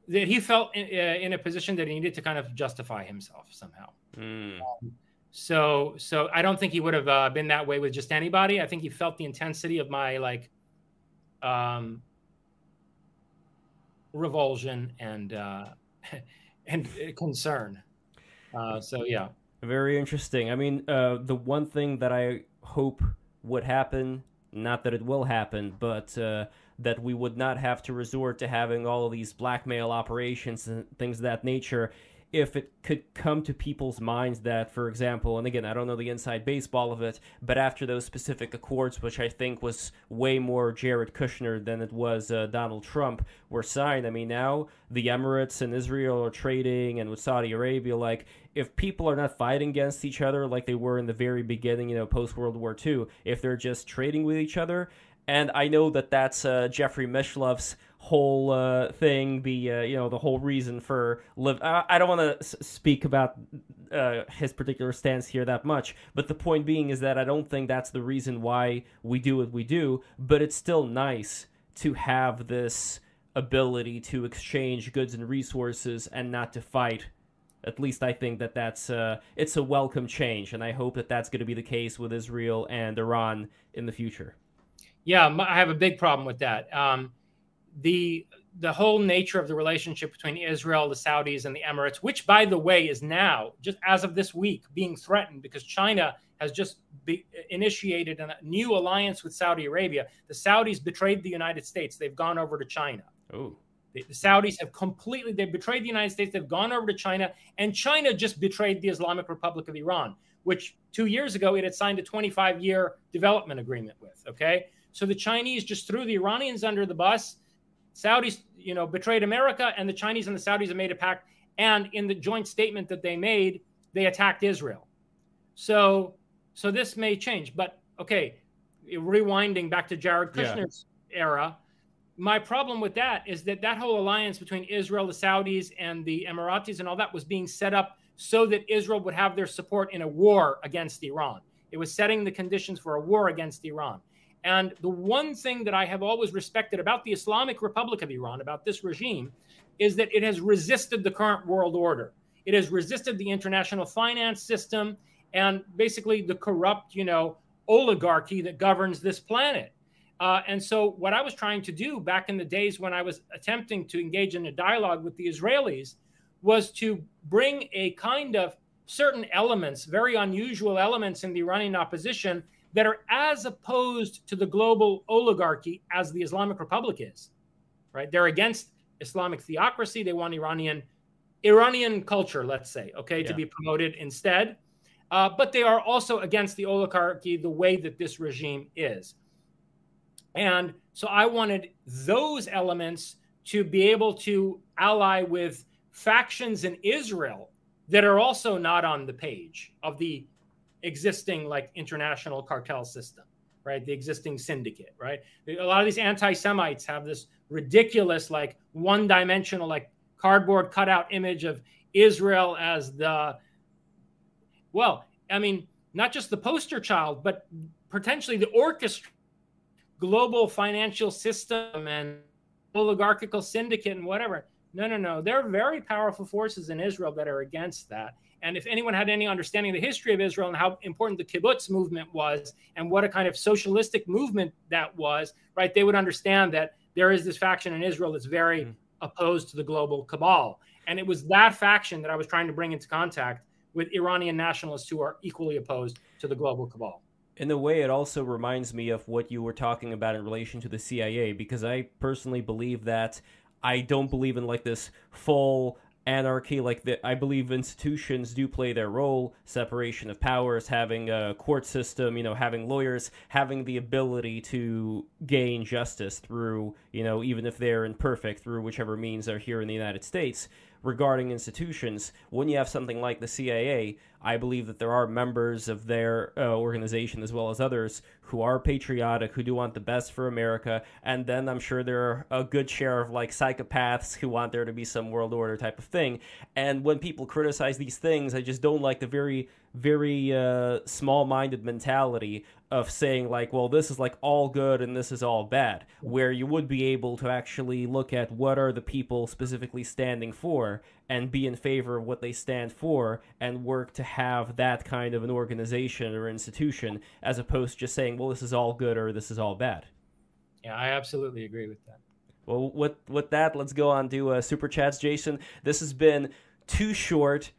that he felt in, uh, in, a position that he needed to kind of justify himself somehow. Mm. Um, so so I don't think he would have uh, been that way with just anybody. I think he felt the intensity of my like um revulsion and uh and concern. Uh so yeah. Very interesting. I mean, uh the one thing that I hope would happen not that it will happen, but uh, that we would not have to resort to having all of these blackmail operations and things of that nature if it could come to people's minds that, for example, and again, I don't know the inside baseball of it, but after those specific accords, which I think was way more Jared Kushner than it was uh, Donald Trump, were signed. I mean, now the Emirates and Israel are trading, and with Saudi Arabia, like, if people are not fighting against each other like they were in the very beginning, you know, post World War II, if they're just trading with each other, and I know that that's uh, Jeffrey Mishlove's whole uh, thing, the uh, you know the whole reason for live. I, I don't want to s- speak about uh, his particular stance here that much, but the point being is that I don't think that's the reason why we do what we do. But it's still nice to have this ability to exchange goods and resources and not to fight. At least I think that that's uh, it's a welcome change, and I hope that that's going to be the case with Israel and Iran in the future. Yeah, I have a big problem with that. Um, the the whole nature of the relationship between Israel, the Saudis, and the Emirates, which, by the way, is now just as of this week being threatened because China has just be, initiated a new alliance with Saudi Arabia. The Saudis betrayed the United States; they've gone over to China. Oh. The, the Saudis have completely they betrayed the United States. They've gone over to China, and China just betrayed the Islamic Republic of Iran, which two years ago it had signed a 25 year development agreement with. Okay, so the Chinese just threw the Iranians under the bus Saudis, you know, betrayed America, and the Chinese and the Saudis have made a pact. And in the joint statement that they made, they attacked Israel. So, so this may change. But okay, rewinding back to Jared Kushner's yeah. era, my problem with that is that that whole alliance between Israel, the Saudis, and the Emiratis and all that was being set up so that Israel would have their support in a war against Iran. It was setting the conditions for a war against Iran. And the one thing that I have always respected about the Islamic Republic of Iran, about this regime, is that it has resisted the current world order. It has resisted the international finance system and basically the corrupt, you know, oligarchy that governs this planet. Uh, and so, what I was trying to do back in the days when I was attempting to engage in a dialogue with the Israelis was to bring a kind of certain elements, very unusual elements in the Iranian opposition that are as opposed to the global oligarchy as the Islamic Republic is. Right? They're against Islamic theocracy. They want Iranian Iranian culture, let's say, okay, yeah. to be promoted instead. Uh, but they are also against the oligarchy, the way that this regime is. And so I wanted those elements to be able to ally with factions in Israel that are also not on the page of the existing like international cartel system, right? The existing syndicate, right? A lot of these anti-Semites have this ridiculous, like one-dimensional, like cardboard cutout image of Israel as the well, I mean, not just the poster child, but potentially the orchestra, global financial system and oligarchical syndicate and whatever. No, no, no. There are very powerful forces in Israel that are against that. And if anyone had any understanding of the history of Israel and how important the kibbutz movement was and what a kind of socialistic movement that was, right, they would understand that there is this faction in Israel that's very mm. opposed to the global cabal. And it was that faction that I was trying to bring into contact with Iranian nationalists who are equally opposed to the global cabal. In a way, it also reminds me of what you were talking about in relation to the CIA, because I personally believe that I don't believe in like this full anarchy like that i believe institutions do play their role separation of powers having a court system you know having lawyers having the ability to gain justice through you know even if they're imperfect through whichever means they're here in the united states regarding institutions when you have something like the cia I believe that there are members of their uh, organization as well as others who are patriotic, who do want the best for America, and then I'm sure there are a good share of like psychopaths who want there to be some world order type of thing. And when people criticize these things, I just don't like the very very uh, small-minded mentality of saying like well this is like all good and this is all bad where you would be able to actually look at what are the people specifically standing for and be in favor of what they stand for and work to have that kind of an organization or institution as opposed to just saying, well, this is all good or this is all bad. Yeah, I absolutely agree with that. Well, with with that, let's go on to uh, super chats, Jason. This has been too short.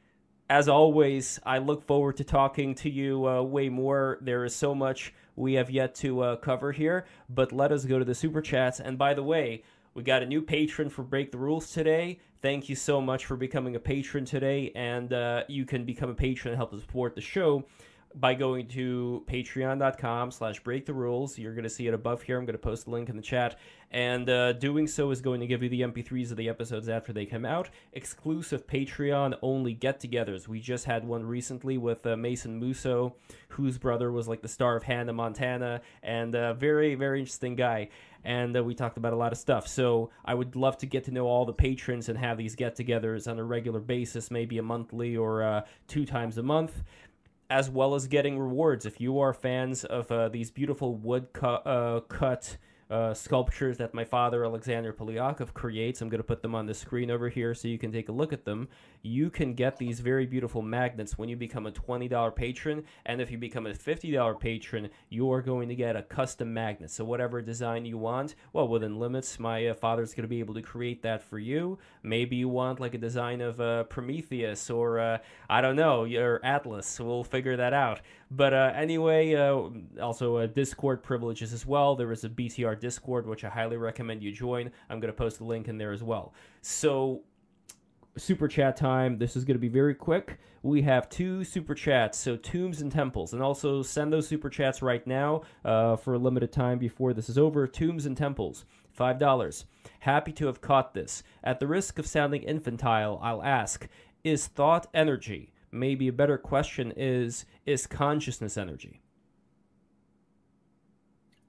As always, I look forward to talking to you uh, way more. There is so much we have yet to uh, cover here, but let us go to the super chats. And by the way, we got a new patron for Break the Rules today. Thank you so much for becoming a patron today, and uh, you can become a patron and help support the show by going to patreon.com slash break the rules. You're going to see it above here. I'm going to post a link in the chat. And uh, doing so is going to give you the mp3s of the episodes after they come out. Exclusive patreon only get-togethers. We just had one recently with uh, mason musso whose brother was like the star of hannah montana and a very very interesting guy. And uh, we talked about a lot of stuff. So I would love to get to know all the patrons and have these get-togethers on a regular basis, maybe a monthly or uh, two times a month as well as getting rewards. If you are fans of uh, these beautiful wood cu- uh, cut uh, sculptures that my father Alexander Polyakov creates. I'm going to put them on the screen over here so you can take a look at them. You can get these very beautiful magnets when you become a $20 patron, and if you become a $50 patron, you are going to get a custom magnet. So whatever design you want, well, within limits, my uh, father's going to be able to create that for you. Maybe you want like a design of uh, Prometheus or uh, I don't know, your Atlas. We'll figure that out. But uh, anyway, uh, also uh, Discord privileges as well. There is a BTR Discord, which I highly recommend you join. I'm going to post a link in there as well. So, super chat time. This is going to be very quick. We have two super chats, so tombs and temples, and also send those super chats right now uh, for a limited time before this is over. Tombs and temples, five dollars. Happy to have caught this. At the risk of sounding infantile, I'll ask: Is thought energy? maybe a better question is is consciousness energy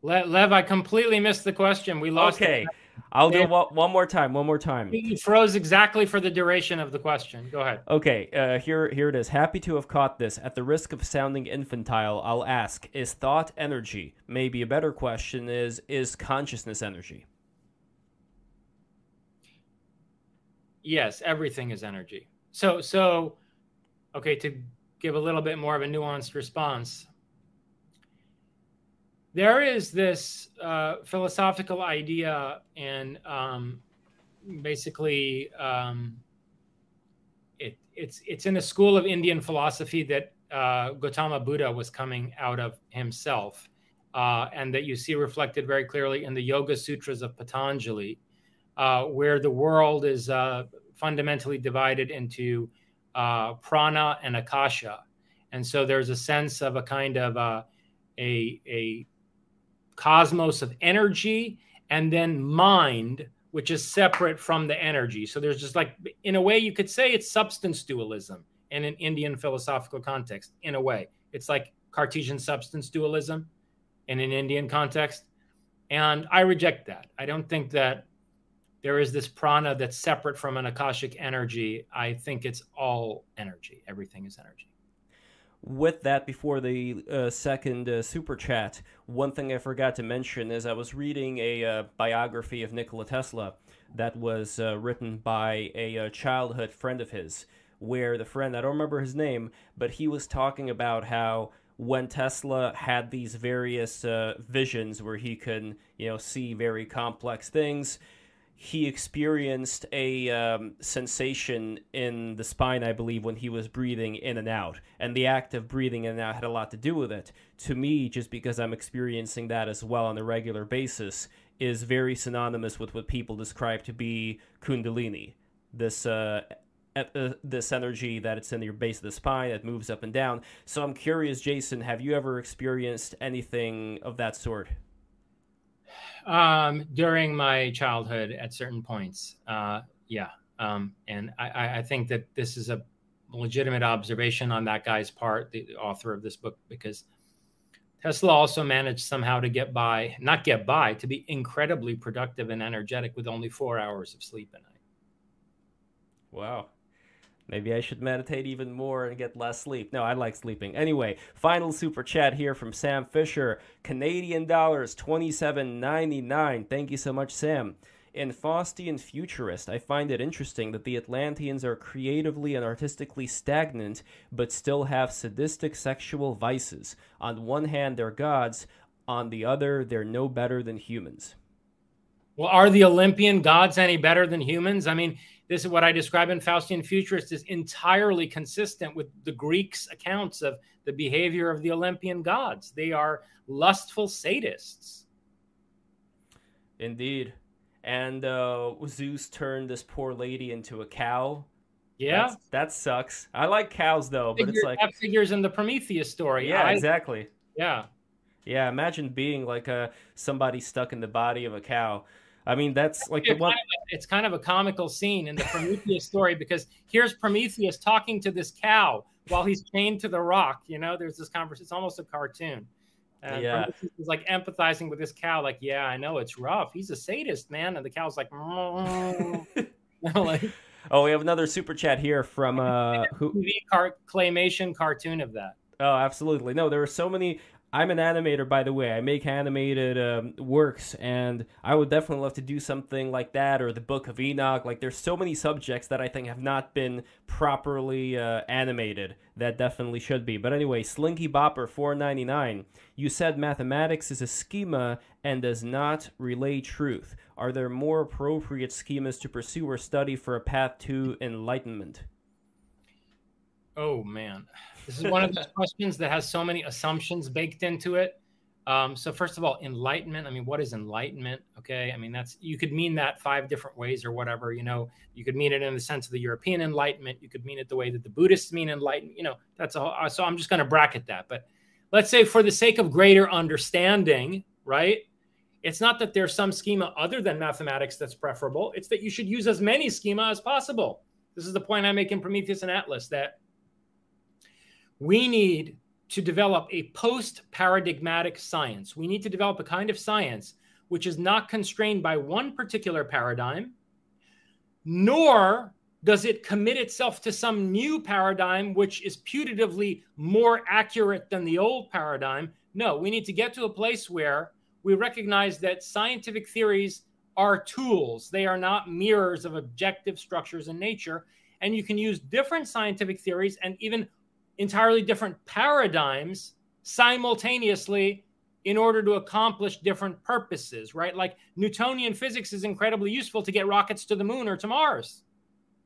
lev i completely missed the question we lost okay. I'll do one, one more time one more time. you froze exactly for the duration of the question. Go ahead. Okay uh, here here it is. Happy to have caught this. At the risk of sounding infantile i'll ask is thought energy? Maybe a better question is is consciousness energy? Yes everything is energy. So so okay, to give a little bit more of a nuanced response, there is this uh, philosophical idea, and um, basically, um, it, it's it's in a school of Indian philosophy that uh, Gautama Buddha was coming out of himself, uh, and that you see reflected very clearly in the Yoga Sutras of Patanjali, uh, where the world is uh, fundamentally divided into uh, prana and akasha, and so there's a sense of a kind of a, a cosmos of energy and then mind which is separate from the energy. So there's just like, in a way, you could say it's substance dualism in an Indian philosophical context. In a way, it's like Cartesian substance dualism in an Indian context. And I reject that. I don't think that there is this prana that's separate from an Akashic energy. I think it's all energy, everything is energy with that before the uh, second uh, super chat one thing i forgot to mention is i was reading a uh, biography of nikola tesla that was uh, written by a, uh, childhood friend of his where the friend i don't remember his name but he was talking about how when tesla had these various uh, visions where he could you know see very complex things he experienced a um, sensation in the spine, I believe, when he was breathing in and out. And the act of breathing in and out had a lot to do with it. To me, just because I'm experiencing that as well on a regular basis, is very synonymous with what people describe to be Kundalini. This. Uh, uh, this energy that it's in your base of the spine that moves up and down. So I'm curious, Jason, have you ever experienced anything of that sort? Um, during my childhood, at certain points, uh, yeah, um, and I, I think that this is a legitimate observation on that guy's part, the author of this book, because Tesla also managed somehow to get by, not get by, to be incredibly productive and energetic with only four hours of sleep a night. Wow. Maybe I should meditate even more and get less sleep. No, I like sleeping. Anyway, final super chat here from Sam Fisher. Canadian dollars 27.99. Thank you so much, Sam. In Faustian Futurist, I find it interesting that the Atlanteans are creatively and artistically stagnant, but still have sadistic sexual vices. On one hand, they're gods, on the other, they're no better than humans. Well, are the Olympian gods any better than humans? I mean, this is what I describe in Faustian Futurist is entirely consistent with the Greeks' accounts of the behavior of the Olympian gods. They are lustful sadists. Indeed. And uh, Zeus turned this poor lady into a cow. Yeah, That's, that sucks. I like cows though, but it's like that figures in the Prometheus story. Yeah, I, exactly. Yeah, yeah. Imagine being like a somebody stuck in the body of a cow. I mean, that's like it's the one. Kind of, it's kind of a comical scene in the Prometheus story because here's Prometheus talking to this cow while he's chained to the rock. You know, there's this conversation. It's almost a cartoon. And yeah. Prometheus is like empathizing with this cow, like, yeah, I know it's rough. He's a sadist, man. And the cow's like, like oh, we have another super chat here from uh, who TV car- claymation cartoon of that. Oh, absolutely. No, there are so many. I'm an animator, by the way. I make animated um, works, and I would definitely love to do something like that or the Book of Enoch. Like, there's so many subjects that I think have not been properly uh, animated that definitely should be. But anyway, Slinky Bopper 499. You said mathematics is a schema and does not relay truth. Are there more appropriate schemas to pursue or study for a path to enlightenment? Oh man, this is one of those questions that has so many assumptions baked into it. Um, so first of all, enlightenment. I mean, what is enlightenment? Okay, I mean that's you could mean that five different ways or whatever. You know, you could mean it in the sense of the European enlightenment. You could mean it the way that the Buddhists mean enlightenment. You know, that's a uh, so I'm just going to bracket that. But let's say for the sake of greater understanding, right? It's not that there's some schema other than mathematics that's preferable. It's that you should use as many schema as possible. This is the point I make in Prometheus and Atlas that we need to develop a post paradigmatic science. We need to develop a kind of science which is not constrained by one particular paradigm, nor does it commit itself to some new paradigm which is putatively more accurate than the old paradigm. No, we need to get to a place where we recognize that scientific theories are tools, they are not mirrors of objective structures in nature. And you can use different scientific theories and even entirely different paradigms simultaneously in order to accomplish different purposes, right? Like Newtonian physics is incredibly useful to get rockets to the moon or to Mars.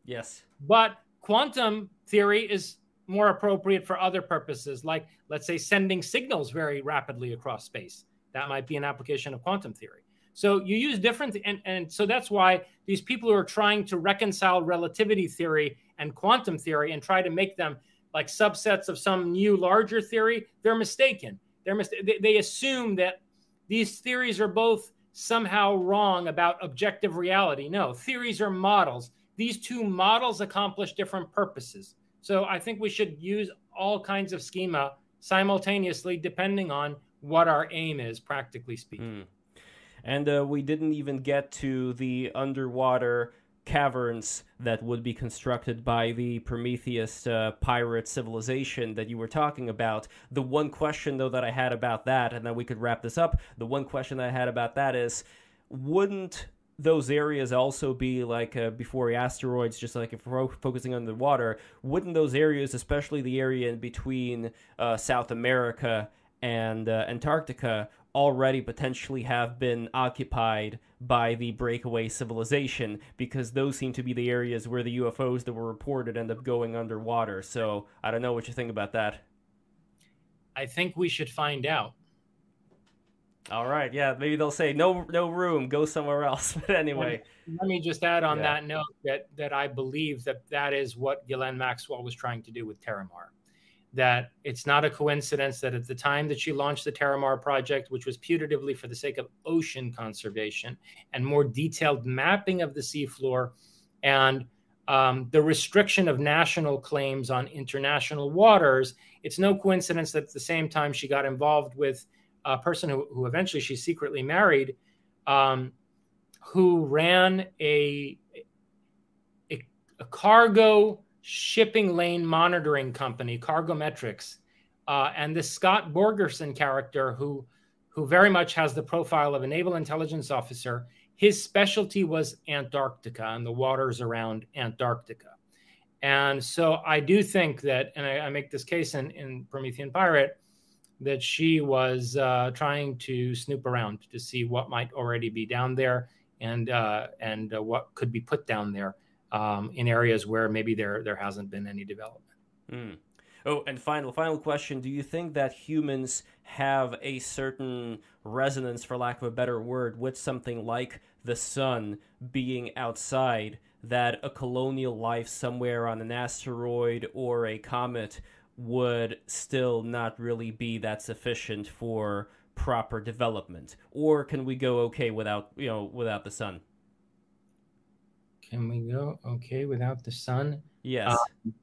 Yes. But quantum theory is more appropriate for other purposes, like let's say sending signals very rapidly across space. That might be an application of quantum theory. So you use different, and, and so that's why these people who are trying to reconcile relativity theory and quantum theory and try to make them like subsets of some new larger theory, they're mistaken. They're mis- they, they assume that these theories are both somehow wrong about objective reality. No, theories are models. These two models accomplish different purposes. So I think we should use all kinds of schema simultaneously, depending on what our aim is, practically speaking. Mm. And uh, we didn't even get to the underwater caverns that would be constructed by the Prometheus uh, pirate civilization that you were talking about. The one question, though, that I had about that, and then we could wrap this up, the one question that I had about that is wouldn't those areas also be like uh, before asteroids, just like if we're focusing on the water, wouldn't those areas, especially the area in between uh, South America and uh, Antarctica, already potentially have been occupied by the breakaway civilization because those seem to be the areas where the UFOs that were reported end up going underwater. So I don't know what you think about that. I think we should find out. All right, yeah, maybe they'll say no, no room, go somewhere else. But anyway, let me just add on yeah. that note that that I believe that that is what Ghislaine Maxwell was trying to do with Terramar that it's not a coincidence that at the time that she launched the Terramar project, which was putatively for the sake of ocean conservation and more detailed mapping of the seafloor and um, the restriction of national claims on international waters, it's no coincidence that at the same time she got involved with a person who, who eventually she secretly married, um, who ran a, a, a cargo shipping lane monitoring company, Cargometrics, uh, and this Scott Borgerson character, who who very much has the profile of a naval intelligence officer. His specialty was Antarctica and the waters around Antarctica. And so I do think that, and I, I make this case in, in Promethean Pirate, that she was uh, trying to snoop around to see what might already be down there and uh, and uh, what could be put down there um, in areas where maybe there there hasn't been any development. Mm. Oh, and final final question: Do you think that humans have a certain resonance, for lack of a better word, with something like the sun being outside? That a colonial life somewhere on an asteroid or a comet would still not really be that sufficient for proper development, or can we go okay without you know without the sun? Can we go okay without the sun? Yes. Um,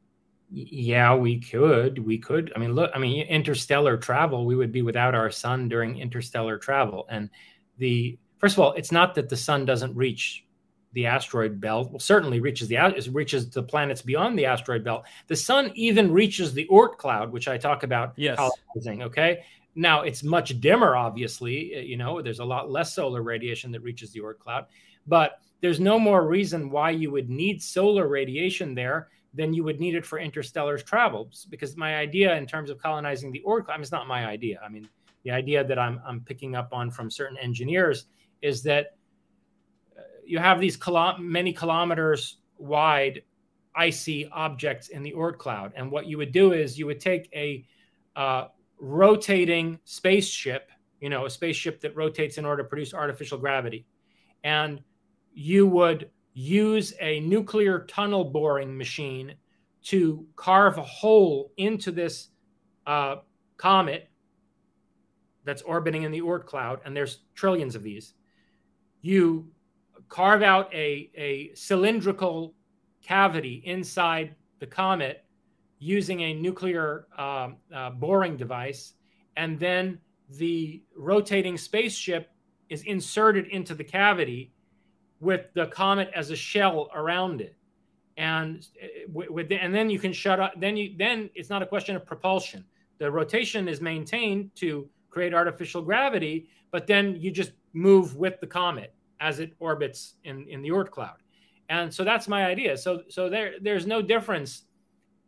yeah, we could. We could. I mean, look, I mean, interstellar travel, we would be without our sun during interstellar travel. And the first of all, it's not that the sun doesn't reach the asteroid belt. Well, certainly reaches the it reaches the planets beyond the asteroid belt. The sun even reaches the Oort cloud, which I talk about. Yes. Colonizing, okay. Now it's much dimmer, obviously. You know, there's a lot less solar radiation that reaches the Oort cloud, but there's no more reason why you would need solar radiation there than you would need it for interstellar travels. Because my idea in terms of colonizing the Oort cloud is not my idea. I mean, the idea that I'm, I'm picking up on from certain engineers is that uh, you have these kilo- many kilometers wide icy objects in the Oort cloud. And what you would do is you would take a uh, rotating spaceship, you know, a spaceship that rotates in order to produce artificial gravity. And you would use a nuclear tunnel boring machine to carve a hole into this uh, comet that's orbiting in the Oort cloud, and there's trillions of these. You carve out a, a cylindrical cavity inside the comet using a nuclear uh, uh, boring device, and then the rotating spaceship is inserted into the cavity with the comet as a shell around it. And eh, with the, and then you can shut up then you then it's not a question of propulsion. The rotation is maintained to create artificial gravity but then you just move with the comet as it orbits in in the Oort cloud. And so that's my idea. So so there there's no difference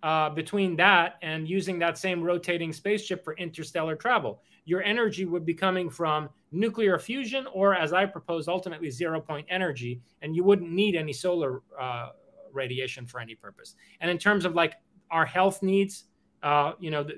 uh, between that and using that same rotating spaceship for interstellar travel your energy would be coming from nuclear fusion or, as I propose, ultimately zero point energy, and you wouldn't need any solar uh, radiation for any purpose. And in terms of like our health needs, uh, you know, the,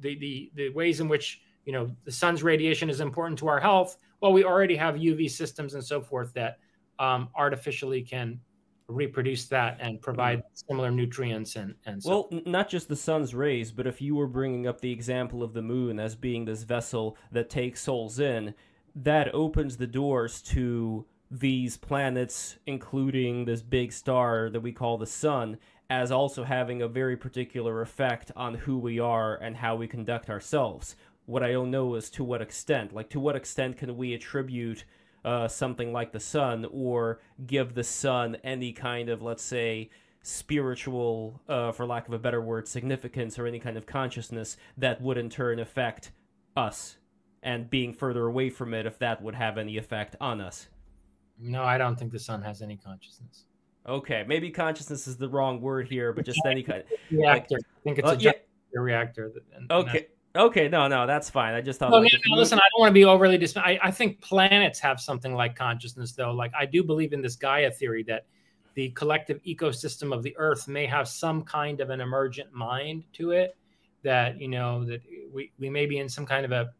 the, the the ways in which you know the sun's radiation is important to our health. Well, we already have UV systems and so forth that um, artificially can reproduce that and provide similar nutrients and and so well not just the sun's rays but if you were bringing up the example of the moon as being this vessel that takes souls in that opens the doors to these planets including this big star that we call the sun as also having a very particular effect on who we are and how we conduct ourselves. What i don't know is to what extent. Like to what extent can we attribute uh, something like the sun or give the sun any kind of, let's say, spiritual, uh, for lack of a better word, significance or any kind of consciousness that would in turn affect us and being further away from it if that would have any effect on us. No, I don't think the sun has any consciousness. Okay, maybe consciousness is the wrong word here, but just any kind. Reactor. Like, I think it's uh, a yeah. reactor. And, okay. Okay, no, no, that's fine. I just thought. No, like, no, listen, I don't want to be overly dis. I, I think planets have something like consciousness, though. Like I do believe in this Gaia theory that the collective ecosystem of the Earth may have some kind of an emergent mind to it. That you know that we we may be in some kind of a,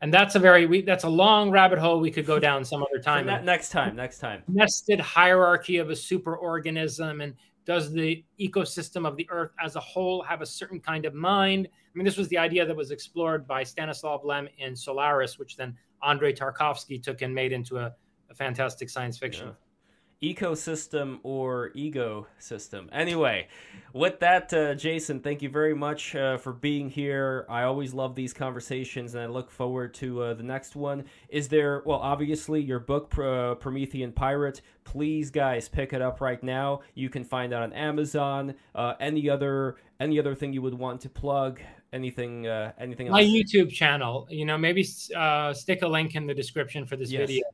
and that's a very we, that's a long rabbit hole we could go down some other time. next time, next time. Nested hierarchy of a superorganism and does the ecosystem of the earth as a whole have a certain kind of mind? I mean, this was the idea that was explored by Stanislav Lem in Solaris, which then Andrei Tarkovsky took and made into a, a fantastic science fiction. Yeah ecosystem or ego system. Anyway, with that, uh, Jason, thank you very much uh, for being here. I always love these conversations, and I look forward to uh, the next one. Is there, well, obviously, your book, uh, Promethean Pirate. Please, guys, pick it up right now. You can find it on Amazon. Uh, any other any other thing you would want to plug? Anything? Uh, anything? Else? My YouTube channel. You know, maybe stick a link in the description for this yes. video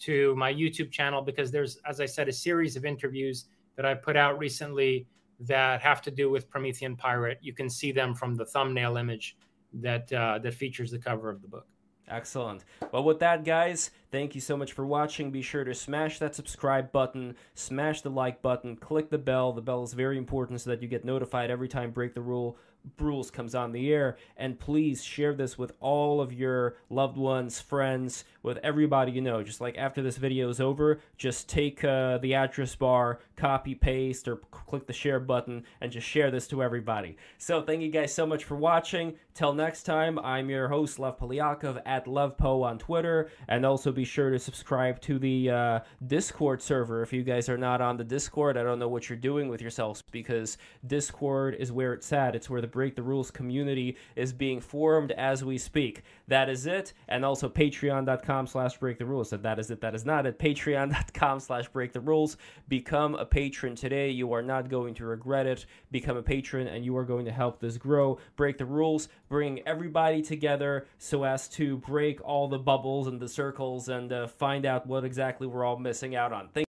to my YouTube channel because there's, as I said, a series of interviews that I put out recently that have to do with Promethean Pirate. You can see them from the thumbnail image that uh, that features the cover of the book. Excellent. Well, with that, guys, thank you so much for watching. Be sure to smash that subscribe button, smash the like button, click the bell. The bell is very important so that you get notified every time Break the Rule Rules comes on the air. And please share this with all of your loved ones, friends, with everybody you know. Just like after this video is over, just take uh, the address bar, copy, paste, or click the share button, and just share this to everybody. So thank you guys so much for watching. Till next time, I'm your host, Lev Polyakov, at LevPo on Twitter. And also be sure to subscribe to the uh, Discord server. If you guys are not on the Discord, I don't know what you're doing with yourselves because Discord is where it's at. It's where the Break the Rules community is being formed as we speak. That is it. And also patreon.com slash break the rules. That that is it. That is not it. Patreon.com slash break the rules. Become a patron today. You are not going to regret it. Become a patron and you are going to help this grow. Break the rules, bring everybody together so as to break all the bubbles and the circles and uh, find out what exactly we're all missing out on. Thank